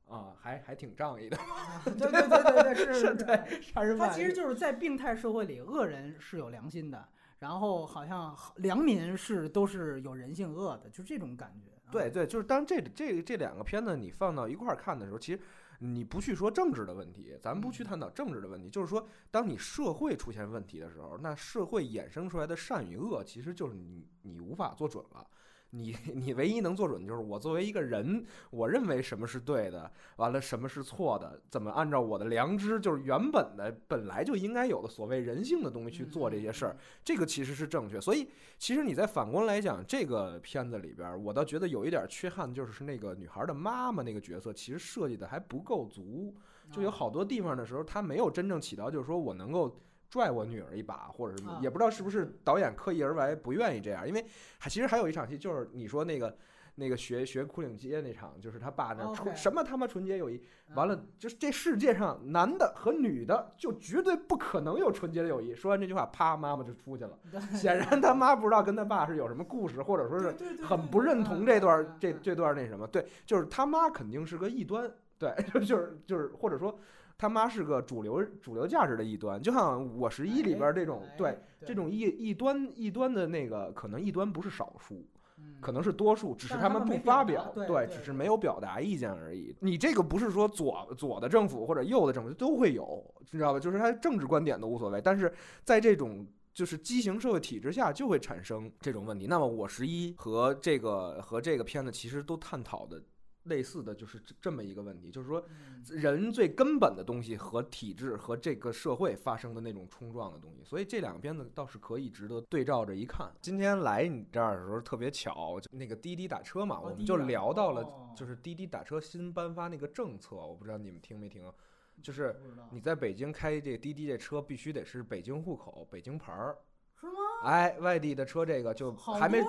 S5: 啊，还还挺仗义的。
S1: 对对对对对，是
S5: 是，对杀人犯。
S1: 他其实就是在病态社会里，恶人是有良心的，然后好像良民是都是有人性恶的，就这种感觉。
S5: 对对，就是当这这这两个片子你放到一块儿看的时候，其实。你不去说政治的问题，咱们不去探讨政治的问题，就是说，当你社会出现问题的时候，那社会衍生出来的善与恶，其实就是你你无法做准了。你 你唯一能做准的就是我作为一个人，我认为什么是对的，完了什么是错的，怎么按照我的良知，就是原本的本来就应该有的所谓人性的东西去做这些事儿，这个其实是正确。所以其实你在反观来讲，这个片子里边，我倒觉得有一点缺憾，就是那个女孩的妈妈那个角色，其实设计的还不够足，就有好多地方的时候，她没有真正起到，就是说我能够。拽我女儿一把，或者什么，
S1: 啊
S5: 也不知道是不是导演刻意而为，不愿意这样。因为还其实还有一场戏，就是你说那个那个学学苦岭街那场，就是他爸那纯什么他妈纯洁友谊，
S1: 嗯
S5: 完了就是这世界上男的和女的就绝对不可能有纯洁的友谊。说完这句话，啪，妈妈就出去了。显然他妈不知道跟他爸是有什么故事，或者说是很不认同这段这这段那什么，对，就是他妈肯定是个异端，对，就就是就是或者说他妈是个主流主流价值的异端，就像《我十一》里边这种
S1: 哎
S5: 对这种异异端异端的那个，可能异端不是少数，
S1: 嗯
S5: 可能是多数，只是
S1: 他
S5: 们不发表，
S1: 对对
S5: 只是没有表达意见而已。你这个不是说左左的政府或者右的政府都会有，你知道吧？就是他政治观点都无所谓，但是在这种就是畸形社会体制下，就会产生这种问题。那么我十一和这个和这个片子其实都探讨的类似的就是这这么一个问题，就是说
S1: 嗯。
S5: 人最根本的东西和体制和这个社会发生的那种冲撞的东西，所以这两个片子倒是可以值得对照着一看。今天来你这儿的时候特别巧，就那个滴滴打车嘛，我们就聊到了
S1: 哦。
S5: 就是滴滴打车新颁发那个政策，我不知道你们听没听啊，就是你在北京开这滴滴这车必须得是北京户口、北京牌儿，
S1: 是吗？
S5: 哎，外地的车这个就还没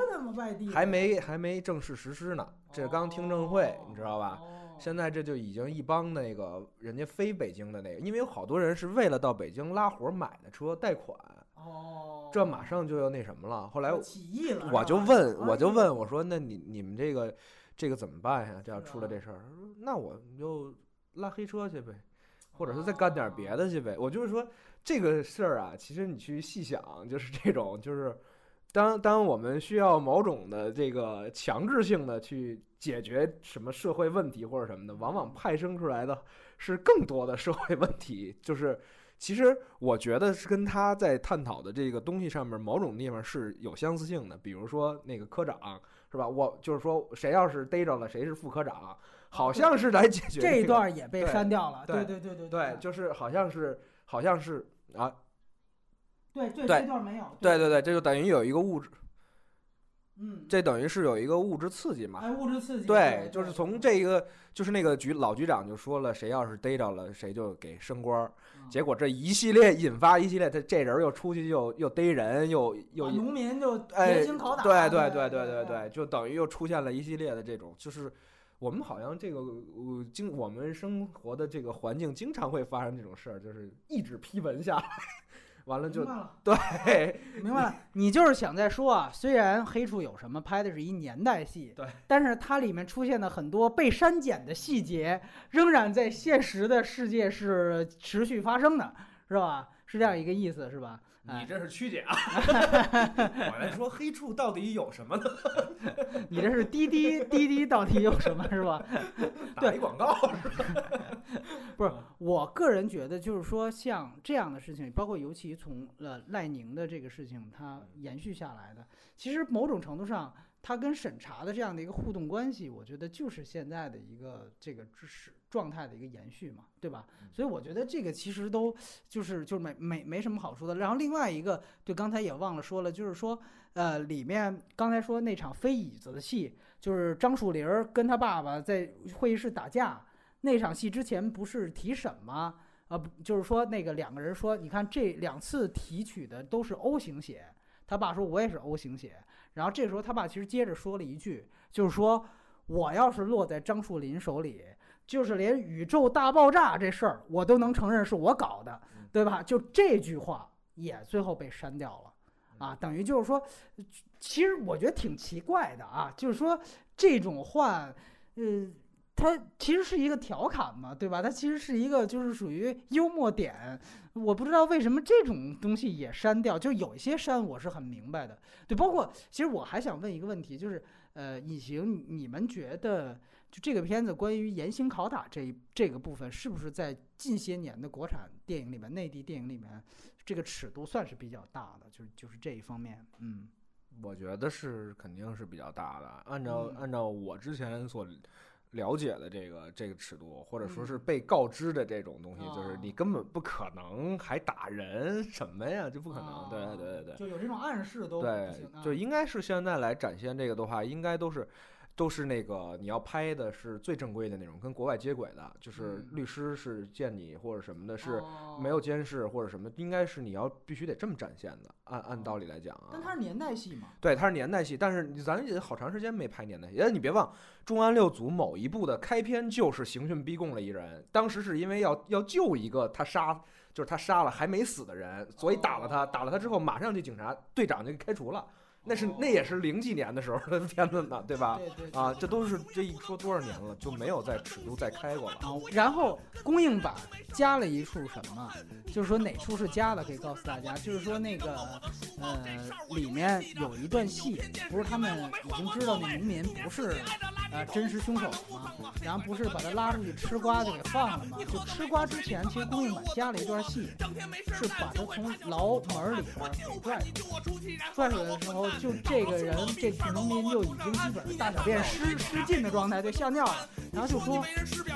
S5: 还没还没正式实施呢，这刚听证会，你知道吧？
S1: 哦
S5: 现在这就已经一帮那个人家非北京的那个，因为有好多人是为了到北京拉活买的车贷款，
S1: 哦，
S5: 这马上就要那什么了。后来
S1: 起义了，
S5: 我就问，
S1: 哎
S5: 我就问我说：“那你你们这个这个怎么办呀？这要出了这事儿，那我就拉黑车去呗，或者说再干点别的去呗。”我就是说这个事儿啊，其实你去细想，就是 这种就是。当当我们需要某种的这个强制性的去解决什么社会问题或者什么的，往往派生出来的是更多的社会问题。就是其实我觉得是跟他在探讨的这个东西上面某种地方是有相似性的。比如说那个科长是吧？我就是说谁要是逮着了谁是副科长，好像是来解决、
S1: 这一
S5: 个
S1: 段也被删掉了，
S5: 对
S1: 对对对
S5: 对，就是好像是好像是啊，
S1: 对对
S5: 对。
S1: 这段没有，
S5: 对对对，这就等于有一个物质，
S1: 嗯，
S5: 这等于是有一个物质刺激嘛。
S1: 哎物质刺激，
S5: 对，就是从这个，就是那个局老局长就说了，谁要是逮着了，谁就给升官儿。
S1: 嗯。
S5: 结果这一系列引发一系列，他这人又出去又又逮人，又又
S1: 把农民就
S5: 哎，
S1: 严刑拷打，
S5: 对
S1: 对
S5: 对对对对，就等于又出现了一系列的这种，就是我们好像这个呃经我们生活的这个环境经常会发生这种事儿，就是一纸批文下来，完了就
S1: 了。
S5: 对
S1: 明白了，你就是想在说啊，虽然《黑处有什么》拍的是一年代戏，
S5: 对，
S1: 但是它里面出现的很多被删减的细节，仍然在现实的世界是持续发生的，是吧？是这样一个意思，是吧？哎
S5: 你这是曲解啊！我来说黑处到底有什么呢？
S1: 你这是滴滴滴滴到底有什么，是吧？
S5: 打一广告是吧？
S1: 不是，我个人觉得就是说，像这样的事情，包括尤其从呃赖宁的这个事情，它延续下来的，其实某种程度上，它跟审查的这样的一个互动关系，我觉得就是现在的一个这个知识状态的一个延续嘛，对吧？所以我觉得这个其实都就是就是没没没什么好说的。然后另外一个，对，刚才也忘了说了，就是说，呃，里面刚才说那场飞椅子的戏，就是张树林儿跟他爸爸在会议室打架。那场戏之前不是提审吗？啊，不，就是说那个两个人说，你看这两次提取的都是 O 型血，他爸说我也是 O 型血，然后这时候他爸其实接着说了一句，就是说我要是落在张树林手里，就是连宇宙大爆炸这事儿我都能承认是我搞的，对吧？就这句话也最后被删掉了。啊，等于就是说，其实我觉得挺奇怪的啊，就是说这种话，呃，它其实是一个调侃嘛，对吧？它其实是一个就是属于幽默点，我不知道为什么这种东西也删掉，就有一些删我是很明白的，对，包括其实我还想问一个问题，就是呃，隐形，你们觉得就这个片子关于严刑拷打这一这个部分，是不是在近些年的国产电影里面、内地电影里面，这个尺度算是比较大的？就是就是这一方面，嗯
S5: 我觉得是肯定是比较大的。按照
S1: 嗯
S5: 按照我之前所了解的这个这个尺度，或者说是
S1: 嗯
S5: 被告知的这种东西，就是
S1: 哦
S5: 你根本不可能还打人什么呀，就不可能。对
S1: 啊
S5: 对对对。
S1: 就有这种暗示都
S5: 对就应该是现在来展现这个的话，应该都是都是那个你要拍的是最正规的那种，跟国外接轨的，就是
S1: 嗯
S5: 律师是见你或者什么的，是
S1: 哦
S5: 没有监视或者什么，应该是你要必须得这么展现的，按按道理来讲啊。
S1: 但它是年代戏嘛，
S5: 对，它是年代戏，但是咱也好长时间没拍年代戏。哎，你别忘，《重案六组》某一部的开篇就是刑讯逼供了一人，当时是因为要要救一个他杀，就是他杀了还没死的人，所以打了他，打了他之后马上这警察队长就给开除了。那是那也是零几年的时候的片子呢，对吧？
S1: 对对对
S5: 啊，这都是这一说多少年了，就没有在尺度再开过了。
S1: 啊，然后公映版加了一处什么？就是说哪处是加的，可以告诉大家。就是说那个呃，里面有一段戏，不是他们已经知道那农民不是呃真实凶手了吗？然后不是把他拉出去吃瓜就给放了吗？就吃瓜之前，其实公映版加了一段戏，是把他从牢门里边给拽出来。拽出来的时候，就这个人，这群农民就已经基本上大小便失失禁的状态，就吓尿了。然后就说，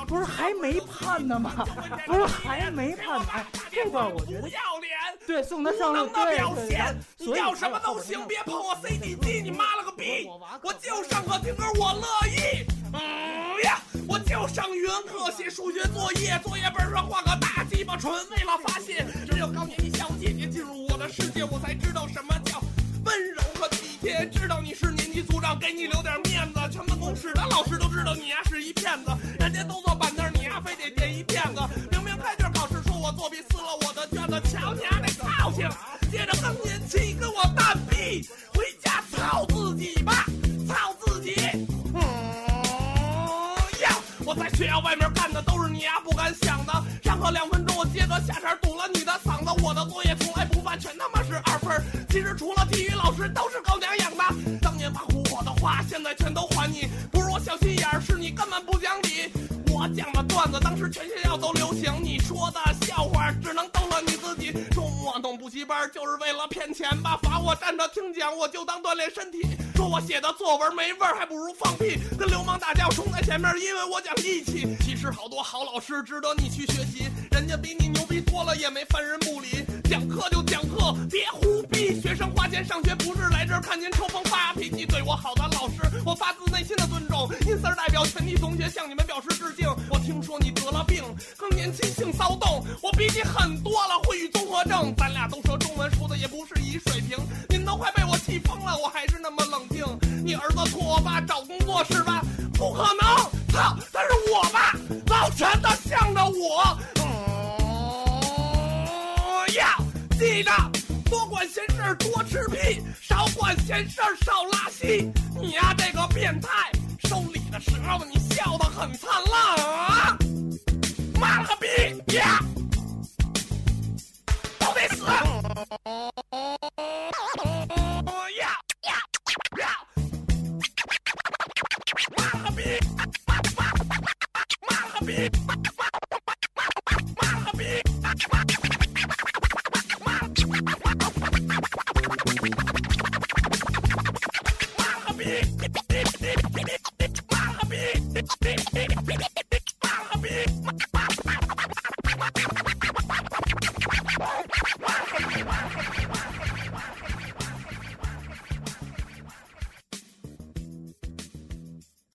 S1: 不是还没判呢吗？不是还没判呢？哎，这段我觉得
S6: 要脸，
S1: 对送他上路，对对所以
S6: 你要什么都行，别碰我 CDG，你妈了个逼！我就上课听歌，我乐意。嗯呀，我就上语文课写数学作业，作业本上画个大鸡巴，纯为了发泄。只有高年级小姐姐进入我的世界，我才知道什么知道你是年级组长，给你留点面子。全办公室的老师都知道你呀是一骗子，人家都坐板凳，你呀非得垫一垫子。明明开卷考试说我作弊撕了我的卷子，瞧你丫那操性！接着更年期跟我蛋逼，回家操自己吧，操自己。嗯呀，我在学校外面干的都是你丫不敢想的。上课两分钟，我接个下茬堵了你的嗓子。我的作业从来不犯，全他妈是二分。其实除了体育老师都是狗全都还你。不是我小心眼儿，是你根本不讲理。我讲的段子，当时全学校都流行。你说的笑话，只能逗乐你自己。周末弄补习班，就是为了骗钱吧？罚我站着听讲，我就当锻炼身体。说我写的作文没味儿，还不如放屁。跟流氓打架我，冲在前面，因为我讲义气。其实好多好老师值得你去学习，人家比你牛逼多了，也没犯人不理。课就讲课，别胡逼。学生花钱上学，不是来这儿看您抽风发脾气。对我好的老师，我发自内心的尊重。因此儿代表全体同学向你们表示致敬。我听说你得了病，更年期性骚动，我比你狠多了，会语综合症。咱俩都说中文，说的也不是一水平。您都快被我气疯了，我还是那么冷静。你儿子托我爸找工作是吧？不可能，操！他是我爸老陈他向着我。记着，多管闲事多吃屁，少管闲事少拉稀。你呀这个变态，收礼的时候你笑得很灿烂啊！妈了个逼呀！都得死！妈了个逼！妈了个逼！妈了个逼！妈了个逼！Bye.